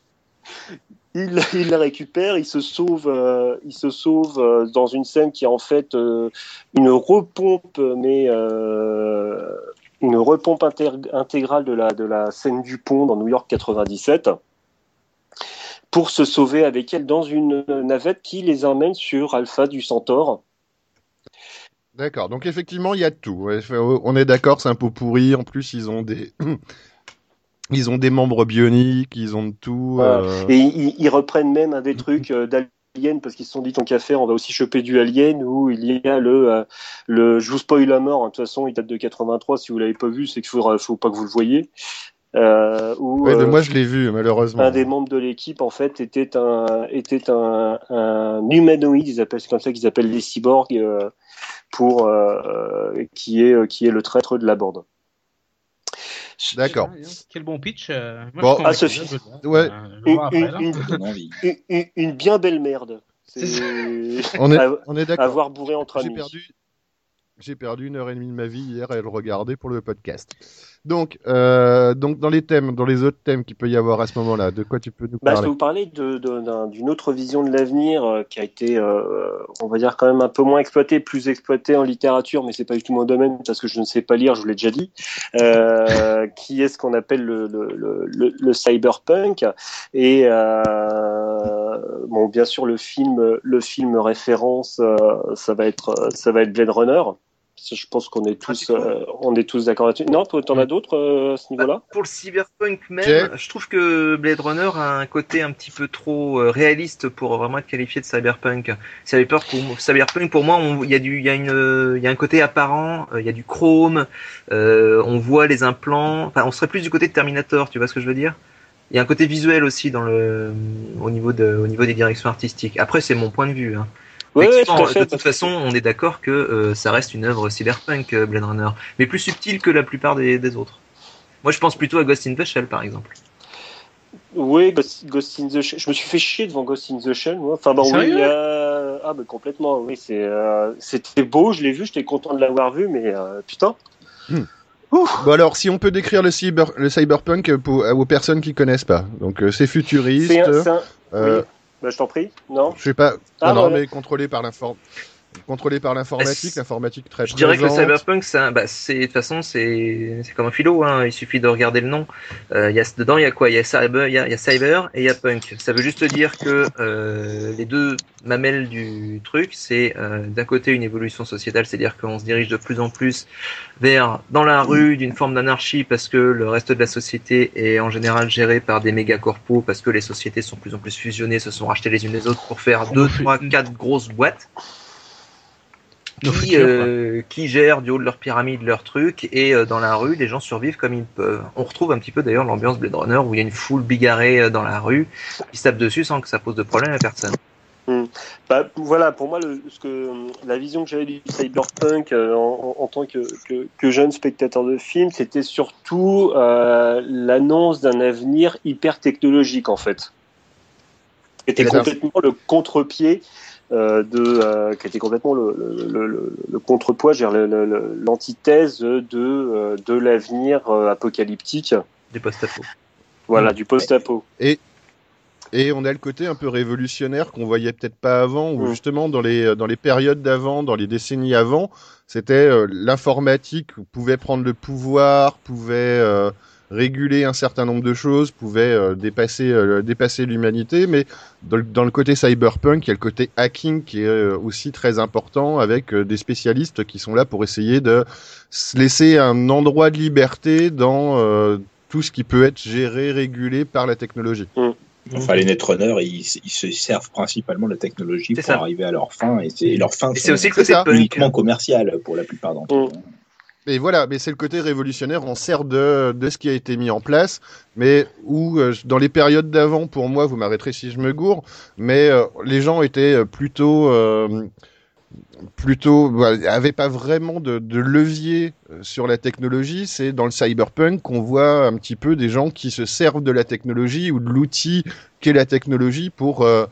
il, il la récupère, il se sauve, euh, il se sauve euh, dans une scène qui est en fait euh, une repompe, mais euh, une repompe intégrale de la de la scène du pont dans New York 97 pour se sauver avec elle dans une navette qui les emmène sur Alpha du Centaure. D'accord. Donc effectivement, il y a tout. Ouais, on est d'accord, c'est un pot pourri. En plus, ils ont des ils ont des membres bioniques, ils ont de tout. euh, Et ils, ils reprennent même un des trucs euh, d'Alien parce qu'ils se sont dit tant qu'à faire, on va aussi choper du Alien où il y a le euh, le je vous spoil la mort. hein. De toute façon, il date de 83. Si vous l'avez pas vu, c'est qu'il faut faut pas que vous le voyez. Euh, où, mais euh, moi, je l'ai vu, malheureusement. un des membres de l'équipe en fait était un était un, un humanoïde. Ils appellent c'est comme ça qu'ils appellent les cyborgs euh, pour euh, qui est qui est le traître de la bande. D'accord. Quel bon pitch. euh, moi, Bon, je ah, vais le voir. Ouais. Euh, Une, bien belle merde. C'est On est à- on est d'accord. avoir bourré entre J'ai amis. perdu, j'ai perdu une heure et demie de ma vie hier à le regarder pour le podcast. Donc, euh, donc dans les thèmes, dans les autres thèmes qu'il peut y avoir à ce moment-là, de quoi tu peux nous Bah, je parler peux vous parler de- de- d'un- d'une autre vision de l'avenir euh, qui a été, euh, on va dire quand même un peu moins exploitée, plus exploitée en littérature, mais c'est pas du tout mon domaine parce que je ne sais pas lire, je vous l'ai déjà dit. Qui est ce qu'on appelle le, le, le, le- le cyberpunk et bon, bien sûr le film, le film référence, ça va être, ça va être Blade Runner. Je pense qu'on est tous, Pratiquement. euh, on est tous d'accord là-dessus. Non, toi, t'en as d'autres euh, à ce niveau-là Pour le cyberpunk même, je trouve que Blade Runner a un côté un petit peu trop euh, réaliste pour vraiment être qualifié de cyberpunk. Cyberpunk pour, cyberpunk, pour moi, il y a du, il y a une, euh, il y a un côté apparent, euh, il y a du chrome, euh, on voit les implants. Enfin, on serait plus du côté de Terminator, tu vois ce que je veux dire? Il y a un côté visuel aussi dans le, au niveau de, au niveau des directions artistiques. Après, c'est mon point de vue. Hein. Oui, Effectivement, tout à fait. de toute façon, on est d'accord que euh, ça reste une œuvre cyberpunk, euh, Blade Runner, mais plus subtile que la plupart des, des autres. Moi, je pense plutôt à Ghost in the Shell, par exemple. Oui, Ghost Ghost in the Shell. Je me suis fait chier devant Ghost in the Shell. Moi. Enfin, bon, oui, il y a... ah, bah, complètement. Oui, c'est, euh, c'était beau. Je l'ai vu. J'étais content de l'avoir vu, mais euh, putain. Bon alors, si on peut décrire le, cyber, le cyberpunk pour, aux personnes qui connaissent pas. Donc, euh, c'est futuriste. C'est un, euh, oui. Bah, je t'en prie. Non. Je sais pas. Ah, non, voilà. mais contrôlé par l'inform... contrôlé par l'informatique, l'informatique très Je dirais que le cyberpunk, c'est, bah, c'est de toute façon, c'est, c'est comme un philo. Hein. Il suffit de regarder le nom. Euh, il y a dedans, il y a quoi? Il y a cyber, il y a, y a cyber et il y a punk. Ça veut juste dire que euh, les deux mamelles du truc, c'est euh, d'un côté une évolution sociétale, c'est-à-dire qu'on se dirige de plus en plus vers dans la rue d'une forme d'anarchie parce que le reste de la société est en général géré par des méga corpos parce que les sociétés sont de plus en plus fusionnées, se sont rachetées les unes les autres pour faire deux, trois, quatre grosses boîtes qui, futurs, quoi. euh, qui gèrent du haut de leur pyramide leur truc et euh, dans la rue les gens survivent comme ils peuvent. On retrouve un petit peu d'ailleurs l'ambiance Blade Runner où il y a une foule bigarrée euh, dans la rue qui se tape dessus sans que ça pose de problème à personne. Bah, voilà, pour moi, le, ce que, la vision que j'avais du cyberpunk euh, en, en- en tant que, que, que jeune spectateur de film, c'était surtout euh, l'annonce d'un avenir hyper technologique, en fait. C'était complètement le contre-pied euh, de, euh, qui était complètement le, le, le, le- contrepoids, l'antithèse de, euh, de l'avenir euh, apocalyptique, Du post-apo. voilà, du post-apo. Et on a le côté un peu révolutionnaire qu'on voyait peut-être pas avant, où Mm. justement dans les dans les périodes d'avant, dans les décennies avant, c'était euh, l'informatique pouvait prendre le pouvoir, pouvait euh, réguler un certain nombre de choses, pouvait euh, dépasser euh, dépasser l'humanité, mais dans le, dans le côté cyberpunk, il y a le côté hacking qui est euh, aussi très important, avec euh, des spécialistes qui sont là pour essayer de se laisser un endroit de liberté dans euh, tout ce qui peut être géré, régulé par la technologie. Enfin, les netrunners, ils, ils se servent principalement de la technologie pour ça. arriver à leur fin, et, c'est- et leur fin c'est aussi le C'est côté uniquement commercial pour la plupart d'entre eux. Et voilà, mais c'est le côté révolutionnaire, on sert de, de ce qui a été mis en place, mais où euh, dans les périodes d'avant, pour moi, vous m'arrêterez si je me gourre, mais euh, les gens étaient euh, plutôt, euh, plutôt, avaient pas vraiment de, de levier euh, sur la technologie. C'est dans le cyberpunk qu'on voit un petit peu des gens qui se servent de la technologie ou de l'outil qu'est la technologie pour euh,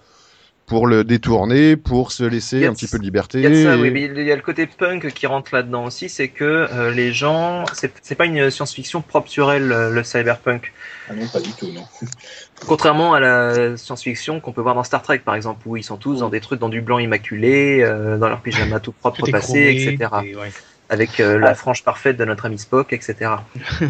pour le détourner, pour se laisser un petit peu de liberté. Il y a de ça, et- oui, mais il y a le côté punk qui rentre là-dedans aussi, c'est que euh, les gens, c'est pas une science-fiction propre sur elle, le, le cyberpunk. Ah non, pas du tout, non. Contrairement à la science-fiction qu'on peut voir dans Star Trek, par exemple, où ils sont tous dans des trucs dans du blanc immaculé, euh, dans leur pyjama tout propre Tout passé, chromé, etc. et ouais. Avec euh, la frange parfaite de notre ami Spock, etc.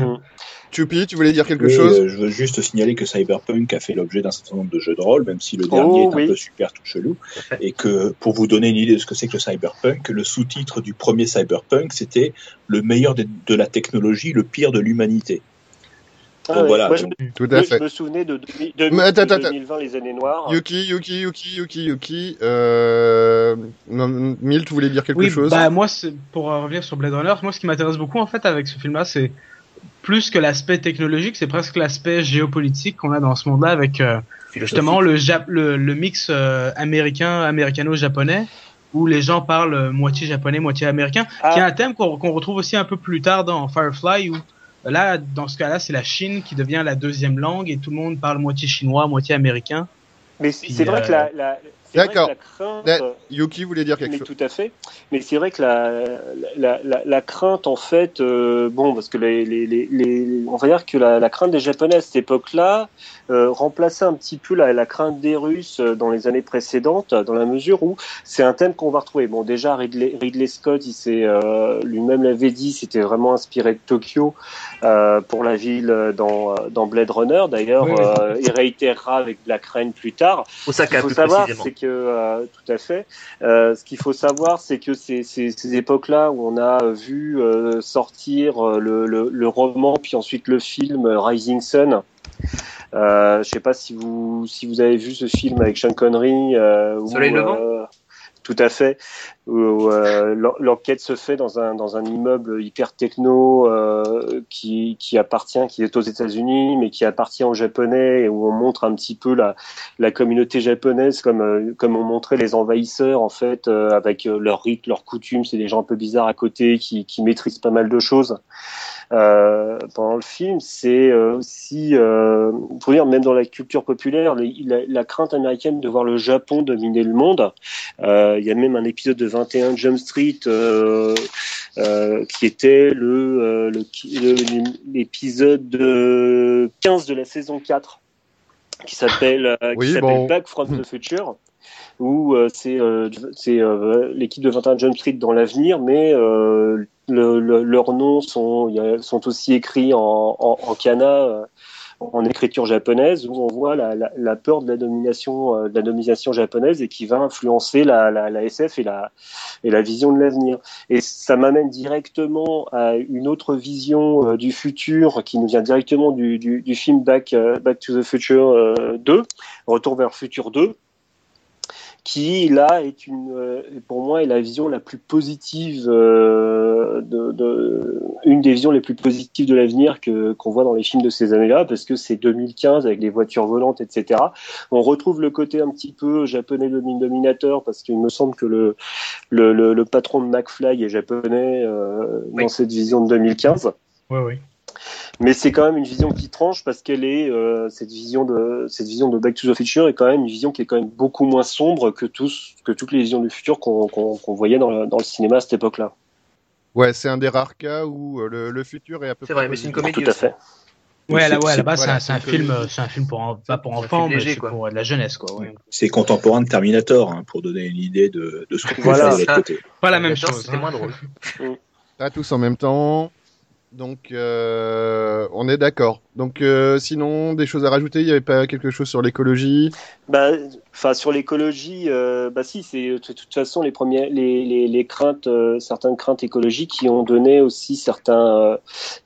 Choupi, tu voulais dire quelque Oui, chose euh, Je veux juste signaler que Cyberpunk a fait l'objet d'un certain nombre de jeux de rôle, même si le dernier Oh, est oui. un peu super tout chelou. Et que, pour vous donner une idée de ce que c'est que le Cyberpunk, le sous-titre du premier Cyberpunk, c'était le meilleur de, de la technologie, le pire de l'humanité. Ah Donc ouais. voilà. Moi, je, Tout me- à je fait. me souvenais de, demi- de- Mais attends, de attends, 2020, les années noires. Yuki, Yuki, Yuki, Yuki, Yuki. Euh... Milt, tu voulais dire quelque oui, chose bah moi, pour revenir sur Blade Runner, moi ce qui m'intéresse beaucoup en fait avec ce film-là, c'est plus que l'aspect technologique, c'est presque l'aspect géopolitique qu'on a dans ce monde-là avec euh, justement le, Jap- le, le mix euh, américain, américano-japonais, où les gens parlent euh, moitié japonais, moitié américain, Ah. qui est un thème qu'on qu'on retrouve aussi un peu plus tard dans Firefly, où euh, là, dans ce cas-là, c'est la Chine qui devient la deuxième langue et tout le monde parle moitié chinois, moitié américain. Mais c'est vrai euh, que la, la, vrai que D'accord. la crainte. Da- Yuki voulait dire quelque Mais chose. tout à fait. Mais c'est vrai que la, la, la, la crainte, en fait, euh, bon, parce que les, les, les, les- on va dire que la, la crainte des Japonais à cette époque-là euh, remplaçait un petit peu la, la crainte des Russes euh, dans les années précédentes, dans la mesure où c'est un thème qu'on va retrouver. Bon, déjà Ridley, Ridley Scott, il s'est euh, lui-même l'avait dit, c'était vraiment inspiré de Tokyo euh, pour la ville dans, dans Blade Runner. D'ailleurs, Oui, oui. euh, il réitérera avec Black Rain plus tard. Ce qu'il faut savoir, c'est que euh, tout à fait. Euh, ce qu'il faut savoir, c'est que c'est ces, ces époques-là où on a vu euh, sortir le, le, le roman, puis ensuite le film Rising Sun. Euh, je sais pas si vous si vous avez vu ce film avec Sean Connery. Euh, où, Soleil levant euh, tout à fait. Où, euh, l'en- l'enquête se fait dans un dans un immeuble hyper techno euh, qui qui appartient, qui est aux États-Unis, mais qui appartient aux Japonais, et où on montre un petit peu la la communauté japonaise comme euh, comme on montrait les envahisseurs en fait avec leurs rites, leurs coutumes, c'est des gens un peu bizarres à côté qui qui maîtrisent pas mal de choses. Pendant le film, c'est aussi, euh, faut dire même dans la culture populaire, la, crainte américaine de voir le Japon dominer le monde. Il y a même un épisode de 21 Jump Street euh, euh, qui était le euh, le- le- l'épisode de 15 de la saison 4 qui s'appelle Oui, bon. Back from the Future où euh, c'est euh, euh, l'équipe de 21 Jump Street dans l'avenir, mais le, le- leurs noms sont sont aussi écrits en, en, en euh, en écriture japonaise, où on voit la, peur de la domination euh, de la domination japonaise et qui va influencer la, SF et la vision de l'avenir. Et ça m'amène directement à une autre vision euh, du futur qui nous vient directement du, film Back euh, Back to the Future euh, 2, Retour vers le futur 2 qui là est une euh, pour moi est la vision la plus positive euh, de, de une des visions les plus positives de l'avenir que qu'on voit dans les films de ces années-là parce que c'est 2015 avec les voitures volantes etc on retrouve le côté un petit peu japonais domin- dominateur parce qu'il me semble que le le, le, le patron de McFly est japonais euh, Oui. dans cette vision de 2015 Ouais, oui. Mais c'est quand même une vision qui tranche parce qu'elle est euh, cette vision de cette vision de Back to the Future est quand même une vision qui est quand même beaucoup moins sombre que tous que toutes les visions du futur qu'on voyait dans le, dans le cinéma à cette époque-là. Ouais, c'est un des rares cas où euh, le, le futur est à peu C'est près. vrai, mais c'est une comédie Tout à fait. Ouais, là, c'est- ouais, c'est- là-bas, voilà, c'est un, c'est c'est film, euh, c'est un film pour, pas pour C'est enfants, mais léger, c'est quoi. pour de la jeunesse, quoi. ouais. C'est contemporain de Terminator, hein, pour donner une idée de, de ce qu'on Voilà. de l'autre côté. Pas la même chose. C'était hein. moins drôle. Pas tous en même temps. Donc, euh, on est d'accord. Donc, euh, sinon, des choses à rajouter? Il n'y avait pas quelque chose sur l'écologie? Bah, enfin sur l'écologie, euh, bah si, c'est de toute façon les premières, les, les, les craintes, euh, certaines craintes écologiques qui ont donné aussi certains.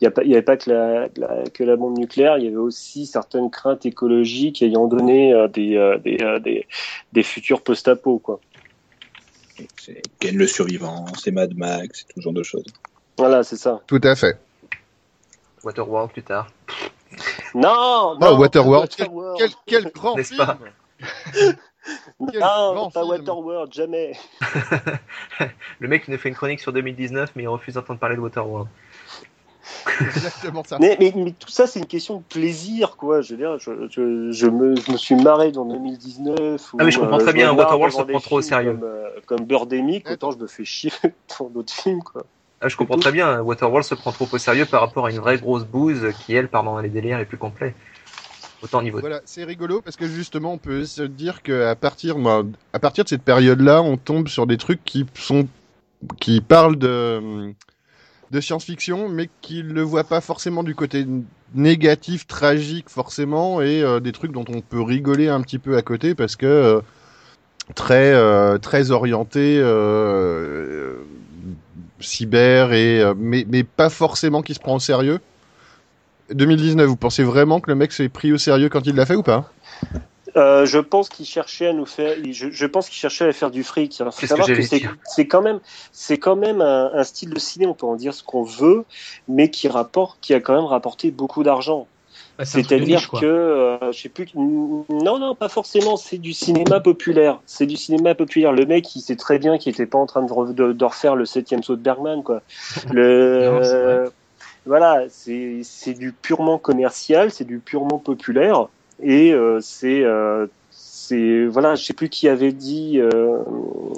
Il n'y avait pas que la, la- que la bombe nucléaire, il y avait aussi certaines craintes écologiques ayant donné euh, des, euh, des, euh, des des futurs post-apo quoi. C'est Ken le survivant, c'est Mad Max, c'est tout ce genre de choses. Voilà, c'est ça. Tout à fait. Waterworld plus tard. Non, Oh, non, Waterworld. Quel, quel grand N'est-ce film pas quel Non, pas film. Waterworld, jamais. Le mec il nous fait une chronique sur 2019, mais il refuse d'entendre parler de Waterworld. Exactement ça. Mais, mais, mais tout ça, c'est une question de plaisir, quoi. Je veux dire, je, je, je, me, je me suis marré dans 2019. Ah, mais je comprends euh, très bien, Waterworld se prend trop au sérieux. Comme, euh, comme Birdemic, autant je me fais chier dans d'autres films, quoi. Ah, je comprends très bien, Waterworld se prend trop au sérieux par rapport à une vraie grosse bouse qui, elle, part dans les délires les plus complets. Autant au niveau. Voilà, c'est rigolo parce que justement, on peut se dire que à partir, à partir de cette période-là, on tombe sur des trucs qui sont, qui parlent de, de science-fiction, mais qui le voient pas forcément du côté négatif, tragique forcément, et euh, des trucs dont on peut rigoler un petit peu à côté parce que euh, très, euh, très orienté cyber et euh, mais, mais pas forcément qui se prend au sérieux. 2019, vous pensez vraiment que le mec s'est pris au sérieux quand il l'a fait ou pas? Euh, je pense qu'il cherchait à nous faire. Je, je pense qu'il cherchait à faire du fric. Il faut que savoir que, c'est quand même, c'est quand même un, un style de ciné. On peut en dire ce qu'on veut, mais qui rapporte, qui a quand même rapporté beaucoup d'argent. Bah, C'est-à-dire que, euh, je sais plus, non, non, pas forcément. C'est du cinéma populaire. C'est du cinéma populaire. Le mec, il sait très bien qu'il était pas en train de, re- de, de refaire le septième saut de Bergman, quoi. Le, Non, euh, voilà, c'est c'est du purement commercial, c'est du purement populaire, et euh, c'est euh, c'est voilà, je sais plus qui avait dit, euh,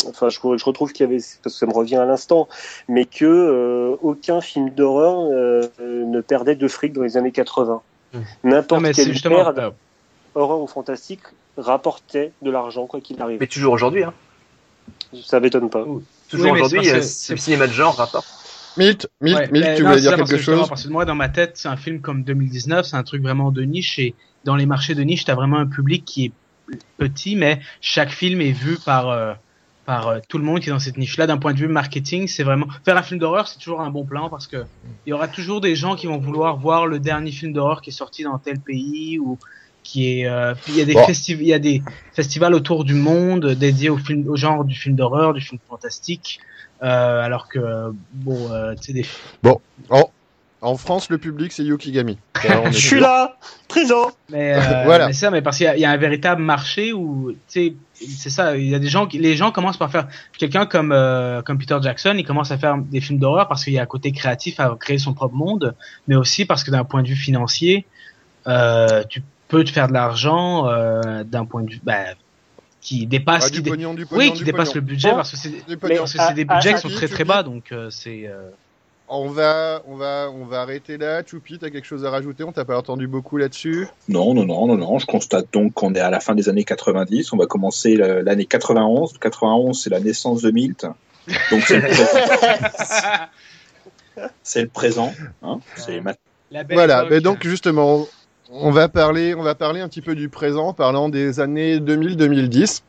enfin je, je retrouve qui avait parce que ça me revient à l'instant, mais que euh, aucun film d'horreur euh, ne perdait de fric dans les années 80. Mm. Non, N'importe quelle justement. merde, euh, horreur ou fantastique, rapportait de l'argent quoi qu'il arrive. Mais toujours aujourd'hui, hein. Ça m'étonne pas. Toujours Oui, aujourd'hui, euh, le cinéma de genre rapporte. Milt, Milt, Ouais, Milt, tu non, voulais dire quelque chose Parce que moi, dans ma tête, c'est un film comme 2019, c'est un truc vraiment de niche et dans les marchés de niche, t'as vraiment un public qui est petit, mais chaque film est vu par euh, par euh, tout le monde qui est dans cette niche-là. D'un point de vue marketing, c'est vraiment faire un film d'horreur, c'est toujours un bon plan parce que il y aura toujours des gens qui vont vouloir voir le dernier film d'horreur qui est sorti dans tel pays ou qui est euh, puis il y a des Bon. festiv- il y a des festivals autour du monde dédiés au film au genre du film d'horreur, du film fantastique. Euh, alors que bon, euh, tu sais des Oh, en France, le public, c'est Yukigami. Je suis là, présent. Mais euh, Voilà. mais c'est ça, mais parce qu'il y, a- il y a un véritable marché où, tu sais, c'est ça. Il y a des gens, qui, les gens commencent par faire quelqu'un comme euh, comme Peter Jackson, il commence à faire des films d'horreur parce qu'il y a un côté créatif à créer son propre monde, mais aussi parce que d'un point de vue financier, euh, tu peux te faire de l'argent euh, d'un point de vue bah, qui dépasse, Ah, qui du dé- pognon, du pognon, oui, qui du dépasse pognon. le budget Bon. parce que c'est des à- budgets à- qui sont très très bas, donc euh, c'est. On va, on va, on va arrêter là. Choupi, t'as quelque chose à rajouter? On t'a pas entendu beaucoup là-dessus. Non, non, non, non, non. Je constate donc qu'on est à la fin des années 90. On va commencer l'année 91. 91, c'est la naissance de Milt. Donc c'est le, le présent. Hein c'est Voilà. époque. Mais donc justement, on va parler, on va parler un petit peu du présent, en parlant des années 2000-2010.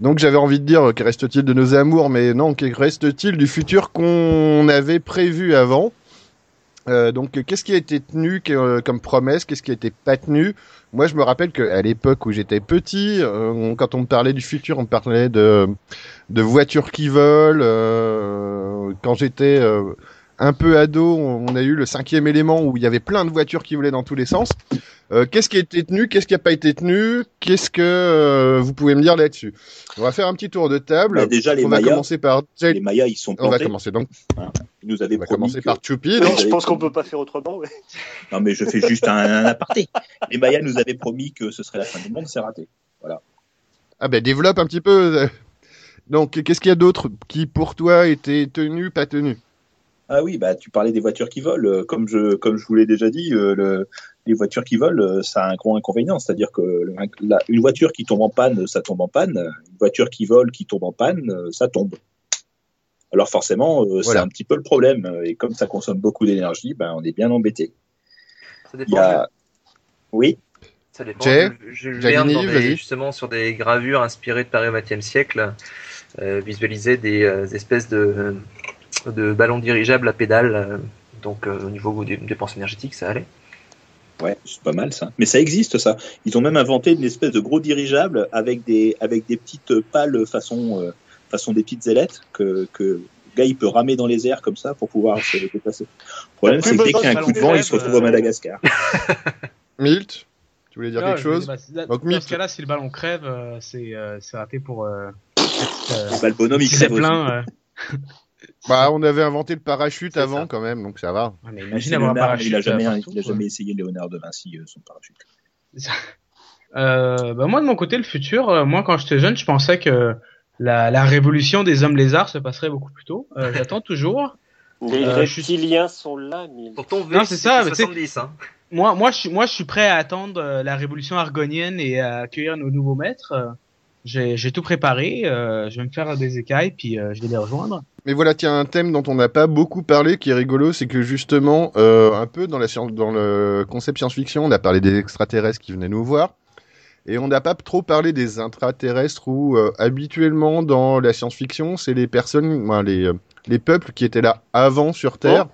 Donc j'avais envie de dire, que reste-t-il de nos amours Mais non, que reste-t-il du futur qu'on avait prévu avant? Euh, donc, qu'est-ce qui a été tenu que- comme promesse? Qu'est-ce qui a été pas tenu? Moi, je me rappelle qu'à l'époque où j'étais petit, euh, quand on me parlait du futur, on me parlait de, de voitures qui volent. euh, quand j'étais euh, un peu ado, on a eu le cinquième élément où il y avait plein de voitures qui volaient dans tous les sens. Euh, qu'est-ce qui a été tenu Qu'est-ce qui n'a pas été tenu Qu'est-ce que euh, vous pouvez me dire là-dessus On va faire un petit tour de table. Bah, déjà les on va commencer par Les Mayas, ils sont on va plantés. commencer donc. Ils nous avaient On va promis. commencer que- par Choupi. Oui, donc. Je pense qu'on peut pas faire autrement. Ouais. Non, mais je fais juste un, un aparté. Les Mayas nous avaient promis que ce serait la fin du monde. C'est raté. Ah ben développe un petit peu. Donc qu'est-ce qu'il y a d'autre qui pour toi était tenu, pas tenu? Ah oui, bah tu parlais des voitures qui volent. Euh, Comme je comme je vous l'ai déjà dit, euh, le, les voitures qui volent, euh, ça a un gros inconvénient, c'est-à-dire que le- la- une voiture qui tombe en panne, ça tombe en panne. Une voiture qui vole, qui tombe en panne, ça tombe. Alors forcément, euh, c'est un petit peu le problème. Et comme ça consomme beaucoup d'énergie, ben on est bien embêté. Ça Il dépend. y a, oui, Ça dépend. Jay, Je, des- justement sur des gravures inspirées de Paris au XXe siècle, euh, visualiser des euh, espèces de, de ballons dirigeables à pédales. euh, donc euh, au niveau des dépenses énergétiques, ça allait. ouais, c'est pas mal ça. Mais ça existe ça. Ils ont même inventé une espèce de gros dirigeable avec des avec des petites pales façon euh, façon des petites ailettes que que le gars il peut ramer dans les airs comme ça pour pouvoir se déplacer. Le problème c'est que dès qu'il y a un coup de vent, ballon il se retrouve euh, Madagascar. Milt, tu voulais dire Non, quelque chose bah, Donc, Dans Milt. ce cas-là, si le ballon crève, euh, c'est euh, c'est raté pour. Euh, euh, Bah, le bonhomme il crève c'est aussi. plein. Bah, on avait inventé le parachute avant ça. quand même, donc ça va. ouais, mais Imagine imagine avoir un Léonard, parachute. il a jamais, il a jamais essayé Léonard de Vinci euh, son parachute. Euh, bah moi de mon côté le futur, euh, moi quand j'étais jeune je pensais que la, la révolution des hommes lézards se passerait beaucoup plus tôt. Euh, J'attends toujours. Les Euh, suis- reptiliens sont là, mais Pourtant, Non, c'est ça, mais tu sais- 70. Hein. Moi moi je suis moi je suis prêt à attendre euh, la révolution argonienne et à accueillir nos nouveaux maîtres. Euh, J'ai j'ai tout préparé. euh, je vais me faire des écailles puis euh, je vais les rejoindre. Mais voilà, tiens, un thème dont on n'a pas beaucoup parlé, qui est rigolo, c'est que justement, euh, un peu dans la science, dans le concept science-fiction, on a parlé des extraterrestres qui venaient nous voir, et on n'a pas trop parlé des intraterrestres où euh, habituellement dans la science-fiction, c'est les personnes, les euh, les peuples qui étaient là avant sur Terre,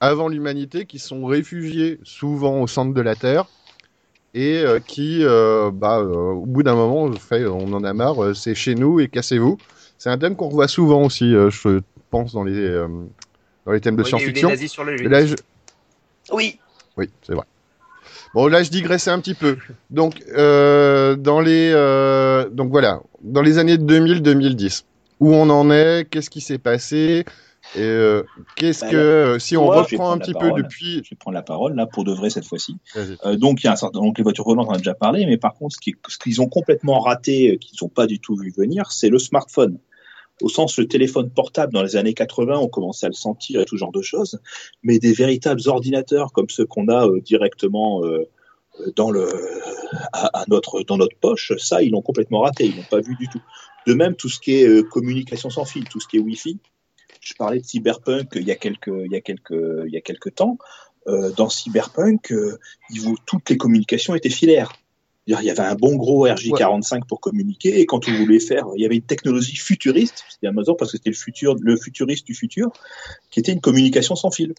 avant l'humanité, qui sont réfugiés souvent au centre de la Terre. Et euh, qui, bah, au bout d'un moment, fait, on en a marre, c'est chez nous et cassez-vous. C'est un thème qu'on revoit souvent aussi, euh, je pense, dans les, euh, dans les thèmes de science-fiction. je... oui. Oui, c'est vrai. Bon, là, je digressais un petit peu. Donc, euh, dans les, euh, donc voilà, dans les années 2000-2010, où on en est, qu'est-ce qui s'est passé, et euh, qu'est-ce Bah, que, euh, si on reprend un petit peu depuis, Je vais prendre la parole là pour de vrai cette fois-ci. Euh, donc il y a un certain, donc les voitures volantes on en a déjà parlé, mais par contre ce qui- ce qu'ils ont complètement raté, qu'ils n'ont pas du tout vu venir, c'est le smartphone. Au sens le téléphone portable dans les années 80, on commençait à le sentir et tout genre de choses, mais des véritables ordinateurs comme ceux qu'on a euh, directement euh, dans le à, à notre dans notre poche, ça ils l'ont complètement raté, ils l'ont pas vu du tout. De même tout ce qui est euh, communication sans fil, tout ce qui est Wi-Fi. Je parlais de cyberpunk il y a quelques il y a quelques il y a quelques temps. Euh, dans cyberpunk, euh, toutes les communications étaient filaires. Il y avait un bon gros RJ45 pour communiquer et quand on voulait faire, il y avait une technologie futuriste, c'était Amazon parce que c'était le futur, le futuriste du futur, qui était une communication sans fil.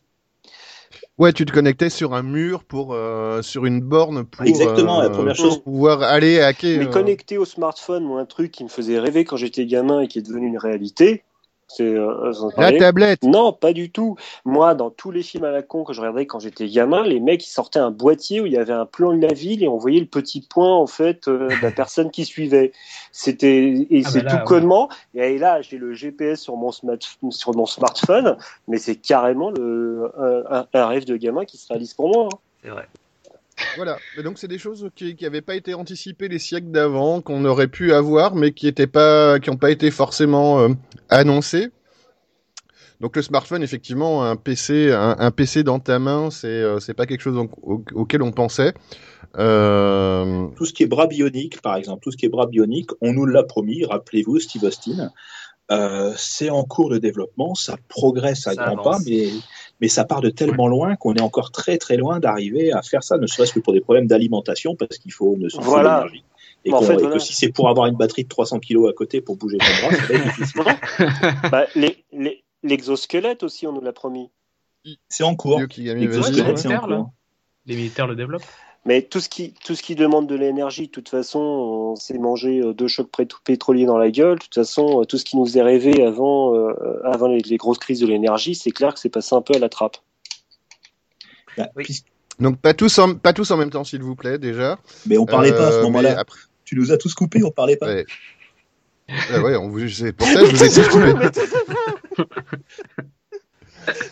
ouais, tu te connectais sur un mur pour, euh, sur une borne pour, Exactement, la euh, première pour chose. pouvoir aller hacker. Mais euh, connecté au smartphone, moi, un truc qui me faisait rêver quand j'étais gamin et qui est devenu une réalité. Euh, vous en la tablette. Non, pas du tout. Moi, dans tous les films à la con que je regardais quand j'étais gamin, les mecs ils sortaient un boîtier où il y avait un plan de la ville et on voyait le petit point en fait euh, de la personne qui suivait. C'était et Ah c'est bah tout ouais. connement. Et là, j'ai le GPS sur mon smart- sur mon smartphone, mais c'est carrément le un rêve de gamin qui se réalise pour moi. hein. C'est vrai. Voilà. Et donc c'est des choses qui n'avaient pas été anticipées les siècles d'avant, qu'on aurait pu avoir, mais qui étaient pas, qui n'ont pas été forcément euh, annoncées. Donc le smartphone, effectivement, un PC, un, un PC dans ta main, c'est euh, c'est pas quelque chose au- au- auquel on pensait. Euh, Tout ce qui est bras bionique, par exemple, tout ce qui est bras bionique, on nous l'a promis, rappelez-vous, Steve Austin. Euh, c'est en cours de développement, ça progresse à Ça grands avance. pas, mais, mais ça part de tellement loin qu'on est encore très très loin d'arriver à faire ça, ne serait-ce que pour des problèmes d'alimentation, parce qu'il faut ne Voilà. l'énergie. Et, En qu'on- fait, et voilà. que si c'est pour avoir une batterie de 300 kilos à côté pour bouger ton bras, ça va être difficile. Bah, les- les- L'exosquelette aussi, on nous l'a promis. C'est en cours. L'exosquelette, c'est en cours. Les militaires le développent. Mais tout ce qui tout ce qui demande de l'énergie, de toute façon, on s'est mangé euh, deux chocs pétroliers dans la gueule. De toute façon, euh, tout ce qui nous est rêvé avant euh, avant les, les grosses crises de l'énergie, c'est clair que c'est passé un peu à la trappe. Bah, Oui. puis- Donc pas tous en, pas tous en même temps, s'il vous plaît, déjà. Mais on parlait pas à ce moment-là. après- Tu nous as tous coupés, on parlait pas. Ouais. On vous, c'est pour ça que je vous ai tous coupé.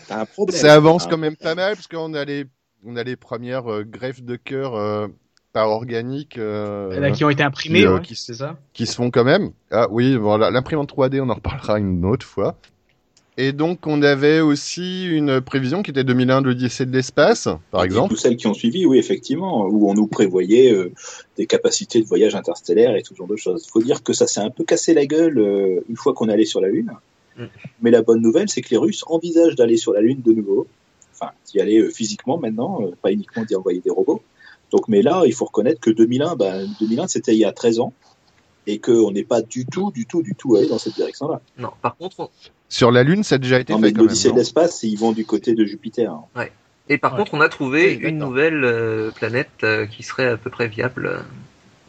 T'as un problème. Ça avance un quand même pas mal parce qu'on a les, on a les premières euh, greffes de cœur euh, par organique euh, Là, qui ont été imprimés, qui, euh, ouais, qui- c'est ça. qui se font quand même. Ah oui, voilà, l'imprimante 3D, on en reparlera une autre fois. Et donc, on avait aussi une prévision qui était 2001 de l'Odyssée de l'espace, par Et exemple. Toutes celles qui ont suivi, oui, effectivement, où on nous prévoyait euh, des capacités de voyage interstellaire et tout ce genre de choses. Il faut dire que ça s'est un peu cassé la gueule euh, une fois qu'on est allé sur la Lune. Mm. Mais la bonne nouvelle, c'est que les Russes envisagent d'aller sur la Lune de nouveau. Enfin, d'y aller euh, physiquement maintenant, euh, pas uniquement d'y envoyer des robots. Donc, mais là, il faut reconnaître que 2001, ben, 2001, c'était il y a 13 ans. Et qu'on n'est pas du tout, du tout, du tout allé dans cette direction-là. Non, par contre, on- Sur la Lune, ça a déjà été Non, fait mais quand même. l'Odyssée de l'espace, ils vont du côté de Jupiter. hein. et par Ouais. contre, on a trouvé une nouvelle euh, planète euh, qui serait à peu près viable euh,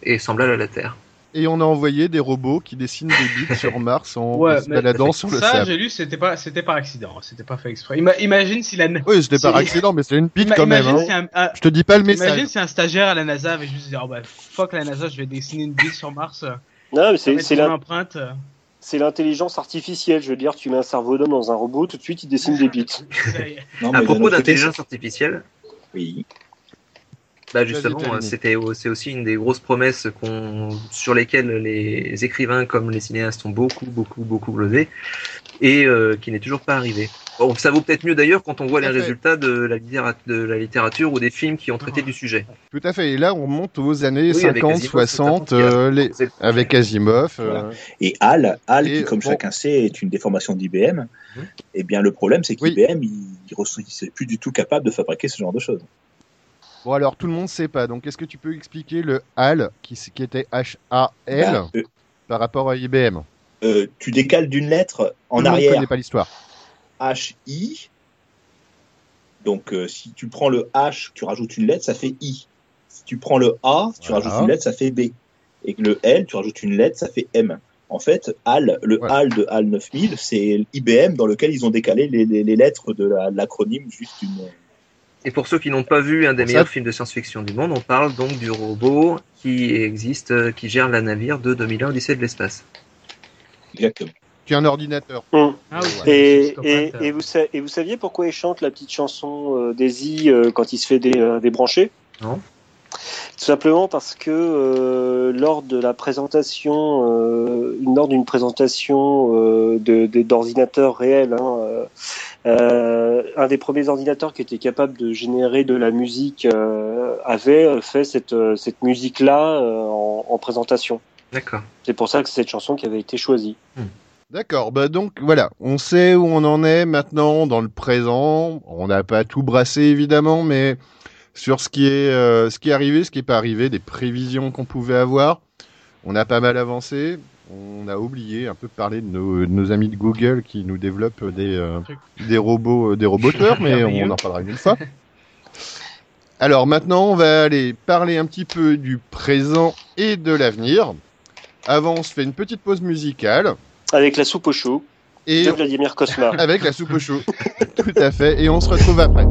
et semblable à la Terre. Et on a envoyé des robots qui dessinent des bits sur Mars en Ouais, se baladant sur le Ça, sable. j'ai lu, c'était pas, c'était par accident, c'était pas fait exprès. Ima- imagine si la, Oui, c'était par C'est- accident, mais c'était une bite Ima- quand même. imagine Hein. si un, un- Je te dis pas le message. imagine si un stagiaire à la NASA avait juste dit, oh bah, fuck la NASA, je vais dessiner une bite sur Mars. Non, mais ça c'est être c'est c'est l'intelligence artificielle. Je veux dire, tu mets un cerveau d'homme dans un robot, tout de suite, il dessine des bits. Ça. Non, À mais propos d'intelligence artificielle, Oui. Bah justement, Jérémy. c'était c'est aussi une des grosses promesses qu'on sur lesquelles les écrivains comme les cinéastes ont beaucoup, beaucoup, beaucoup glosé et euh, qui n'est toujours pas arrivé. Bon, ça vaut peut-être mieux d'ailleurs quand on voit les fait. résultats de la, littéra- de la littérature ou des films qui ont traité Ah. du sujet. Tout à fait. Et là, on remonte aux années Oui, avec 50, Asimov, 60, notamment, qui a- euh, les... Avec Asimov. euh. Et HAL, HAL Et qui, comme bon. chacun sait, est une déformation d'IBM, Mhm. eh bien, le problème, c'est Oui. qu'IBM, il, il plus du tout capable de fabriquer ce genre de choses. Bon, alors, tout le monde sait pas. Donc, est-ce que tu peux expliquer le HAL, qui, était H-A-L, Bah, euh, par rapport à IBM euh, tu décales d'une lettre en Tout le monde arrière, connaît pas l'histoire. H-I. Donc, euh, si tu prends le H, tu rajoutes une lettre, ça fait I. Si tu prends le A, tu Voilà. rajoutes une lettre, ça fait B. Et le L, tu rajoutes une lettre, ça fait M. En fait, HAL, le. HAL de HAL 9000, c'est IBM dans lequel ils ont décalé les, les- les lettres de la- l'acronyme juste une. Et pour ceux qui n'ont pas vu un des meilleurs films de science-fiction du monde, on parle donc du robot qui existe, euh, qui gère la navire de 2001 Odyssée de l'espace. Exactement. Tu as un ordinateur. Hum. Ah oui, Et, psychopathe, et, et, vous sa- et vous saviez pourquoi il chante la petite chanson euh, Daisy euh, quand il se fait dé- euh, débrancher? Non. Tout simplement parce que euh, lors de la présentation, euh, lors d'une présentation euh, de- de- d'ordinateurs réels, hein, euh, euh, un des premiers ordinateurs qui était capable de générer de la musique euh, avait fait cette, euh, cette musique-là euh, en, en présentation. D'accord. C'est pour ça que c'est cette chanson qui avait été choisie. D'accord, bah donc voilà, on sait où on en est maintenant dans le présent. On n'a pas tout brassé évidemment, mais sur ce qui est euh, ce qui est arrivé, ce qui est pas arrivé, des prévisions qu'on pouvait avoir, on a pas mal avancé. On a oublié un peu de parler de nos, de nos amis de Google qui nous développent des euh, des robots euh, des roboteurs, mais on en parlera une fois. Alors maintenant, on va aller parler un petit peu du présent et de l'avenir. Avant, on se fait une petite pause musicale Avec la soupe au chou et de Vladimir Kosma. avec la soupe au chou. Tout à fait. Et on se retrouve après.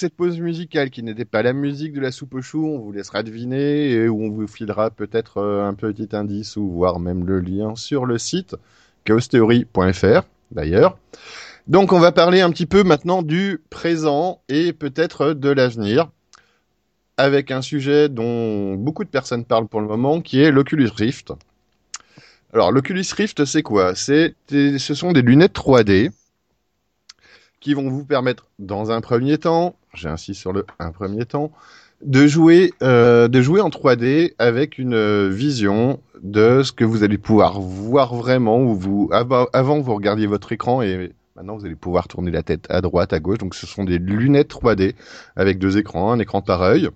Cette pause musicale qui n'était pas la musique de la soupe au chou, on vous laissera deviner et où on vous filera peut-être euh, un petit indice ou voire même le lien sur le site chaostheory.fr d'ailleurs. Donc on va parler un petit peu maintenant du présent et peut-être de l'avenir avec un sujet dont beaucoup de personnes parlent pour le moment qui est l'Oculus Rift. Alors l'Oculus Rift c'est quoi? C'est ce sont des lunettes 3D qui vont vous permettre, dans un premier temps, j'insiste sur le un premier temps, de jouer, euh, de jouer en 3D avec une euh, vision de ce que vous allez pouvoir voir vraiment. Où vous, avant, avant, vous regardiez votre écran et maintenant vous allez pouvoir tourner la tête à droite, à gauche. Donc ce sont des lunettes 3D avec deux écrans, un écran par œil.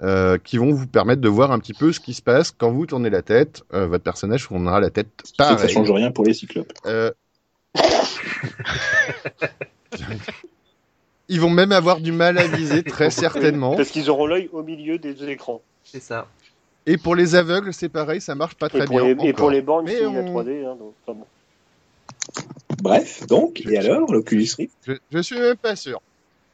Euh, qui vont vous permettre de voir un petit peu ce qui se passe quand vous tournez la tête. Euh, votre personnage tournera la tête pareil. Ça change rien pour les cyclopes. Euh... Ils vont même avoir du mal à viser, très certainement. Parce qu'ils auront l'œil au milieu des deux écrans. C'est ça. Et pour les aveugles, c'est pareil, ça marche pas très et pour bien. Les, et pour les bornes, c'est on... la 3D. Hein, donc, enfin bon. Bref, donc, et alors, l'Oculus Rift? Je, je suis même pas sûr.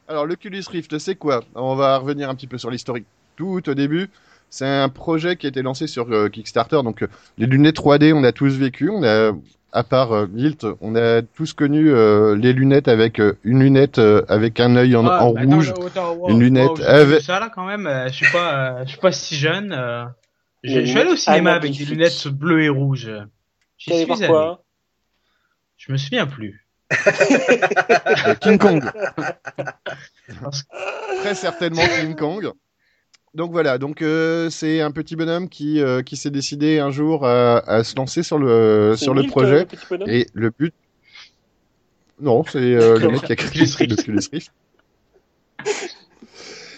Alors, l'Oculus Rift, c'est quoi? On va revenir un petit peu sur l'historique tout au début. C'est un projet qui a été lancé sur euh, Kickstarter. Donc, euh, les lunettes 3D, on a tous vécu. On a, à part euh, Milt, on a tous connu euh, les lunettes avec euh, une lunette euh, avec un œil en, Ah, en bah, rouge. attends, attends, wow, une lunette wow, avec- Ça là quand même, euh, je suis pas, euh, je suis pas si jeune. euh, je je suis allé au cinéma avec des lunettes bleues et rouges. J'y suis allé. quoi Je me souviens plus. King Kong. Parce Très certainement King Kong. Donc voilà, donc euh, c'est un petit bonhomme qui euh, qui s'est décidé un jour à, à se lancer sur le sur le projet. et le but non, c'est euh, le mec qui a créé Oculus Rift.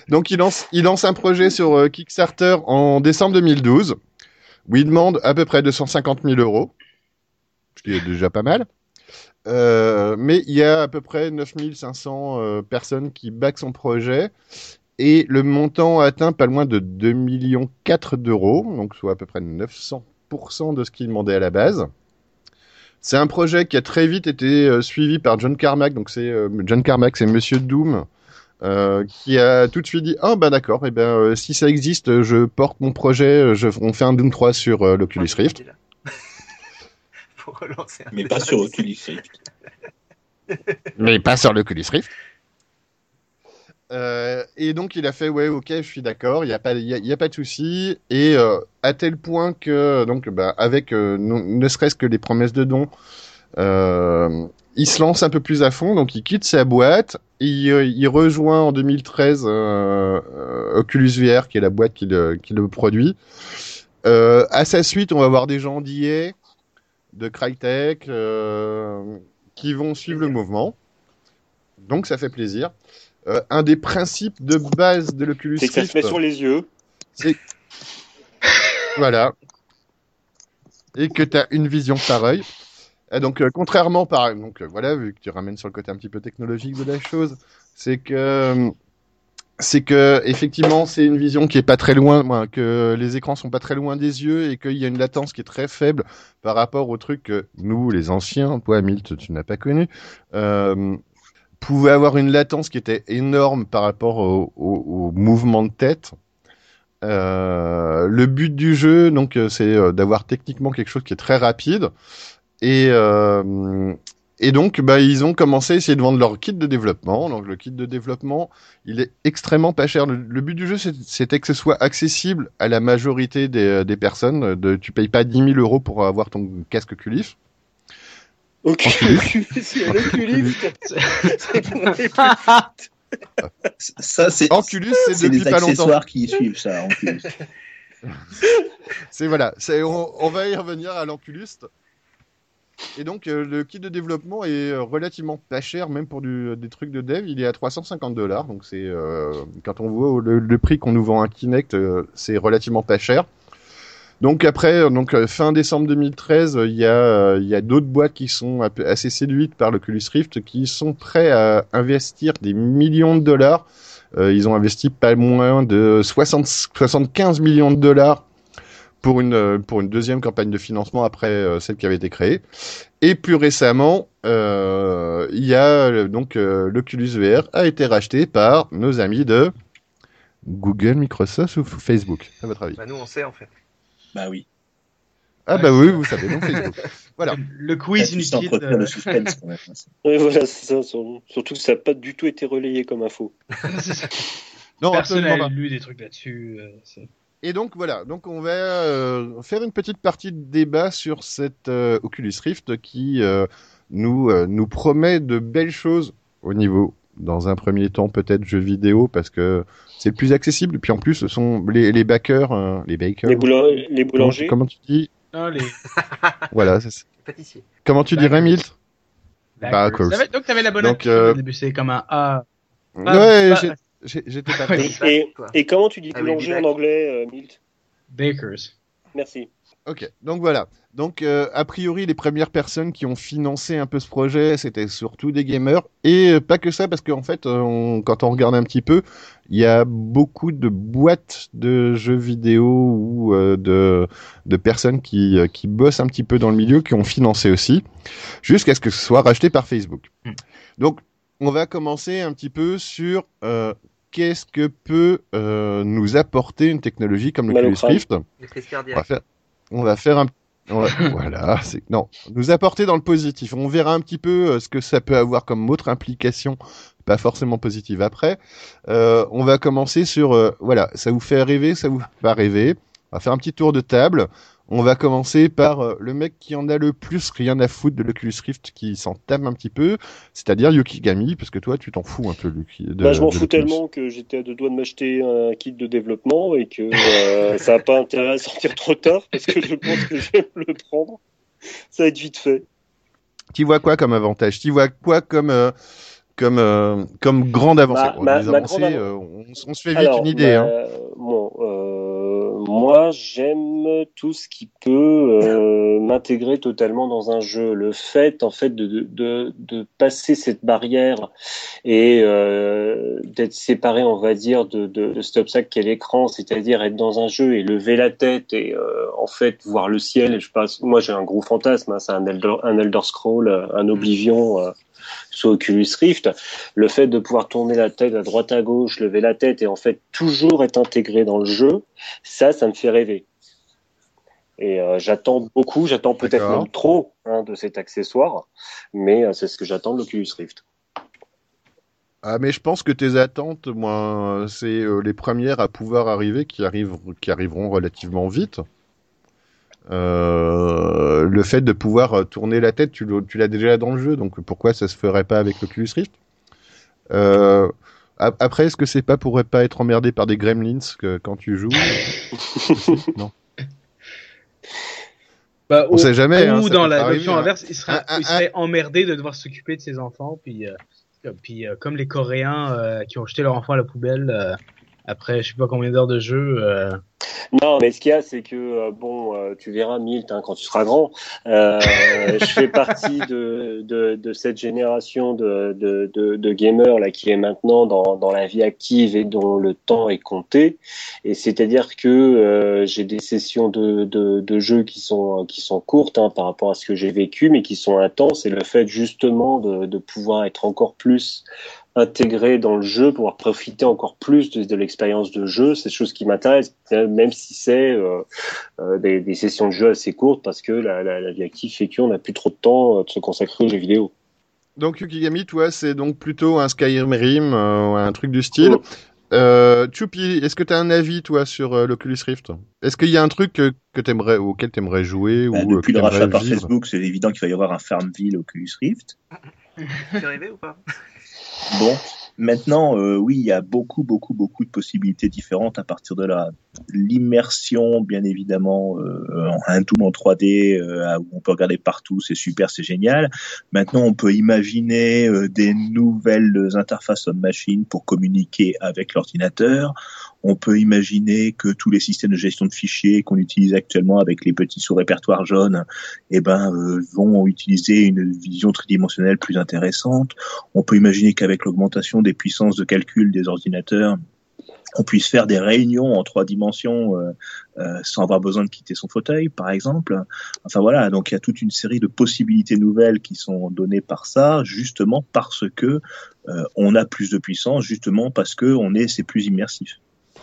Donc il lance il lance un projet sur Kickstarter en décembre 2012 où il demande à peu près 250 000 euros, ce qui est déjà pas mal. Euh, mais il y a à peu près 9500 euh, personnes qui backent son projet et le montant atteint pas loin de 2 millions 4 d'euros, donc soit à peu près 900% de ce qu'il demandait à la base. C'est un projet qui a très vite été euh, suivi par John Carmack, donc c'est euh, John Carmack, c'est Monsieur Doom, euh, qui a tout de suite dit ah ben d'accord, et ben euh, si ça existe, je porte mon projet, je, on fait un Doom 3 sur euh, l'Oculus Rift. Pour relancer un Mais pas sur. Oculus Rift. mais pas sur l'Oculus Rift. Euh, et donc il a fait ouais ok je suis d'accord il y a pas il y a, pas de souci. Et euh, à tel point que donc bah avec euh, ne, serait-ce que les promesses de dons il se lance un peu plus à fond. Donc il quitte sa boîte. Il, rejoint en 2013 euh, euh, Oculus VR qui est la boîte qui le, produit. À sa suite on va voir des gens d'IA de Crytek qui vont suivre le mouvement. Donc ça fait plaisir euh, un des principes de base de l'Oculus C'est que ça se Rift, met sur les yeux. voilà, et que tu as une vision par œil. Et donc, euh, contrairement par, donc euh, voilà, vu que tu ramènes sur le côté un petit peu technologique de la chose, c'est que c'est que effectivement c'est une vision qui est pas très loin, que les écrans sont pas très loin des yeux et qu'il y a une latence qui est très faible par rapport au truc que nous, les anciens, toi, Milt, tu n'as pas connu. Euh, pouvait avoir une latence qui était énorme par rapport au, mouvement de tête. Euh, le but du jeu, donc, euh, c'est euh, d'avoir techniquement quelque chose qui est très rapide. Et, donc, bah, ils ont commencé à essayer de vendre leur kit de développement. Le kit de développement, il est extrêmement pas cher. Le, but du jeu, c'était que ce soit accessible à la majorité des, personnes. De, tu payes pas 10 000 euros pour avoir ton casque Oculus. Oculus, c'est l'Oculus. C'est pour les plus- Ça, c'est Oculus, c'est c'est depuis les pas longtemps. accessoires qui suivent ça. Oculus. C'est voilà, c'est on, on va y revenir à l'Oculus. Et donc euh, le kit de développement est euh, relativement pas cher, même pour du, des trucs de dev, il est à 350 dollars. Donc c'est euh, quand on voit le, le prix qu'on nous vend un Kinect, euh, c'est relativement pas cher. Donc après, euh, donc euh, fin décembre 2013, euh, il y a il y a d'autres boîtes qui sont assez séduites par l'Oculus Rift, qui sont prêts à investir des millions de dollars. Ils ont investi pas moins de 60, 75 millions de dollars pour une deuxième campagne de financement après celle qui avait été créée. Et plus récemment, il y a donc l'Oculus VR a été racheté par nos amis de Google, Microsoft ou Facebook, à votre avis? Bah, nous, on sait en fait. Bah oui. Ah Ouais, bah oui, vous savez, donc Facebook. Voilà. Le quiz inutile. de- le suspense quand même. hein. Oui, voilà, c'est ça. sur- Surtout que ça n'a pas du tout été relayé comme info. Ça. Non, Personne absolument n'a lu des trucs là-dessus. euh, Et donc voilà, donc on va euh, faire une petite partie de débat sur cette euh, Oculus Rift qui euh, nous euh, nous promet de belles choses au niveau dans un premier temps peut-être jeux vidéo parce que c'est le plus accessible puis en plus ce sont les les backers euh, les bakers Les, boulangers. comment tu dis Non, les voilà c'est ça. Pâtissier. comment tu dirais Milt? Backers. Backers. T'avais- Donc t'avais la bonne Donc, euh, au début, c'est comme un A. ouais bah, j'ai- j'ai- j'étais pas Ouais. prêt. Et, et comment tu dis Ah oui, boulanger en anglais, euh, Milt? Bakers. Merci. Ok, donc voilà. Donc euh, a priori les premières personnes qui ont financé un peu ce projet, c'était surtout des gamers et euh, pas que ça parce qu'en fait, euh, on- quand on regarde un petit peu, il y a beaucoup de boîtes de jeux vidéo ou euh, de de personnes qui euh, qui bossent un petit peu dans le milieu qui ont financé aussi, jusqu'à ce que ce soit racheté par Facebook. Hmm. Donc on va commencer un petit peu sur euh, qu'est-ce que peut euh, nous apporter une technologie comme le Oculus. Rift. On va faire, on va faire un, on va- voilà, c'est non, nous apporter dans le positif. On verra un petit peu euh, ce que ça peut avoir comme autre implication, pas forcément positive après. Euh, on va commencer sur, euh, voilà, ça vous fait rêver, ça vous fait pas rêver. On va faire un petit tour de table. On va commencer par euh, le mec qui en a le plus rien à foutre de l'Oculus Rift, qui s'en tape un petit peu, c'est-à-dire Yukigami, parce que toi, tu t'en fous un peu, de- bah, je m'en fous tellement que j'étais à deux doigts de m'acheter un kit de développement et que euh, ça n'a pas intérêt à sortir trop tard parce que je pense que je vais le prendre. Ça va être vite fait. Tu vois quoi comme avantage? Tu vois quoi comme euh, comme euh, comme grande avancée Ma- avancées, grande euh, on, on se fait vite Alors, une idée. hein. bon, moi, j'aime tout ce qui peut euh, m'intégrer totalement dans un jeu. Le fait, en fait, de, de, de, passer cette barrière et euh, d'être séparé, on va dire, de, de, de cet obstacle qu'est l'écran, c'est-à-dire être dans un jeu et lever la tête et euh, en fait voir le ciel. Et je passe, moi, j'ai un gros fantasme, hein, c'est un Elder, un Elder Scroll, euh, un Oblivion. Sur Oculus Rift, le fait de pouvoir tourner la tête à droite à gauche, lever la tête et en fait toujours être intégré dans le jeu, ça, ça me fait rêver. Et euh, j'attends beaucoup, j'attends peut-être même trop hein, de cet accessoire, mais euh, c'est ce que j'attends de l'Oculus Rift. Ah mais je pense que tes attentes, moi, c'est euh, les premières à pouvoir arriver qui arrivent qui arriveront relativement vite. Le fait de pouvoir euh, tourner la tête, tu l'as déjà dans le jeu, donc pourquoi ça se ferait pas avec l'Oculus Rift? Euh, ap- Après, est-ce que c'est pas pourrait pas être emmerdé par des gremlins que, quand tu joues? Non. Bah, On sait jamais. hein, ou ça dans la version hein. inverse, il serait, il emmerdé de devoir s'occuper de ses enfants, puis, euh, puis euh, comme les Coréens qui ont jeté leur enfant à la poubelle après je sais pas combien d'heures de jeu. euh, Non, mais ce qu'il y a, c'est que euh, bon, euh, tu verras Milt hein, quand tu seras grand. Euh, je fais partie de, de, de cette génération de, de, gamers là qui est maintenant dans, dans la vie active et dont le temps est compté. Et c'est-à-dire que euh, j'ai des sessions de, de, de jeux qui sont qui sont courtes hein, par rapport à ce que j'ai vécu, mais qui sont intenses. Et le fait justement de, de pouvoir être encore plus intégré dans le jeu, pouvoir profiter encore plus de, de l'expérience de jeu, c'est chose qui m'intéresse, même si c'est euh, euh, des, des sessions de jeu assez courtes, parce que la, la, la vie active fait qu'on n'a plus trop de temps euh, de se consacrer aux jeux vidéo. Donc Yukigami, toi, c'est donc plutôt un Skyrim, euh, un truc du style. Oh. Euh, Choupi, est-ce que tu as un avis, toi, sur euh, l'Oculus Rift? Est-ce qu'il y a un truc que, que t'aimerais, auquel tu aimerais jouer Bah, ou depuis le rachat par Facebook, c'est évident qu'il va y avoir un Farmville Oculus Rift. Tu es arrivé ou pas? Bon, maintenant, euh, oui, il y a beaucoup, beaucoup, beaucoup de possibilités différentes à partir de là. L'immersion, bien évidemment, euh, un Doom en 3D, euh, où on peut regarder partout, c'est super, c'est génial. Maintenant, on peut imaginer euh, des nouvelles interfaces on-machine pour communiquer avec l'ordinateur. On peut imaginer que tous les systèmes de gestion de fichiers qu'on utilise actuellement avec les petits sous-répertoires jaunes, eh ben, euh, vont utiliser une vision tridimensionnelle plus intéressante. On peut imaginer qu'avec l'augmentation des puissances de calcul des ordinateurs, on puisse faire des réunions en trois dimensions euh, euh, sans avoir besoin de quitter son fauteuil, par exemple. Enfin voilà, donc il y a toute une série de possibilités nouvelles qui sont données par ça, justement parce que on a plus de puissance, justement parce que on est c'est plus immersif.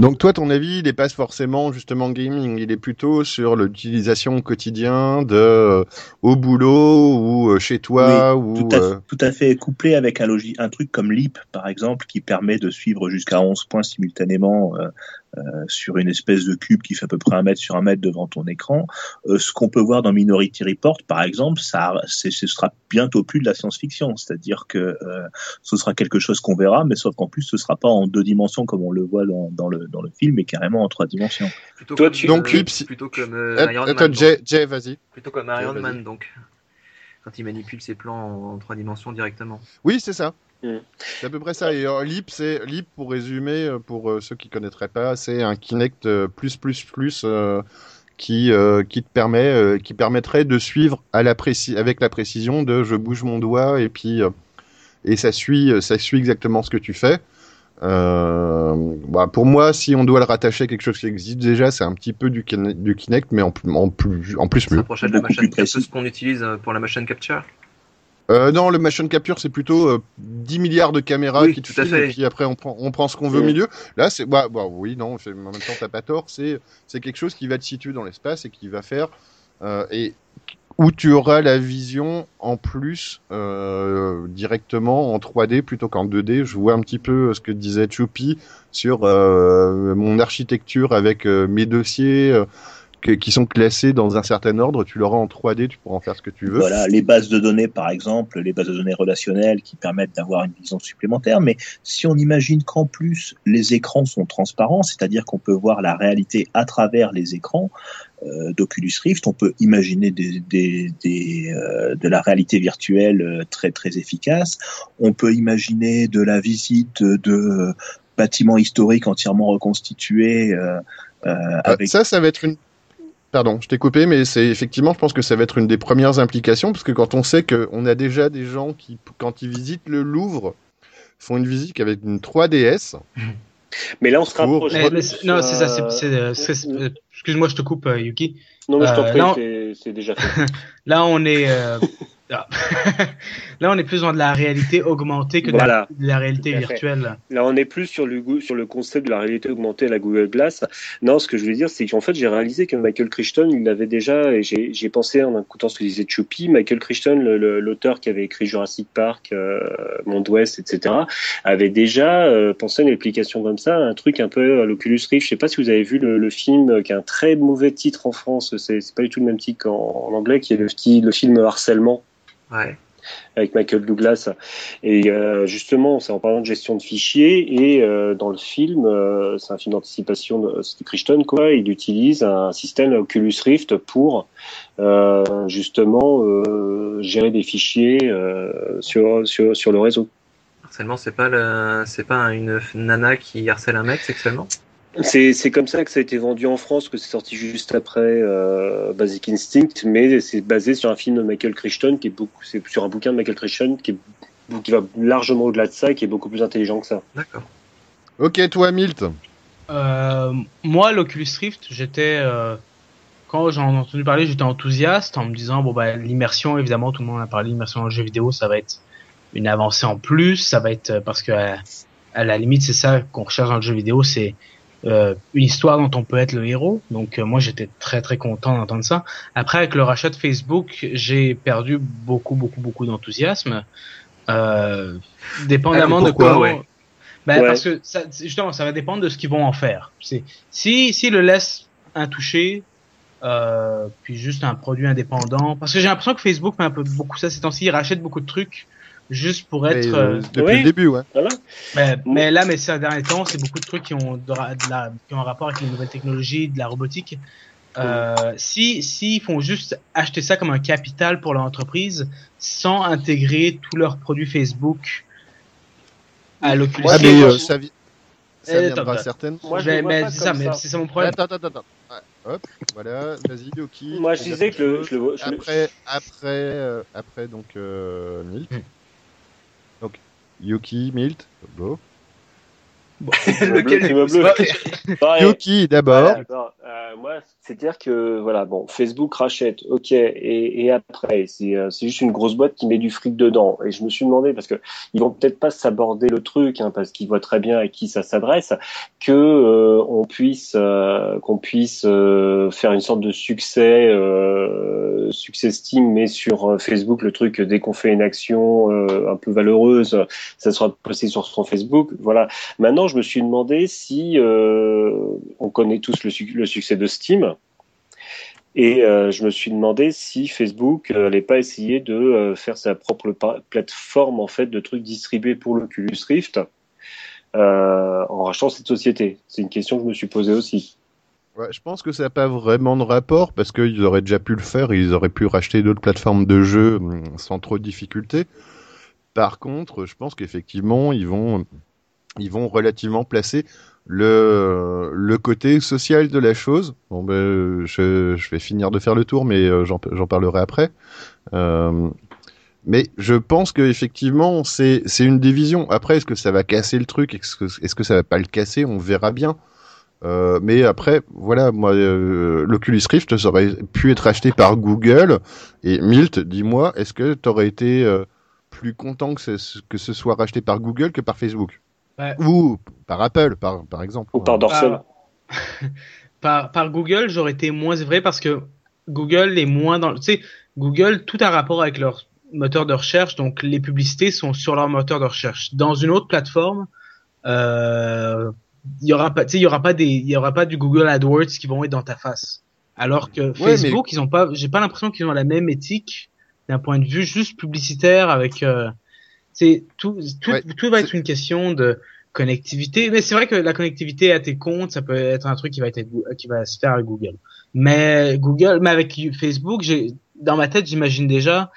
Donc toi, ton avis, il est pas forcément justement gaming, il est plutôt sur l'utilisation au quotidien de euh, au boulot ou euh, chez toi Oui, ou tout, à, euh, tout à fait couplé avec un, truc comme Leap, par exemple, qui permet de suivre jusqu'à 11 points simultanément euh, sur une espèce de cube qui fait à peu près un mètre sur un mètre devant ton écran. Euh, ce qu'on peut voir dans Minority Report, par exemple, ça, ce sera bientôt plus de la science-fiction, c'est-à-dire que euh, ce sera quelque chose qu'on verra, mais sauf qu'en plus, ce sera pas en deux dimensions comme on le voit dans, dans le, dans le film, mais carrément en trois dimensions. Plutôt Toi, comme, tu- Donc, euh, plutôt comme euh, Iron Attends, Man. Jay, Jay, vas-y. Plutôt comme Iron. Man, donc. Quand il manipule ses plans en, en trois dimensions directement. Oui, c'est ça. Mm. C'est à peu près ça. Et euh, Leap, c'est Leap pour résumer, euh, pour euh, ceux qui connaîtraient pas, c'est un Kinect euh, plus plus plus euh, qui euh, qui te permet, euh, qui permettrait de suivre à la préci avec la précision de je bouge mon doigt et puis euh, et ça suit ça suit exactement ce que tu fais. Euh, bah, pour moi, si on doit le rattacher à quelque chose qui existe déjà, c'est un petit peu du, Kin- du Kinect, mais en, plus- en plus en plus Ça mieux. de la machine précis. ce qu'on utilise euh, pour la machine capture? Euh, non, le motion capture, c'est plutôt euh, 10 milliards de caméras Oui, qui te tout à filment, fait. et puis après on prend, on prend ce qu'on veut au milieu. Là, c'est, bah, bah, oui, non, en même temps, t'as pas tort. C'est, c'est quelque chose qui va te situer dans l'espace et qui va faire euh, et où tu auras la vision en plus euh, directement en 3D plutôt qu'en 2D. Je vois un petit peu ce que disait Choupi sur euh, mon architecture avec euh, mes dossiers. Que- qui sont classés dans un certain ordre, tu l'auras en 3D, tu pourras en faire ce que tu veux. Voilà, les bases de données, par exemple, les bases de données relationnelles qui permettent d'avoir une vision supplémentaire. Mais si on imagine qu'en plus les écrans sont transparents, c'est-à-dire qu'on peut voir la réalité à travers les écrans euh, d'Oculus Rift, on peut imaginer des, des, des, euh, de la réalité virtuelle euh, très très efficace. On peut imaginer de la visite de bâtiments historiques entièrement reconstitués. Euh, euh, Ah, avec Ça, ça va être une. Pardon, je t'ai coupé, mais c'est effectivement, je pense que ça va être une des premières implications, parce que quand on sait qu'on a déjà des gens qui, quand ils visitent le Louvre, font une visite avec une 3DS. Mais là, on se rapproche. Mais- non, c'est ça. c'est- Euh, c'est- euh, c'est- c'est- euh, Excuse-moi, je te coupe, Yuki. Non, mais je t'en prie, là, on- c'est- c'est déjà fait. Là, on est. euh, ah. Là, on est plus dans de la réalité augmentée que de, la- de la, réalité virtuelle. Là, on est plus sur le, sur le concept de la réalité augmentée à la Google Glass. Non, ce que je voulais dire, c'est qu'en fait, j'ai réalisé que Michael Crichton, il l'avait déjà, et j'ai pensé en écoutant ce que disait Choupi, Michael Crichton, l'auteur qui avait écrit Jurassic Park, euh, Monde Ouest, etc., avait déjà euh, pensé à une application comme ça, un truc un peu à l'Oculus Rift. Je sais pas si vous avez vu le, le film, euh, qui a un très mauvais titre en France, c'est pas du tout le même titre qu'en en anglais, qui est le, qui- le film Harcèlement Ouais. avec Michael Douglas. Et euh, justement, c'est en parlant de gestion de fichiers. Et euh, dans le film, euh, c'est un film d'anticipation de Steve Crichton, quoi. Il utilise un système Oculus Rift pour justement gérer des fichiers sur, sur sur le réseau. Harcèlement, c'est pas le, c'est pas une nana qui harcèle un mec sexuellement? C'est c'est comme ça que ça a été vendu en France, que c'est sorti juste après euh, Basic Instinct, mais c'est basé sur un film de Michael Crichton qui est beaucoup, c'est sur un bouquin de Michael Crichton qui est qui va largement au-delà de ça et qui est beaucoup plus intelligent que ça. D'accord. Ok, toi, Milt. Euh, moi, l'Oculus Rift, j'étais. euh, quand j'en ai entendu parler, j'étais enthousiaste en me disant bon, bah, l'immersion, évidemment, tout le monde a parlé l'immersion dans le jeu vidéo, ça va être une avancée en plus. Ça va être. euh, Parce que, euh, à la limite, c'est ça qu'on recherche dans le jeu vidéo, c'est. Euh, une histoire dont on peut être le héros. Donc euh, moi j'étais très très content d'entendre ça. Après avec le rachat de Facebook, j'ai perdu beaucoup beaucoup beaucoup d'enthousiasme. Euh, dépendamment Ah, de comment. ouais. Ben, Ouais. parce que ça, justement ça va dépendre de ce qu'ils vont en faire. C'est si si le laisse intouché, euh, puis juste un produit indépendant. Parce que j'ai l'impression que Facebook fait un peu beaucoup ça ces temps-ci. Il rachète beaucoup de trucs juste pour être. Mais, euh, euh, depuis oui. le début, ouais. Voilà. mais, mais là, mais ces derniers temps, c'est beaucoup de trucs qui ont, de, la, qui ont un rapport avec les nouvelles technologies, de la robotique. Euh, si s'ils font juste acheter ça comme un capital pour leur entreprise, sans intégrer tous leurs produits Facebook à l'Oculus Ah, Ok, mais euh, ça, vi- ça viendra certainement. Moi, je mais, mais c'est ça, mais ça. c'est ça mon problème. Attends, attends, attends. Ouais, Hop, voilà, vas-y, Yoki. Moi, je disais que le, je le, vois- je le- Après, après, euh, après, donc, euh, Milt. Yuki, Milt, go. Lequel. Yoki d'abord. Voilà, euh, moi, c'est-à-dire que voilà, bon, Facebook rachète, ok, et, et après, c'est euh, juste une grosse boîte qui met du fric dedans. Et je me suis demandé parce que ils vont peut-être pas s'aborder le truc, hein, parce qu'ils voient très bien à qui ça s'adresse, que euh, on puisse euh, qu'on puisse euh, faire une sorte de succès, euh, succès Steam, mais sur euh, Facebook, le truc dès qu'on fait une action euh, un peu valeureuse, ça sera posté sur son Facebook. Voilà. Maintenant, je me suis demandé si on connaît tous le, le succès de Steam. Et euh, je me suis demandé si Facebook n'allait pas essayer de euh, faire sa propre plateforme en fait de trucs distribués pour l'Oculus Rift euh, en rachetant cette société. C'est une question que je me suis posée aussi. Je pense que ça n'a pas vraiment de rapport parce qu'ils auraient déjà pu le faire ils auraient pu racheter d'autres plateformes de jeux hum, sans trop de difficultés. Par contre, je pense qu'effectivement, ils vont, ils vont relativement placer le, le côté social de la chose. Bon, ben, je, je vais finir de faire le tour, mais euh, j'en parlerai après. Euh, mais je pense que effectivement, c'est une division. Après, est-ce que ça va casser le truc? Est-ce que, est-ce que ça va pas le casser? On verra bien. Euh, mais après, voilà, moi, euh, l'Oculus Rift, ça aurait pu être acheté par Google. Et Milt, dis-moi, est-ce que tu aurais été euh, plus content que que ce soit racheté par Google que par Facebook? Ouais. Ou par Apple, par, par exemple Ou par Dorsel. par, par Google, j'aurais été moins vrai parce que Google est moins dans. Tu sais, Google, tout a rapport avec leur moteur de recherche, donc les publicités sont sur leur moteur de recherche. Dans une autre plateforme, euh, il y aura pas, tu sais, il y aura pas des, il y aura pas du Google AdWords qui vont être dans ta face. Alors que Ouais, Facebook, ils ont pas, j'ai pas l'impression qu'ils ont la même éthique d'un point de vue juste publicitaire avec. Euh, c'est tout, tout, Ouais, tout va être une question de connectivité. Mais c'est vrai que la connectivité à tes comptes, ça peut être un truc qui va être qui va se faire avec Google. Mais Google, mais avec Facebook, j'ai dans ma tête, j'imagine déjà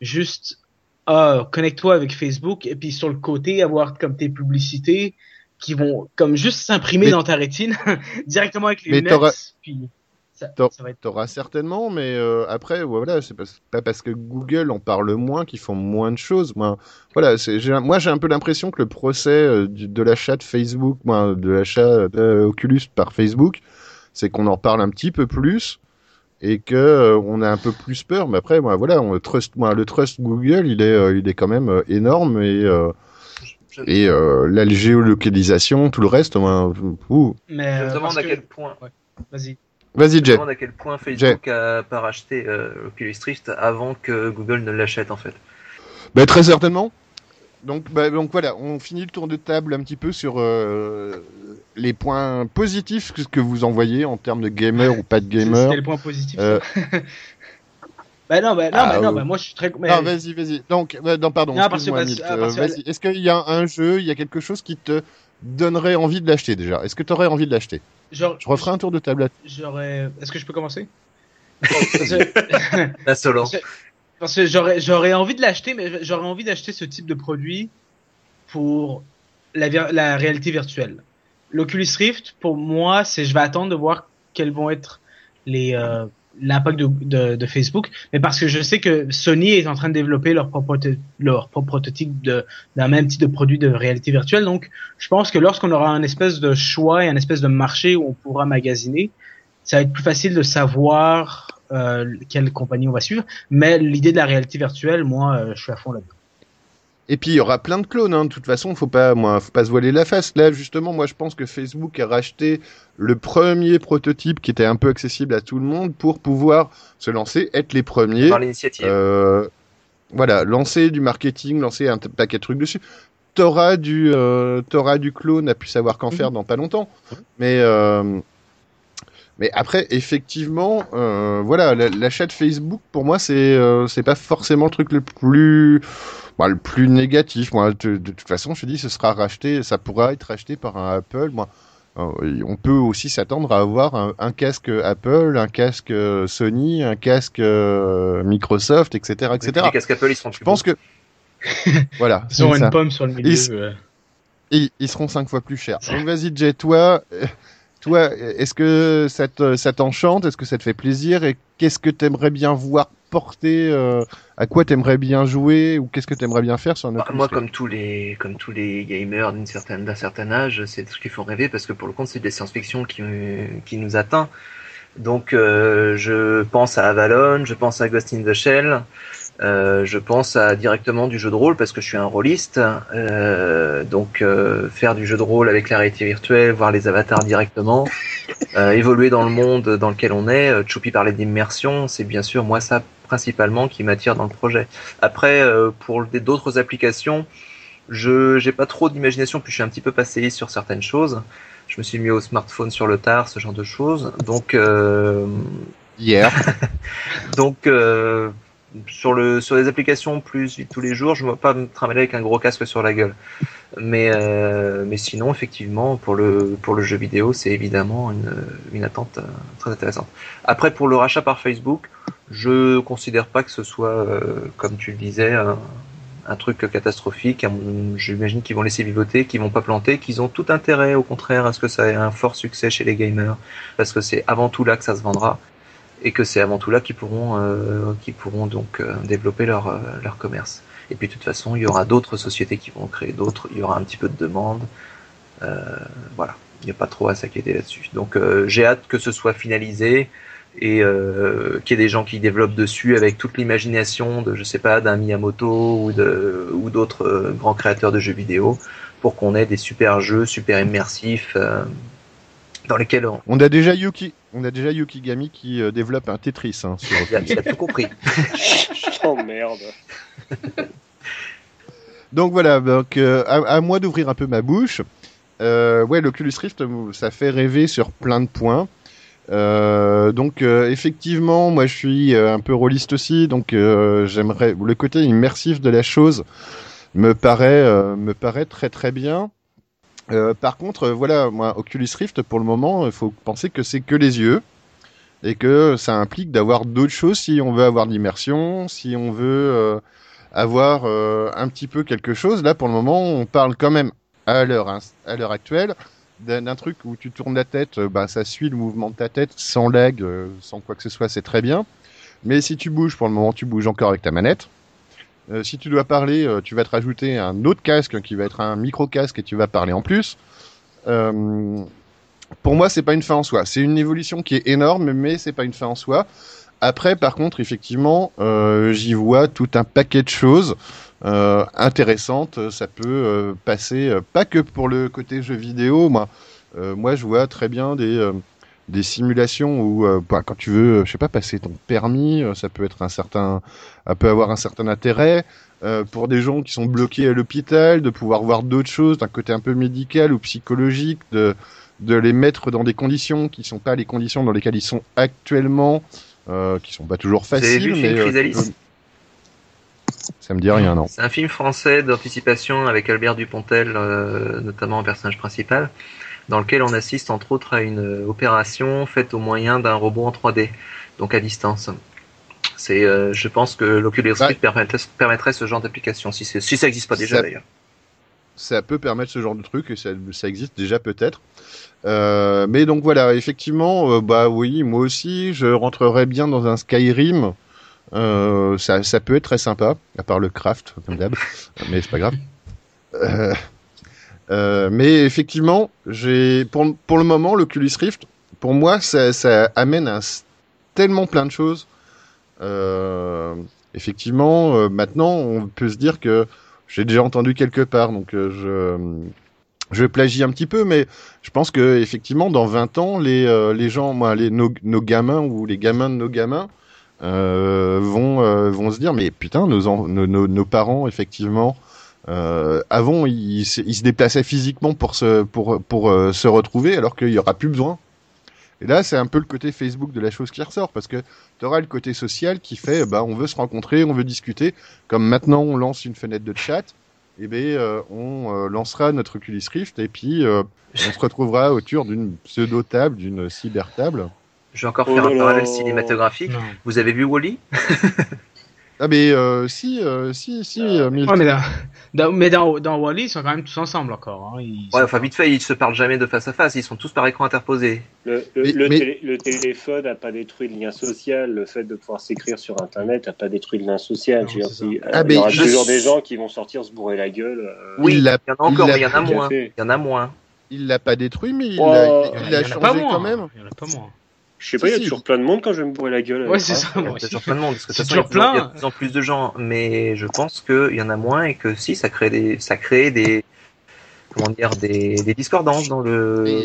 juste ah, connecte-toi avec Facebook et puis sur le côté avoir comme tes publicités qui vont comme juste s'imprimer dans ta rétine directement avec les lunettes. Puis ça, T'auras- ça va être T'auras certainement, mais euh, après, voilà, c'est pas, parce que Google en parle moins qu'ils font moins de choses. Moi, voilà, moi, j'ai un peu l'impression que le procès euh, du- de l'achat de Facebook, moi, de l'achat de Oculus par Facebook, c'est qu'on en parle un petit peu plus et que euh, on a un peu plus peur. Mais après, moi, voilà, on le trust, moi, le trust Google, il est, euh, il est quand même euh, énorme et euh, euh, la géolocalisation, tout le reste, moi, ouh. mais je me euh, demande à que- quel point. Vas-y. Vas-y, Je me Jay. demande à quel point Facebook a pas racheté euh, Oculus Rift avant que Google ne l'achète en fait. Ben, très certainement. Donc, bah, donc voilà, on finit le tour de table un petit peu sur euh, les points positifs que, vous envoyez en termes de gamer ou pas de gamer. C'était le point positif. Euh, bah non, bah non, ah, bah non, euh, bah moi je suis très. mais- Non, vas-y, vas-y. Donc, euh, non, pardon, Non, parce ah, Euh, vas-y. Est-ce qu'il y a un jeu, il y a quelque chose qui te donnerait envie de l'acheter déjà Est-ce que tu aurais envie de l'acheter? Je referai un tour de table J'aurais. Est-ce que je peux commencer? Parce que- La solo. Parce que- j'aurais j'aurais envie de l'acheter, mais j'aurais envie d'acheter ce type de produit pour la, la réalité virtuelle. L'Oculus Rift, pour moi, c'est je vais attendre de voir quels vont être les euh, l'impact de, de, Facebook, mais parce que je sais que Sony est en train de développer leur propre leur propre prototype d'un même type de produit de réalité virtuelle. Donc, je pense que lorsqu'on aura un espèce de choix et un espèce de marché où on pourra magasiner, ça va être plus facile de savoir euh, quelle compagnie on va suivre. Mais l'idée de la réalité virtuelle, moi, euh, je suis à fond là-dedans. Et puis il y aura plein de clones. Hein. De toute façon, faut pas, moi, faut pas se voiler la face. Là, justement, moi, je pense que Facebook a racheté le premier prototype qui était un peu accessible à tout le monde pour pouvoir se lancer, être les premiers. Par l'initiative. Euh, voilà, lancer du marketing, lancer un paquet de trucs dessus. T'auras du, euh, t'auras du clone à pu savoir qu'en Mhm. faire dans pas longtemps. Mais, euh, mais après, effectivement, euh, voilà, la- l'achat de Facebook, pour moi, c'est, euh, c'est pas forcément le truc le plus, bah, le plus négatif. Moi, de, de toute façon, je te dis, ce sera racheté, ça pourra être racheté par un Apple. Moi, euh, on peut aussi s'attendre à avoir un, un casque Apple, un casque euh, Sony, un casque euh, Microsoft, etc., Et etc. Les casques Apple, ils sont Je pense que voilà, Ils ont c'est une ça. pomme sur le milieu. Ils- euh. Seront cinq fois plus chers. Donc vas-y Jay, toi, euh, toi, est-ce que ça te- ça t'enchante? Est-ce que ça te fait plaisir? Et qu'est-ce que t'aimerais bien voir t'apporter euh, À quoi t'aimerais bien jouer ou qu'est-ce que t'aimerais bien faire sur un Bah, moi, comme tous les, comme tous les gamers d'une certaine, d'un certain âge, c'est ce qui font rêver parce que pour le compte, c'est des science-fiction qui, qui nous atteint. Donc, euh, je pense à Avalon, je pense à Ghost in the Shell, euh, je pense à directement du jeu de rôle parce que je suis un rôliste. Euh, donc, euh, faire du jeu de rôle avec la réalité virtuelle, voir les avatars directement, euh, évoluer dans le monde dans lequel on est. Euh, Choupi parlait d'immersion, c'est bien sûr moi ça principalement qui m'attire dans le projet. Après, euh, pour d'autres applications, je j'ai pas trop d'imagination, puis je suis un petit peu passé sur certaines choses. Je me suis mis au smartphone sur le tard, ce genre de choses. Donc, euh, Hier. donc euh, sur le sur les applications plus vite tous les jours, je ne vais pas me trimballer avec un gros casque sur la gueule. Mais euh, mais sinon, effectivement, pour le pour le jeu vidéo, c'est évidemment une une attente euh, très intéressante. Après, pour le rachat par Facebook, je considère pas que ce soit, euh, comme tu le disais, un, truc catastrophique. J'imagine qu'ils vont laisser vivoter, qu'ils vont pas planter, qu'ils ont tout intérêt, au contraire, à ce que ça ait un fort succès chez les gamers, parce que c'est avant tout là que ça se vendra et que c'est avant tout là qu'ils pourront, euh, qu'ils pourront donc euh, développer leur, euh, leur commerce. Et puis de toute façon, il y aura d'autres sociétés qui vont créer d'autres, il y aura un petit peu de demande. Euh, voilà, il n'y a pas trop à s'inquiéter là-dessus. Donc euh, j'ai hâte que ce soit finalisé et euh, qu'il y ait des gens qui développent dessus avec toute l'imagination de, je sais pas, d'un Miyamoto ou de ou d'autres grands créateurs de jeux vidéo pour qu'on ait des super jeux, super immersifs dans lesquels on, On a déjà Yuki, on a déjà Yukigami qui euh, développe un Tetris hein, sur il a, tout compris. Oh merde. Donc voilà, donc euh, à, à moi d'ouvrir un peu ma bouche. Euh, ouais, l'Oculus Rift, ça fait rêver sur plein de points. Euh, donc euh, effectivement, moi je suis euh, un peu rôliste aussi, donc euh, j'aimerais le côté immersif de la chose me paraît euh, me paraît très très bien. Euh, par contre, euh, voilà, moi Oculus Rift pour le moment, il faut penser que c'est que les yeux et que ça implique d'avoir d'autres choses si on veut avoir de l'immersion, si on veut euh, avoir un petit peu quelque chose. Là, pour le moment, on parle quand même à l'heure hein, à l'heure actuelle d'un truc où tu tournes la tête, bah ça suit le mouvement de ta tête sans lag, sans quoi que ce soit, c'est très bien. Mais si tu bouges, pour le moment, tu bouges encore avec ta manette. Euh, si tu dois parler, euh, tu vas te rajouter un autre casque qui va être un micro casque et tu vas parler en plus. Euh, pour moi, c'est pas une fin en soi. C'est une évolution qui est énorme, mais c'est pas une fin en soi. Après, par contre, effectivement, j'y vois tout un paquet de choses intéressantes. Ça peut passer, pas que pour le côté jeu vidéo. Moi, moi, je vois très bien des des simulations où, euh, bah, quand tu veux, je sais pas, passer ton permis, euh, ça peut être un certain, ça peut avoir un certain intérêt. Euh, pour des gens qui sont bloqués à l'hôpital, de pouvoir voir d'autres choses, d'un côté un peu médical ou psychologique, de de les mettre dans des conditions qui sont pas les conditions dans lesquelles ils sont actuellement, euh, qui sont pas toujours faciles. vu mais euh, Chrysalis? ça me dit rien, non. C'est un film français d'anticipation avec Albert Dupontel, euh, notamment en personnage principal, dans lequel on assiste entre autres à une euh, opération faite au moyen d'un robot en 3D, donc à distance. C'est, euh, je pense que l'Oculus Bah. Rift permettrait, permettrait ce genre d'application, si, ça n'existe pas déjà d'ailleurs. ça peut permettre ce genre de truc et ça, ça existe déjà peut-être. Euh, mais donc voilà, effectivement, euh, bah oui, moi aussi, je rentrerais bien dans un Skyrim. Ça, ça peut être très sympa, à part le craft, comme d'hab, mais c'est pas grave. Euh, mais effectivement, j'ai pour, pour le moment, l'Oculus Rift, pour moi, ça, amène s- tellement plein de choses. Euh, effectivement, euh, maintenant, on peut se dire que j'ai déjà entendu quelque part, donc je je plagie un petit peu, mais je pense que effectivement, dans 20 ans, les les gens, moi, les nos, gamins ou les gamins de nos gamins vont vont se dire, mais putain, nos, nos, nos parents, effectivement, euh, avant, ils, se- ils se déplaçaient physiquement pour se pour pour euh, se retrouver, alors qu'il y aura plus besoin. Et là, c'est un peu le côté Facebook de la chose qui ressort, parce que tu auras le côté social qui fait, bah, on veut se rencontrer, on veut discuter. Comme maintenant, on lance une fenêtre de chat, et ben, euh, on euh, lancera notre Oculus Rift, et puis euh, on se retrouvera autour d'une pseudo-table, d'une cyber-table. Je vais encore Oh faire un là. parallèle cinématographique. Non. Vous avez vu Wally Ah mais euh, si, euh, si, si, euh, Milt. Ouais, mais dans, dans, mais dans, dans Wally, ils sont quand même tous ensemble encore. Hein. Ils Ouais, enfin vite fait, ils se parlent jamais de face à face, ils sont tous par écran interposé. Le, le, Mais- le mais- télé- le téléphone n'a pas détruit le lien social. Le fait de pouvoir s'écrire sur Internet n'a pas détruit le lien social. Non, si- Ah, euh, il y aura je toujours des gens qui vont sortir se bourrer la gueule. euh, Oui, Il il y l'a- en a encore, il mais il y en a moins. Il y en a moins. Il l'a pas détruit, mais il Oh, l'a, changé quand même. Il y en a pas moins. Je sais pas, il y a Si, toujours plein de monde quand je vais me bourrer la gueule. Ouais, c'est ça. ça, Il y a aussi. toujours plein de monde, parce que de C'est toute façon, il y a toujours en- il y a plein. de plus en plus de gens, mais je pense qu'il y en a moins et que si, ça crée des, ça crée des, comment dire, des, des discordances dans le,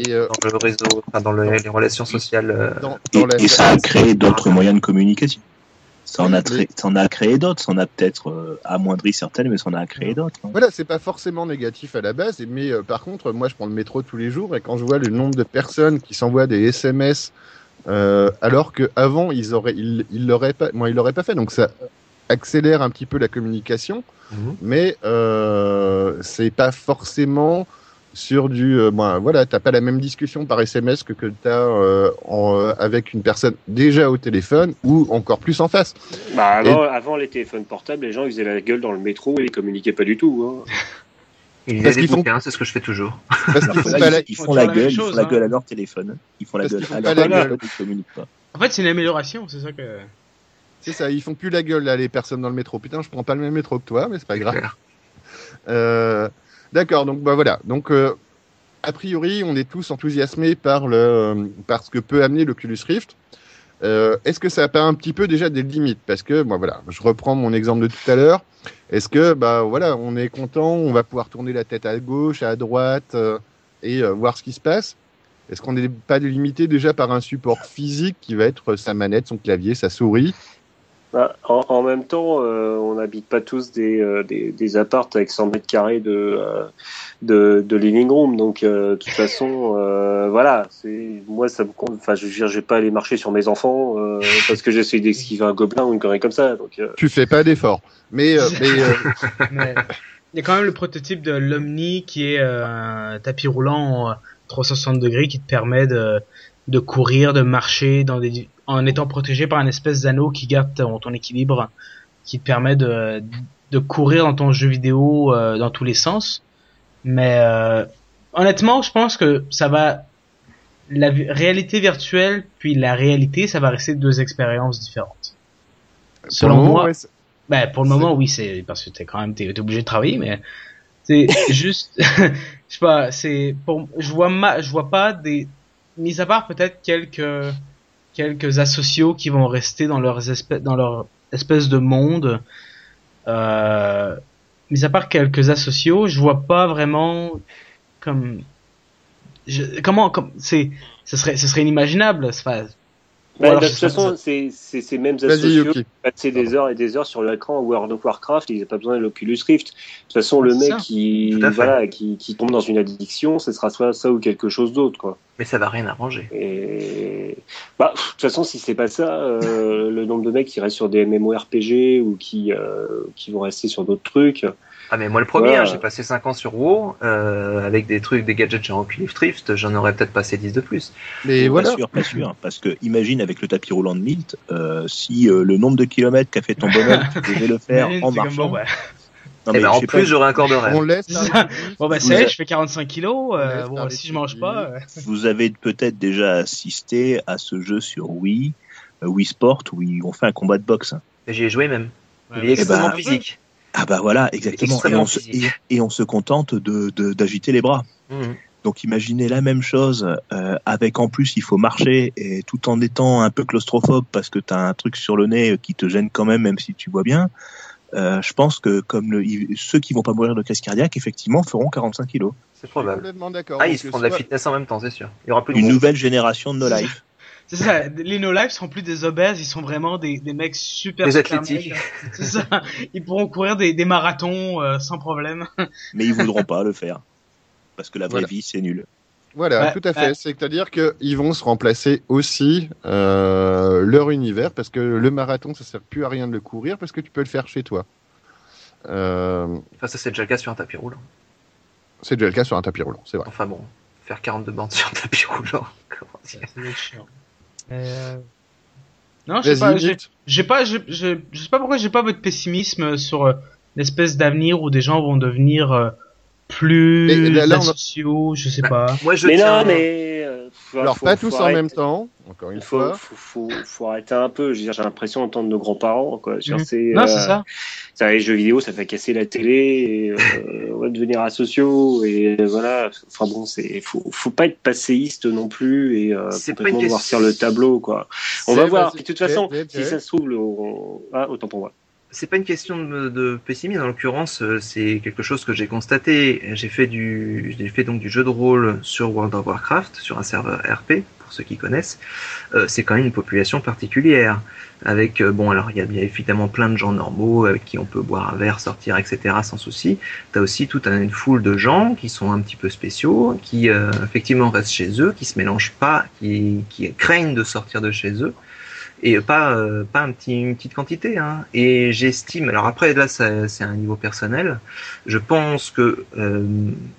euh, dans le réseau, enfin, dans le- les relations sociales. euh. Dans, Et, dans la... et ça a créé d'autres moyens de communication. Ça en a, tra- ça en a créé d'autres, ça en a peut-être euh, amoindri certaines, mais ça en a créé d'autres. hein. Voilà, c'est pas forcément négatif à la base, mais euh, par contre, moi je prends le métro tous les jours et quand je vois le nombre de personnes qui s'envoient des SMS euh, alors que avant ils auraient, ils, ils l'auraient pas, moi ils l'auraient pas fait, donc ça accélère un petit peu la communication, Mhm. mais euh, c'est pas forcément sur du, euh, bon, voilà, t'as pas la même discussion par SMS que que t'as euh, en, euh, avec une personne déjà au téléphone ou encore plus en face. Bah, avant, avant les téléphones portables, les gens ils faisaient la gueule dans le métro et ils communiquaient pas du tout. hein. Il y a Parce des qu'ils font- bouquins, c'est ce que je fais toujours. Parce qu'ils Alors font là, pas la- ils, ils font font la gueule, ils font la hein. gueule à leur téléphone. Ils font la Parce gueule font à leur la téléphone, ils communiquent pas. En fait, c'est une amélioration, c'est ça que. C'est ça, ils font plus la gueule là, les personnes dans le métro. Putain, je prends pas le même métro que toi, mais c'est pas grave. Euh, D'accord, donc bah voilà. Donc euh, a priori, on est tous enthousiasmés par le par ce que peut amener l'Oculus Rift. Euh, Est-ce que ça a pas un petit peu déjà des limites? Parce que moi voilà, je reprends mon exemple de tout à l'heure. Est-ce que bah voilà, on est content, on va pouvoir tourner la tête à gauche, à droite euh, et euh, voir ce qui se passe? Est-ce qu'on n'est pas limité déjà par un support physique qui va être sa manette, son clavier, sa souris? Bah, en, en même temps, euh, on n'habite pas tous des, euh, des, des apparts avec 100 mètres carrés de, euh, de, de living room. Donc, euh, de toute façon, euh, voilà. C'est moi, ça me compte. Enfin, je veux dire, je vais pas aller marcher sur mes enfants euh, parce que j'essaie d'esquiver un gobelin ou une connerie comme ça. Donc, euh, Tu fais pas d'effort. Mais, euh, mais euh, Mais il y a quand même le prototype de l'Omni qui est euh, un tapis roulant en 360 degrés qui te permet de, de courir, de marcher dans des, en étant protégé par un espèce d'anneau qui garde ton, ton équilibre, qui te permet de, de courir dans ton jeu vidéo euh, dans tous les sens. Mais euh, honnêtement, je pense que ça va la réalité virtuelle puis la réalité, ça va rester deux expériences différentes. Selon pour le moment, moi, ouais, ben, pour le moment, oui, c'est parce que t'es quand même t'es, t'es obligé de travailler, mais c'est juste, je sais pas, c'est pour, je vois ma, je vois pas des, mis à part peut-être quelques quelques asociaux qui vont rester dans leurs espèces, dans leur espèce de monde. Euh, mis à part quelques asociaux, je vois pas vraiment comme, je, comment, comme, c'est, ce serait, ce serait inimaginable. Enfin, bah, de toute façon, c'est c'est ces mêmes associés Yuki. passer des heures et des heures sur l'écran World of Warcraft, ils n'ont pas besoin de l'Oculus Rift. De toute façon, le mec qui, voilà, qui, qui tombe dans une addiction, ce sera soit ça ou quelque chose d'autre, quoi. Mais ça va rien arranger. Et bah, de toute façon, si c'est pas ça, euh, le nombre de mecs qui restent sur des MMORPG ou qui euh, qui vont rester sur d'autres trucs. Ah mais moi le premier, Ouais. hein, j'ai passé 5 ans sur WoW, euh, avec des trucs, des gadgets genre Oculus Rift, j'en aurais peut-être passé 10 de plus. Mais voilà. Pas sûr, pas sûr. Parce que imagine avec le tapis roulant de Milt, euh, si euh, le nombre de kilomètres qu'a fait ton bonhomme, tu devais le faire en marchant. bon, ouais. Non, mais ben en sais plus pas, j'aurais encore de rêve. On laisse. Potter. Bon, bah, Vous c'est, je fais 45 kilos, euh, bon, si je mange pas, euh, vous avez peut-être déjà assisté à ce jeu sur Wii, euh, Wii Sport, où ils ont fait un combat de boxe. J'y ai joué même. ouais, Il est mais extrêmement ben, physique. Ah bah voilà, exactement. Et on, se, physique. et, et on se contente de de- d'agiter les bras. Mhm. Donc imaginez la même chose euh, avec en plus il faut marcher et tout en étant un peu claustrophobe parce que tu as un truc sur le nez qui te gêne quand même même si tu vois bien. Euh, je pense que comme le, ceux qui vont pas mourir de crise cardiaque effectivement feront 45 kilos. C'est probable. Ah, ils se font de la soit- fitness en même temps, c'est sûr. Il y aura plus de Une nouvelle génération de no life. C'est ça, les no life seront plus des obèses, ils sont vraiment des, des mecs super Des athlétiques. C'est ça, ils pourront courir des, des marathons euh, sans problème. mais ils voudront pas le faire parce que la vraie Voilà. vie c'est nul. Voilà, tout à fait. C'est-à-dire qu'ils vont se remplacer aussi euh, leur univers parce que le marathon, ça sert plus à rien de le courir parce que tu peux le faire chez toi. Euh, Enfin, ça c'est déjà le cas sur un tapis roulant. c'est déjà le cas sur un tapis roulant, c'est vrai. Enfin bon, faire 42 bandes sur un tapis roulant. comment dire? Ça doit être chiant. Euh, Non, je sais pas, j'ai- pas, je, je, je sais pas pourquoi j'ai pas votre pessimisme sur euh, l'espèce d'avenir où des gens vont devenir euh, plus Mais là, là, on a- asociaux, je sais pas. Moi, je mais tiens. non, mais. euh, Alors, faut- pas tous en même temps, encore une Il faut, fois. faut, faut, faut arrêter un peu. Je veux dire, j'ai l'impression d'entendre nos grands-parents, quoi. Mhm. c'est, Non, euh, c'est ça. ça, les jeux vidéo, ça fait casser la télé, et, euh, on va devenir asociaux, et voilà. Enfin bon, c'est, faut, faut pas être passéiste non plus, et euh, C'est complètement noircir le tableau, quoi. On C'est- va voir. Puis, de toute façon, si ça se trouve, le, ah, autant pour moi. C'est pas une question de, pessimisme. En l'occurrence, euh, c'est quelque chose que j'ai constaté. J'ai fait du, j'ai fait donc du jeu de rôle sur World of Warcraft, sur un serveur RP, pour ceux qui connaissent. Euh, c'est quand même une population particulière. Avec, euh, bon, alors il y a évidemment plein de gens normaux avec qui on peut boire un verre, sortir, etc. sans souci. T'as aussi toute un- une foule de gens qui sont un petit peu spéciaux, qui euh, effectivement restent chez eux, qui se mélangent pas, qui, qui craignent de sortir de chez eux et pas euh, pas un petit une petite quantité hein. et j'estime alors après là c'est un niveau personnel je pense que euh,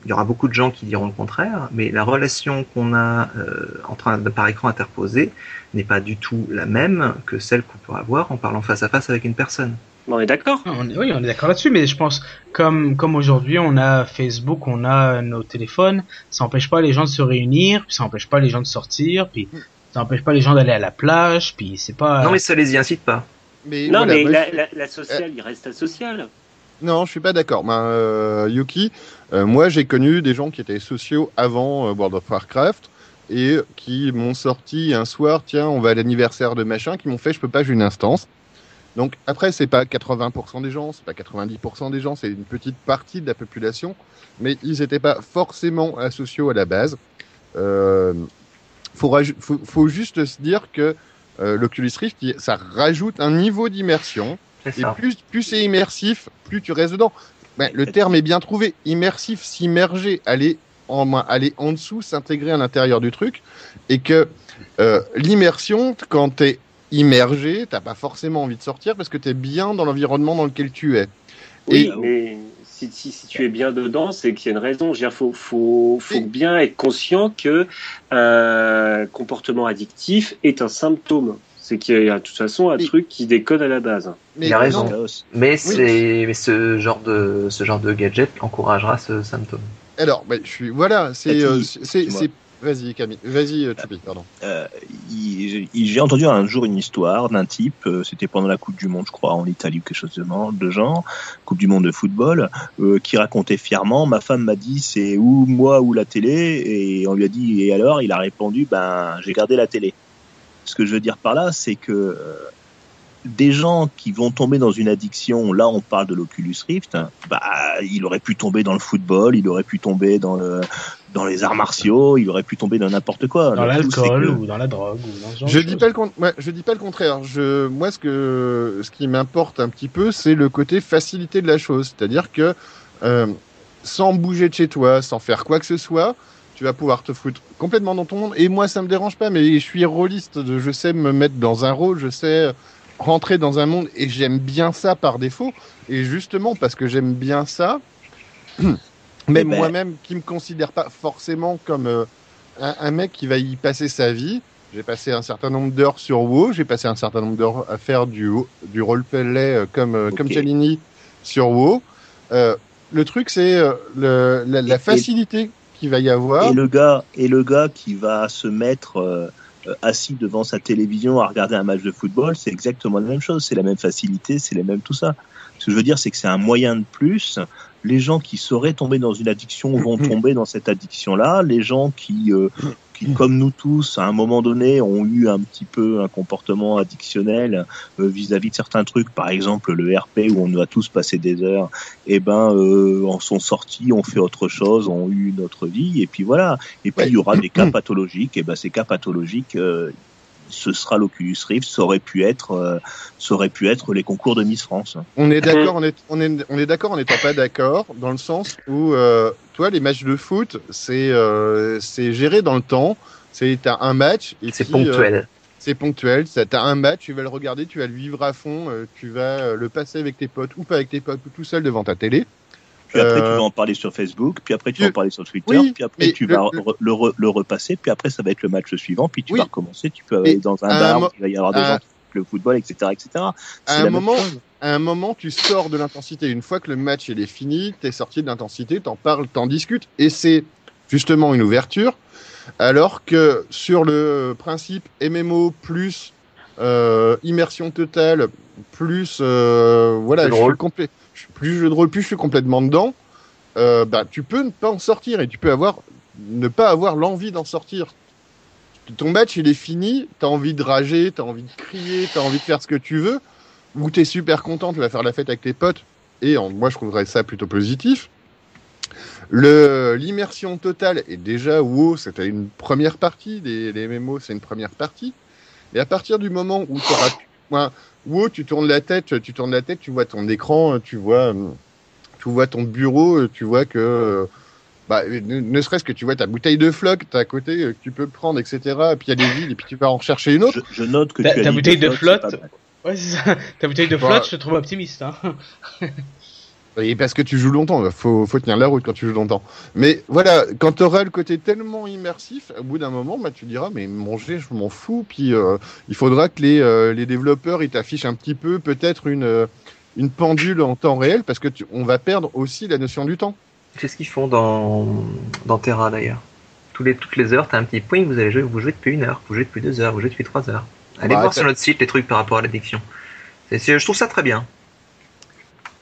il y aura beaucoup de gens qui diront le contraire mais la relation qu'on a euh, entre un, par écran interposé n'est pas du tout la même que celle qu'on peut avoir en parlant face à face avec une personne On est d'accord. Oui, on est d'accord là-dessus, mais je pense comme comme aujourd'hui on a Facebook, on a nos téléphones, ça empêche pas les gens de se réunir, puis ça empêche pas les gens de sortir, puis ça empêche pas les gens d'aller à la plage, puis c'est pas. non mais ça les y incite pas Mais non, voilà, mais moi, la, la, la sociale, il reste asocial. Non, je suis pas d'accord. Ben, euh, Yuki, euh, moi j'ai connu des gens qui étaient sociaux avant euh, World of Warcraft et qui m'ont sorti un soir, tiens, on va à l'anniversaire de machin, qui m'ont fait, je peux pas, j'ai une instance. Donc après, c'est pas 80% des gens, c'est pas 90% des gens, c'est une petite partie de la population, mais ils n'étaient pas forcément asociaux à la base. Euh, faut, faut, faut juste se dire que euh, l'Oculus Rift, ça rajoute un niveau d'immersion. Et plus, plus c'est immersif, plus tu restes dedans. Ben, le terme est bien trouvé. Immersif, s'immerger, aller en, aller en dessous, s'intégrer à l'intérieur du truc. Et que euh, l'immersion, quand t'es immergé, t'as pas forcément envie de sortir parce que t'es bien dans l'environnement dans lequel tu es. Oui, Et- mais si, si, si tu es bien dedans, c'est qu'il y a une raison. Il faut, faut, faut Et- bien être conscient que un comportement addictif est un symptôme. C'est qu'il y a de toute façon un truc qui déconne à la base. Mais Il a raison. non. mais c'est mais ce genre de ce genre de gadget encouragera ce symptôme Alors, ben, je suis, voilà, c'est, Euh, vas-y Camille, vas-y euh, Choupi, pardon. Euh, il- il- j'ai entendu un jour une histoire d'un type, euh, c'était pendant la Coupe du Monde, je crois, en Italie ou quelque chose de, genre, Coupe du Monde de football, euh, qui racontait fièrement, ma femme m'a dit c'est ou moi ou la télé, et on lui a dit et alors, il a répondu ben j'ai gardé la télé. Ce que je veux dire par là, c'est que euh, des gens qui vont tomber dans une addiction, là on parle de l'Oculus Rift, hein, bah il aurait pu tomber dans le football, il aurait pu tomber dans le dans les arts martiaux, il aurait pu tomber dans n'importe quoi. dans l'alcool que- ou dans la drogue ou dans ce genre Je de dis choses. pas le con- ouais, je dis pas le contraire. Je, moi, ce que, ce qui m'importe un petit peu, c'est le côté facilité de la chose. C'est-à-dire que, euh, sans bouger de chez toi, sans faire quoi que ce soit, tu vas pouvoir te foutre complètement dans ton monde. Et moi, ça me dérange pas, mais je suis rôliste. Je sais me mettre dans un rôle, je sais rentrer dans un monde, et j'aime bien ça par défaut. Et justement, parce que j'aime bien ça, même Eh ben- moi-même, qui me considère pas forcément comme euh, un, un mec qui va y passer sa vie. J'ai passé un certain nombre d'heures sur WoW, j'ai passé un certain nombre d'heures à faire du, du roleplay euh, comme, euh, Ok. comme Chalini sur WoW. Euh, le truc, c'est la, facilité qu'il va y avoir. Et le gars, et le gars qui va se mettre euh, assis devant sa télévision à regarder un match de football, c'est exactement la même chose. C'est la même facilité, c'est les mêmes tout ça. Ce que je veux dire, c'est que c'est un moyen de plus. Les gens qui sauraient tomber dans une addiction vont tomber dans cette addiction-là. Les gens qui, euh, qui, comme nous tous, à un moment donné, ont eu un petit peu un comportement addictionnel euh, vis-à-vis de certains trucs, par exemple le RP où on doit tous passer des heures, et ben, euh, en sont sortis, ont fait autre chose, ont eu une autre vie, et puis voilà. Et puis Ouais. il y aura des cas pathologiques, et ben ces cas pathologiques, euh, ce sera l'Oculus Rift, ça aurait pu être, euh, ça aurait pu être les concours de Miss France. On est d'accord, on est, on est, on est d'accord en n'étant pas d'accord, dans le sens où, euh, toi, les matchs de foot, c'est, euh, c'est géré dans le temps. C'est, t'as un match. et c'est puis, euh, ponctuel c'est ponctuel. Ça, t'as un match, tu vas le regarder, tu vas le vivre à fond, tu vas le passer avec tes potes ou pas avec tes potes ou tout seul devant ta télé. Puis après, Euh, tu vas en parler sur Facebook, puis après, tu tu- vas en parler sur Twitter, Oui, puis après, tu le- vas le- re- le, re- le repasser, puis après, ça va être le match suivant, puis tu Oui. vas recommencer, tu peux Mais aller dans un bar, il va y avoir des gens. le football, etc., etc. À un moment, à un moment, tu sors de l'intensité. Une fois que le match il est fini, t'es sorti de l'intensité, t'en parles, t'en discutes, et c'est justement une ouverture. Alors que sur le principe MMO plus euh, immersion totale plus euh, voilà, je suis rôle. complet, plus jeu de rôle, plus je suis complètement dedans. Euh, bah, tu peux ne pas en sortir et tu peux avoir ne pas avoir l'envie d'en sortir. Ton match il est fini, t'as envie de rager, t'as envie de crier, t'as envie de faire ce que tu veux, ou t'es super content, tu vas faire la fête avec tes potes. Et moi je trouverais ça plutôt positif. L'immersion totale est déjà WoW, c'était une première partie des, des MMO, c'est une première partie. Et à partir du moment où tu auras WoW, tu tournes la tête, tu tournes la tête, tu vois ton écran, tu vois euh, tu vois ton bureau, tu vois que euh, bah, ne, ne serait-ce que tu vois ta bouteille de floc, t'as à côté, euh, que tu peux prendre, etc. Et puis il y a des villes, et puis tu vas en rechercher une autre. Je, je note que Ta- tu as ta dit bouteille de flotte, pas mal. Ouais, c'est ça. Ta bouteille de Bah. flotte, je te trouve optimiste. Hein. Et parce que tu joues longtemps, faut, faut tenir la route quand tu joues longtemps. Mais voilà, quand tu auras le côté tellement immersif, au bout d'un moment, bah, tu diras, mais manger, je m'en fous. Puis euh, il faudra que les, euh, les développeurs ils t'affichent un petit peu, peut-être une, euh, une pendule en temps réel, parce que tu, on va perdre aussi la notion du temps. C'est ce qu'ils font dans, dans Terra d'ailleurs. Tous les, toutes les heures, t'as un petit point, vous allez jouer, vous jouez depuis une heure, vous jouez depuis deux heures, vous jouez depuis trois heures. Allez Bah, voir sur notre site les trucs par rapport à l'addiction. Je trouve ça très bien.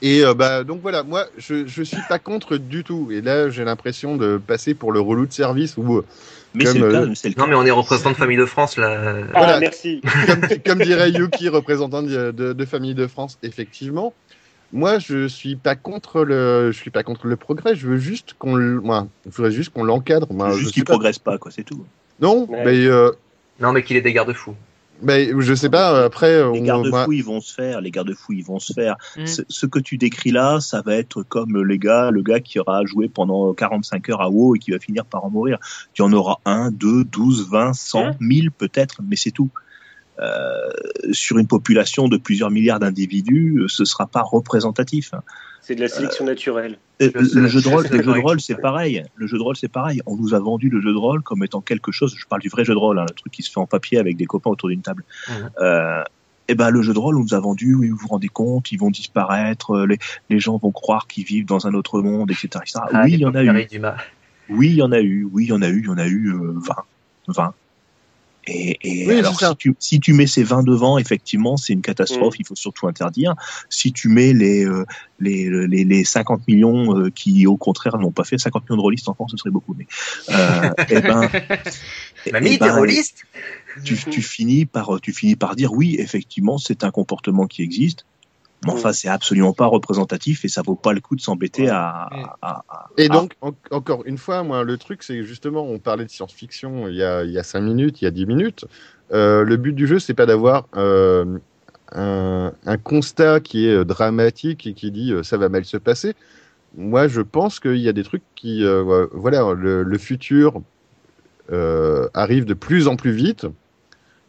Et euh, bah donc voilà, moi je je suis pas contre du tout. Et là j'ai l'impression de passer pour le relou de service où, Mais Comme, c'est le euh, cas, c'est le Non mais on est représentant de famille de France là. Ah, Voilà. merci. comme, comme dirait Yuki, représentant de, de, de Famille de France, effectivement. Moi, je suis pas contre le, je suis pas contre le progrès. Je veux juste qu'on, moi, je voudrais juste qu'on l'encadre. Moi, Juste qu'il pas. progresse pas, quoi, c'est tout. Non, Ouais. mais, euh, Non mais qu'il ait des garde-fous. Mais je sais pas. Après, Les garde-fous, moi- ils vont se faire. Les garde-fous, ils vont se faire. Mm. Ce, ce que tu décris là, ça va être comme les gars, le gars qui aura joué pendant 45 heures à WoW et qui va finir par en mourir. Tu en auras un, deux, douze, vingt, cent, mille peut-être, mais c'est tout. Euh, sur une population de plusieurs milliards d'individus, euh, ce sera pas représentatif. C'est de la sélection naturelle. Euh, sais- le jeu de rôle, le jeu de rôle, c'est pareil. Le jeu de rôle, c'est pareil. On nous a vendu le jeu de rôle comme étant quelque chose. Je parle du vrai jeu de rôle, hein, le truc qui se fait en papier avec des copains autour d'une table. Euh, et ben le jeu de rôle, on nous a vendu. Oui, vous vous rendez compte, ils vont disparaître. Les, les gens vont croire qu'ils vivent dans un autre monde, etc. etc. Ah, oui, il y en a eu. Oui, il y en a eu. Oui, il y en a eu. Il y en a eu euh, 20. 20. Et, et Oui, alors, si tu, si tu mets ces 20 devant, effectivement, c'est une catastrophe. Il faut surtout interdire. Si tu mets les, euh, les, les, les 50 millions euh, qui, au contraire, n'ont pas fait 50 millions de rôlistes en France, ce serait beaucoup. Mais, euh, eh ben, Mamie, eh t'es ben, rôliste tu, tu finis par, tu finis par dire oui, effectivement, c'est un comportement qui existe. Mais enfin, c'est absolument pas représentatif et ça vaut pas le coup de s'embêter à, à, à- Et à- donc, en- encore une fois, moi, le truc, c'est que justement, on parlait de science-fiction il y a, il y a 5 minutes, il y a 10 minutes. Euh, le but du jeu, c'est pas d'avoir euh, un, un constat qui est euh, dramatique et qui dit euh, ça va mal se passer. Moi, je pense qu'il y a des trucs qui, euh, voilà, le, le futur euh, arrive de plus en plus vite.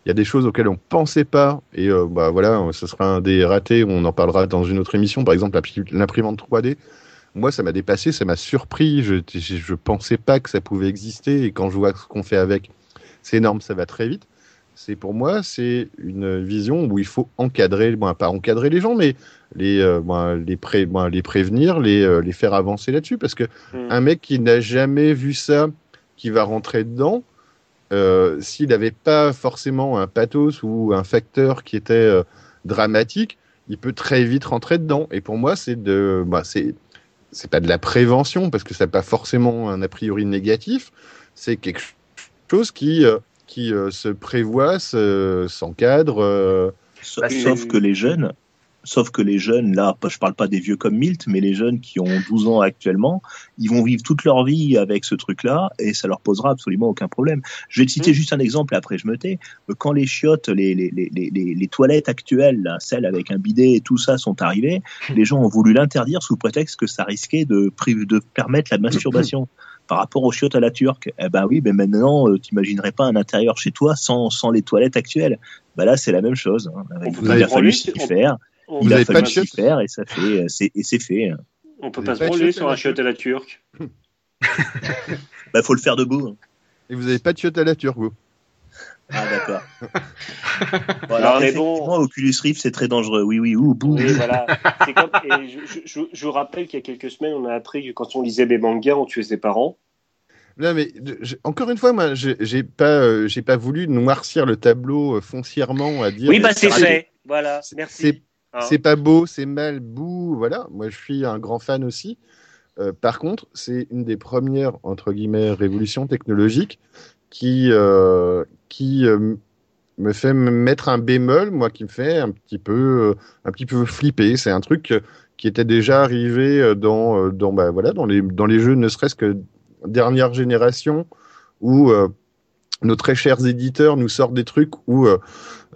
Il y a des choses auxquelles on pensait pas et euh, bah voilà, ce sera un des ratés. On en parlera dans une autre émission, par exemple l'imprimante 3D moi, ça m'a dépassé, ça m'a surpris. Je, je, je pensais pas que ça pouvait exister. Et quand je vois ce qu'on fait avec, c'est énorme, ça va très vite. C'est pour moi, c'est une vision où il faut encadrer, bon, pas encadrer les gens, mais les, euh, bon, les, pré, bon, les prévenir, les, euh, les faire avancer là-dessus. Parce que Mm. un mec qui n'a jamais vu ça, qui va rentrer dedans, euh, s'il n'avait pas forcément un pathos ou un facteur qui était euh, dramatique, il peut très vite rentrer dedans. Et pour moi, c'est de, bah, c'est, c'est pas de la prévention parce que ça n'a pas forcément un a priori négatif. C'est quelque chose qui, euh, qui se prévoit, se- s'encadre. Sauf, que les jeunes, sauf que les jeunes, là, je parle pas des vieux comme Milt, mais les jeunes qui ont 12 ans actuellement, ils vont vivre toute leur vie avec ce truc-là et ça leur posera absolument aucun problème. Je vais te citer Mm. juste un exemple et après je me tais. Quand les chiottes, les, les, les, les, les- toilettes actuelles, là, celles avec un bidet et tout ça sont arrivées, les gens ont voulu l'interdire sous prétexte que ça risquait de, de permettre la masturbation. Par rapport aux chiottes à la turque, eh ben oui, mais maintenant, euh, t'imaginerais pas un intérieur chez toi sans, sans les toilettes actuelles. Ben là, c'est la même chose. Hein. On Il peut a pas fallu On, Vous Il a avez pas fallu de chiottes faire et ça fait, c'est, et c'est fait. on peut Vous pas se chiottes sur à la un chiotte à la turque. Bah, faut le faire debout. hein. Et vous n'avez pas de chiottes à la turque, vous Ah d'accord. Alors, mais bon. Oculus Rift c'est très dangereux. Oui oui. Ouh, bouh. Oui, voilà. C'est comme- et je, je- je- rappelle qu'il y a quelques semaines, on a appris que quand on lisait des mangas, on tuait ses parents. Non, mais je- encore une fois, moi, j'ai pas, euh, j'ai pas voulu noircir le tableau euh, foncièrement à dire. Oui, bah c'est fait. Voilà, C'est- merci. Hein. C'est pas beau, c'est mal, bouh, voilà. Moi, je suis un grand fan aussi. Euh, par contre, c'est une des premières, entre guillemets, révolutions technologiques qui, euh, qui euh, me fait me mettre un bémol, moi, qui me fait un petit peu, un petit peu flipper. C'est un truc qui était déjà arrivé dans, dans, bah, voilà, dans les, dans les jeux, ne serait-ce que dernière génération, où nos très chers éditeurs nous sortent des trucs où euh,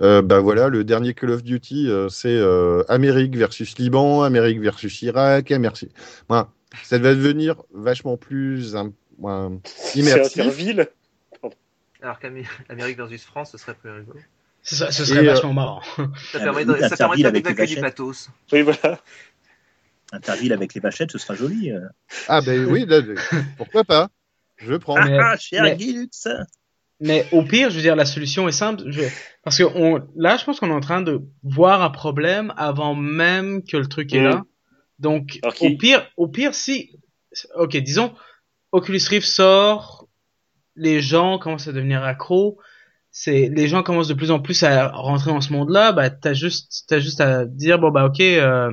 euh, bah voilà, le dernier Call of Duty, euh, c'est euh, Amérique versus Liban, Amérique versus Irak, Amérique. Voilà. Ça va devenir vachement plus un, un- C'est immersif. Interville. Alors qu'Amérique versus France, ce serait plus rigolo. Ce, serait- ce serait Et, euh, vachement marrant. Ça permet d'évacuer du pathos. Oui, voilà. Interville avec les vachettes, ce sera joli. Ah ben oui, là, pourquoi pas? Je prends. Mais- Ah, cher mais- Guilux. Mais au pire, je veux dire, la solution est simple. Je... Parce que on... là, je pense qu'on est en train de voir un problème avant même que le truc est Mm. là. Donc, au pire, au pire, si, ok, disons, Oculus Rift sort, les gens commencent à devenir accros, c'est, les gens commencent de plus en plus à rentrer dans ce monde-là, bah, t'as juste, t'as juste à dire, bon, bah, ok, euh,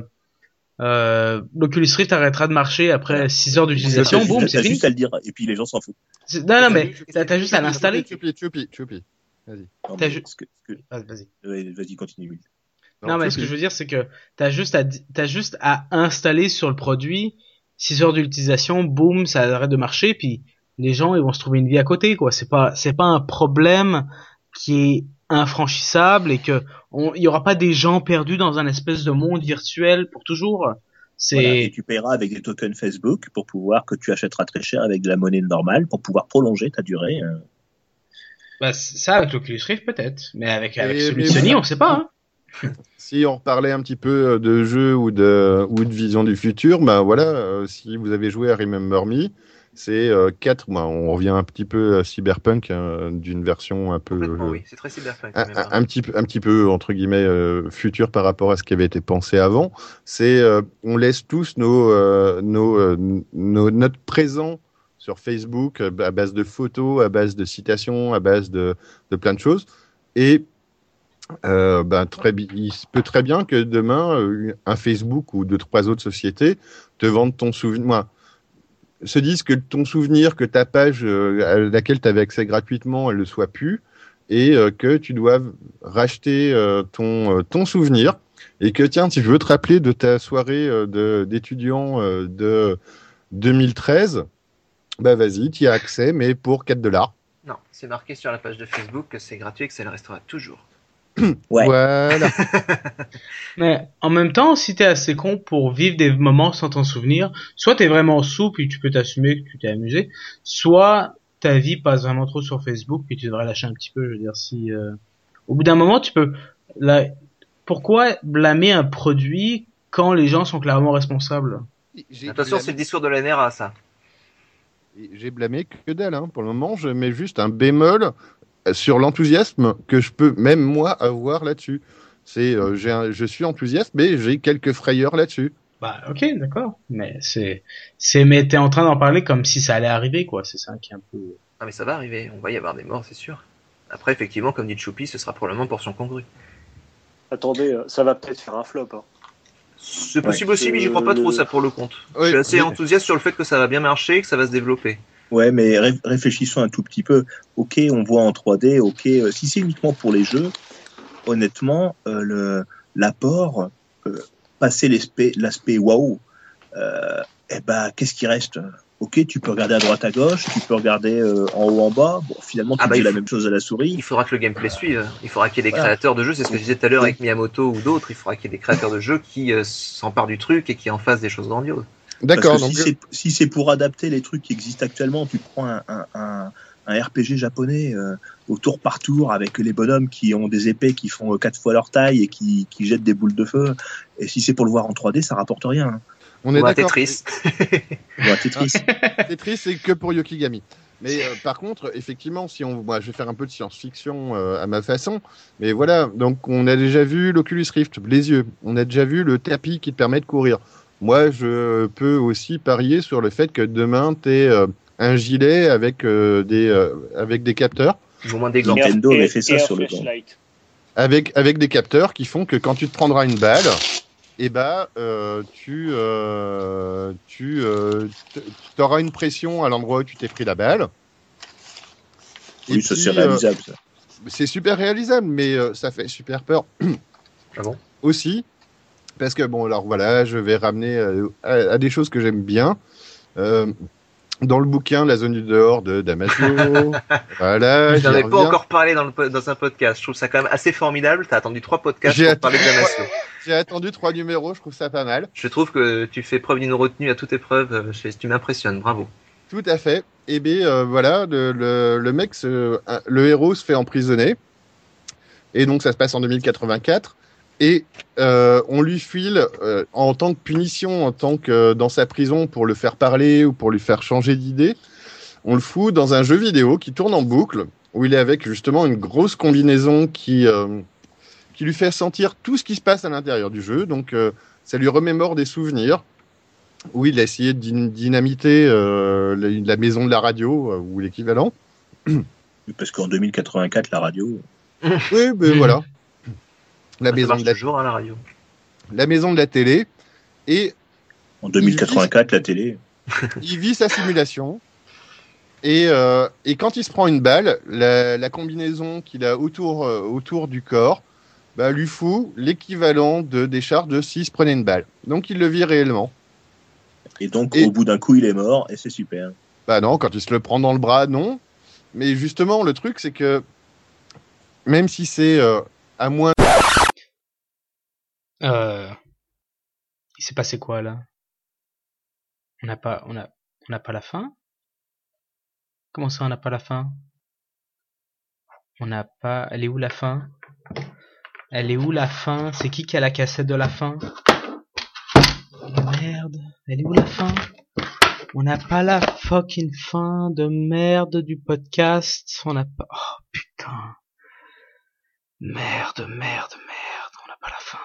euh, l'Oculus Rift arrêtera de marcher après 6 heures d'utilisation, boum, c'est t'as fini. juste à le dire, et puis les gens s'en foutent. Non, non, mais t'as juste à l'installer. Non, ju- que- Ah, Vas-y. ouais, Vas-y, continue. Non, mais ce que je veux dire, c'est que t'as juste à, t'as juste à installer sur le produit 6 heures d'utilisation, boum, ça arrête de marcher, puis les gens, ils vont se trouver une vie à côté, quoi. C'est pas, c'est pas un problème qui est infranchissable et que on, il y aura pas des gens perdus dans un espèce de monde virtuel pour toujours. C'est, Voilà, et tu paieras avec des tokens Facebook pour pouvoir que tu achèteras très cher avec de la monnaie normale pour pouvoir prolonger ta durée. euh. bah, c'est ça avec l'Oculus Rift peut-être, mais avec, avec Et- celui de Sony, voilà. on sait pas, hein. Si on reparlait un petit peu de jeux ou de, ou de vision du futur, ben voilà, euh, si vous avez joué à Remember Me, c'est euh, 4, on revient un petit peu à Cyberpunk euh, d'une version un peu euh, oui. C'est très cyberpunk. un, même, un- hein. un petit peu, un petit peu entre guillemets euh, futur par rapport à ce qui avait été pensé avant. C'est euh, on laisse tous nos, nos, nos notre présent sur Facebook à base de photos, à base de citations, à base de, de plein de choses. Et euh, ben, très, il se peut très bien que demain un Facebook ou deux trois autres sociétés te vendent ton souvenir. Se disent que ton souvenir, que ta page euh, à laquelle tu avais accès gratuitement, elle ne soit plus et euh, que tu doives racheter euh, ton, souvenir et que tiens, tu veux te rappeler de ta soirée de- d'étudiant de 2013, bah vas-y, tu y as accès, mais pour 4 dollars. Non, c'est marqué sur la page de Facebook que c'est gratuit et que ça le restera toujours. Ouais. Voilà. Mais en même temps, si t'es assez con pour vivre des moments sans t'en souvenir, soit t'es vraiment sous puis tu peux t'assumer que tu t'es amusé, soit ta vie passe vraiment trop sur Facebook puis tu devrais lâcher un petit peu. Je veux dire, si euh, au bout d'un moment tu peux, là, pourquoi blâmer un produit quand les gens sont clairement responsables? Attention, c'est le discours de la NRA, ça. J'ai blâmé que dalle. Hein. Pour le moment, je mets juste un bémol sur l'enthousiasme que je peux même moi avoir là-dessus. C'est, euh, j'ai un- je suis enthousiaste, mais j'ai quelques frayeurs là-dessus. Bah ok, d'accord, mais c'est, c'est, mais t'es en train d'en parler comme si ça allait arriver quoi. C'est ça qui est un peu. Ah, mais ça va arriver. On va y avoir des morts, c'est sûr. Après, effectivement, comme dit Choupi, ce sera probablement portion congrue. Attendez, euh, ça va peut-être faire un flop. hein. C'est possible aussi, mais j'y crois pas trop ça pour le compte. Oui, Je suis assez enthousiaste sur le fait que ça va bien marcher, que ça va se développer. Ouais, mais ré- réfléchissons un tout petit peu. Ok, on voit en 3D. Ok, euh, si c'est uniquement pour les jeux, honnêtement, euh, l'apport, euh, passer l'aspect waouh, euh, eh ben, qu'est-ce qui reste? Ok, tu peux regarder à droite à gauche, tu peux regarder en haut en bas. Bon, finalement, tu Ah bah, dis il la même chose à la souris. Il faudra que le gameplay suive. Il faudra qu'il y ait des Voilà. créateurs de jeux. C'est ce que je disais tout à l'heure avec Miyamoto ou d'autres. Il faudra qu'il y ait des créateurs de jeux qui s'emparent du truc et qui en fassent des choses grandioses. D'accord. Donc, si c'est si c'est pour adapter les trucs qui existent actuellement, tu prends un, un, un, un RPG japonais euh, au tour par tour avec les bonhommes qui ont des épées qui font euh, quatre fois leur taille et qui, qui jettent des boules de feu. Et si c'est pour le voir en 3D, ça rapporte rien. hein. on est Ou un d'accord. Tetris. Ou un Tetris. Tetris, c'est que pour Yokigami. Mais euh, par contre, effectivement, si on, moi, je vais faire un peu de science-fiction euh, à ma façon. Mais voilà, donc on a déjà vu l'Oculus Rift, les yeux. On a déjà vu le tapis qui te permet de courir. Moi, je peux aussi parier sur le fait que demain, tu aies un gilet avec euh, des euh, avec des capteurs, Ou au moins des. Et- Nintendo Et- avait fait et ça sur le flashlight. avec avec des capteurs qui font que quand tu te prendras une balle, et ben euh, tu euh, tu auras une pression à l'endroit où tu t'es pris la balle. Et Oui, ça puis, c'est euh, réalisable. ça. c'est super réalisable, mais euh, ça fait super peur Ah bon? Aussi. Parce que, bon, alors voilà, je vais ramener euh, à, à des choses que j'aime bien. Euh, dans le bouquin La zone du dehors de Damasio, voilà, Je n'en ai pas encore parlé dans, le, po- dans un podcast. Je trouve ça quand même assez formidable. T'as attendu trois podcasts pour parler de Damasio. J'ai attendu trois numéros, je trouve ça pas mal. Je trouve que tu fais preuve d'une retenue à toute épreuve. Euh, je- Tu m'impressionnes. Bravo. Tout à fait. Et bien, euh, voilà, le, le, le mec, se- le héros se fait emprisonner. Et donc, ça se passe en 2084. Et euh, on lui file, euh, en tant que punition, en tant que dans sa prison, pour le faire parler ou pour lui faire changer d'idée, on le fout dans un jeu vidéo qui tourne en boucle, où il est avec justement une grosse combinaison qui, euh, qui lui fait sentir tout ce qui se passe à l'intérieur du jeu. Donc, euh, ça lui remémore des souvenirs où il a essayé de dyn- dynamiter euh, la, maison de la radio euh, ou l'équivalent. Parce qu'en 2084, la radio. Oui, mais voilà. La Ça maison, de la, toujours à la radio. la maison de la télé. Et En 2084, la télé. il vit sa simulation. Et, euh, et quand il se prend une balle, la, la combinaison qu'il a autour, euh, autour du corps bah, lui fout l'équivalent de des charges de s'il se prenait une balle. Donc il le vit réellement. Et donc, Et- au bout d'un coup, il est mort, et c'est super. Bah non, quand il se le prend dans le bras, non. Mais justement, le truc, c'est que même si c'est euh, à moins Euh... Il s'est passé quoi là? On n'a pas, on a, on n'a pas la fin? Comment ça, on n'a pas la fin? On n'a pas. Elle est où la fin? Elle est où la fin? C'est qui qui a la cassette de la fin? Merde, elle est où la fin? On n'a pas la fucking fin de merde du podcast. On n'a pas. Oh putain. Merde, merde, merde. On n'a pas la fin.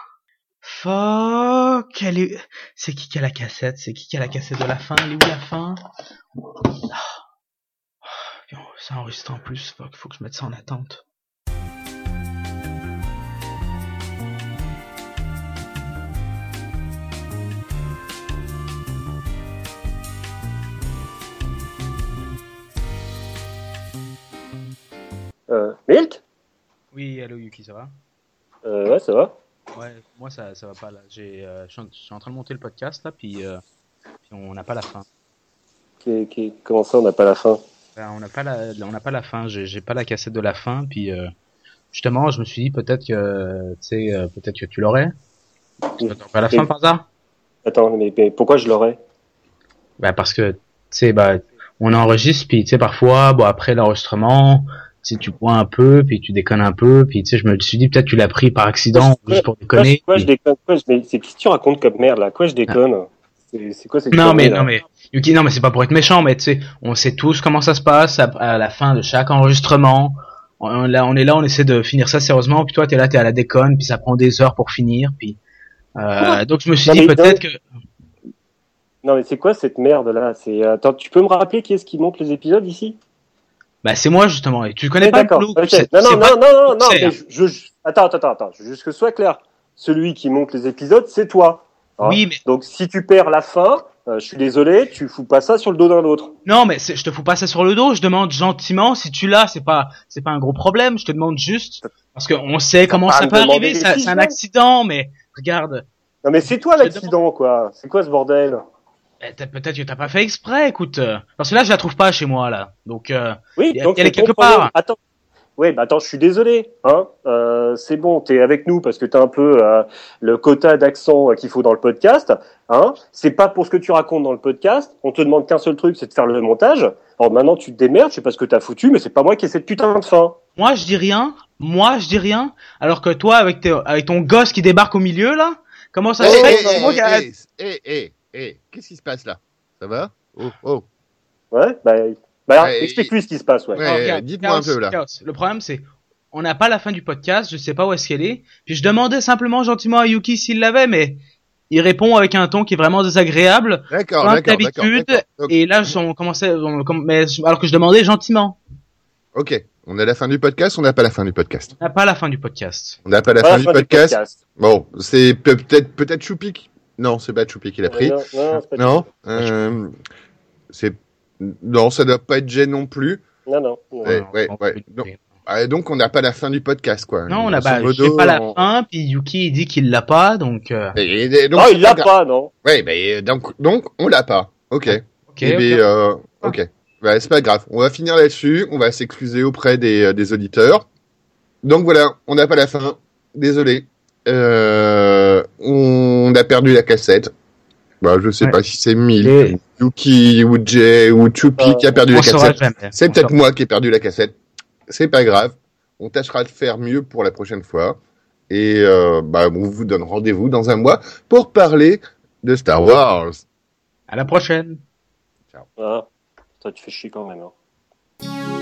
Fuck, elle est... C'est qui qui a la cassette? C'est qui qui a la cassette de la fin? Elle est où la fin? Ah. Oh, Ça enregistre en plus, fuck, faut que je mette ça en attente. Euh, Milt? Oui, allô Yuki, ça va? Euh, Ouais, ça va. Ouais, moi ça, ça va pas là. J'ai, euh, je suis en- train de monter le podcast là, puis, euh, puis on n'a pas la fin. Qui- qui- comment ça, on n'a pas la fin? Ben, on n'a pas la, on n'a pas la fin. J'ai, j'ai pas la cassette de la fin, puis euh, justement, je me suis dit peut-être que, tu sais, euh, peut-être que tu l'aurais. Tu n'as pas la fin par hasard? Attends, mais, mais pourquoi je l'aurais? Bah parce que tu sais bah on enregistre puis tu sais parfois bon après l'enregistrement sais tu bois un peu puis tu déconnes un peu puis tu sais je me suis dit peut-être tu l'as pris par accident juste pour déconner. quoi, puis- je déconne quoi, je- mais c'est que tu racontes comme merde là Quoi je déconne? C'est c'est quoi cette Non mais non mais Yuki non mais c'est pas pour être méchant mais tu sais on sait tous comment ça se passe à, à la fin de chaque enregistrement. On, là on est là on essaie de finir ça sérieusement puis toi t'es là t'es à la déconne puis ça prend des heures pour finir puis euh, donc je me suis Non, dit peut-être que Non mais c'est quoi cette merde là? C'est attends, tu peux me rappeler qui est-ce qui monte les épisodes ici? Bah c'est moi justement et tu connais pas le D'accord. boulot, ok. c'est- Non non non, non non non je, je- attends attends attends, je veux juste que ce soit clair. Celui qui monte les épisodes, c'est toi. hein. Oui mais Donc si tu perds la fin, euh, je suis désolé, tu fous pas ça sur le dos d'un autre. Non, mais je te fous pas ça sur le dos. Je demande gentiment si tu l'as. C'est pas, c'est pas un gros problème. Je te demande juste parce qu'on sait comment ça peut arriver. C'est un accident, mais regarde. Non mais c'est toi l'accident quoi. C'est quoi ce bordel? Peut-être que t'as pas fait exprès. Écoute, euh, parce que là, je la trouve pas chez moi là. Donc, euh, Oui, Elle- donc elle est quelque problème. part. Attends. Ouais, bah attends, je suis désolé. Hein. Euh, c'est bon, t'es avec nous parce que t'as un peu euh, le quota d'accent qu'il faut dans le podcast. Hein. C'est pas pour ce que tu racontes dans le podcast. On te demande qu'un seul truc, c'est de faire le montage. Alors maintenant, tu te démerdes. Je sais pas ce que t'as foutu, mais c'est pas moi qui ai cette putain de fin. moi, je dis rien. Moi, je dis rien. Alors que toi, avec, tes- avec ton gosse qui débarque au milieu là, comment ça Eh, se eh, fait eh, C'est eh, qu'est-ce qui se passe là? Ça va? Oh, oh. Ouais, bah Bah, Ouais, explique-lui ce qui se passe, ouais. Ouais, Alors, regarde, dites-moi un peu, là. Chaos. Le problème, c'est, on n'a pas la fin du podcast, je sais pas où est-ce qu'elle est. Puis je demandais simplement gentiment à Yuki s'il l'avait, mais il répond avec un ton qui est vraiment désagréable. D'accord, d'habitude. Donc, Et là, on commençait, on mais, alors que je demandais gentiment. Ok, on a la fin du podcast, on n'a pas la fin du podcast. On n'a pas la fin du podcast. On n'a pas la Pas fin, la du, fin podcast. Bon, c'est pe- peut-être peut-être. Non, c'est pas Choupi qui l'a pris. Non, non, c'est pas Non, euh, c'est non, ça doit pas être Jay non plus. Non, non. non. Ouais, ouais, Donc, ah, donc on n'a pas la fin du podcast, quoi. Non, on n'a pas, modo, pas la on- fin, puis Yuki il dit qu'il l'a pas, donc, euh, Et- et donc, Non, c'est il l'a pas, non. Ouais, mais donc donc on l'a pas. Ok. ok. Eh ok. ben, euh, ok. Bah, c'est pas grave. On va finir là-dessus. On va s'excuser auprès des, euh, des auditeurs. Donc voilà, on n'a pas la fin. Désolé. Euh, on a perdu la cassette. Bah, je sais Ouais. pas si c'est Mil, Et- Yuki ou Jay ou Choupi Euh, qui a perdu la cassette. C'est peut-être moi qui ai perdu la cassette. C'est pas grave. On tâchera de faire mieux pour la prochaine fois. Et euh, bah, on vous donne rendez-vous dans un mois pour parler de Star Wars. À la prochaine. Ah, toi, tu fais chier quand même. Hein.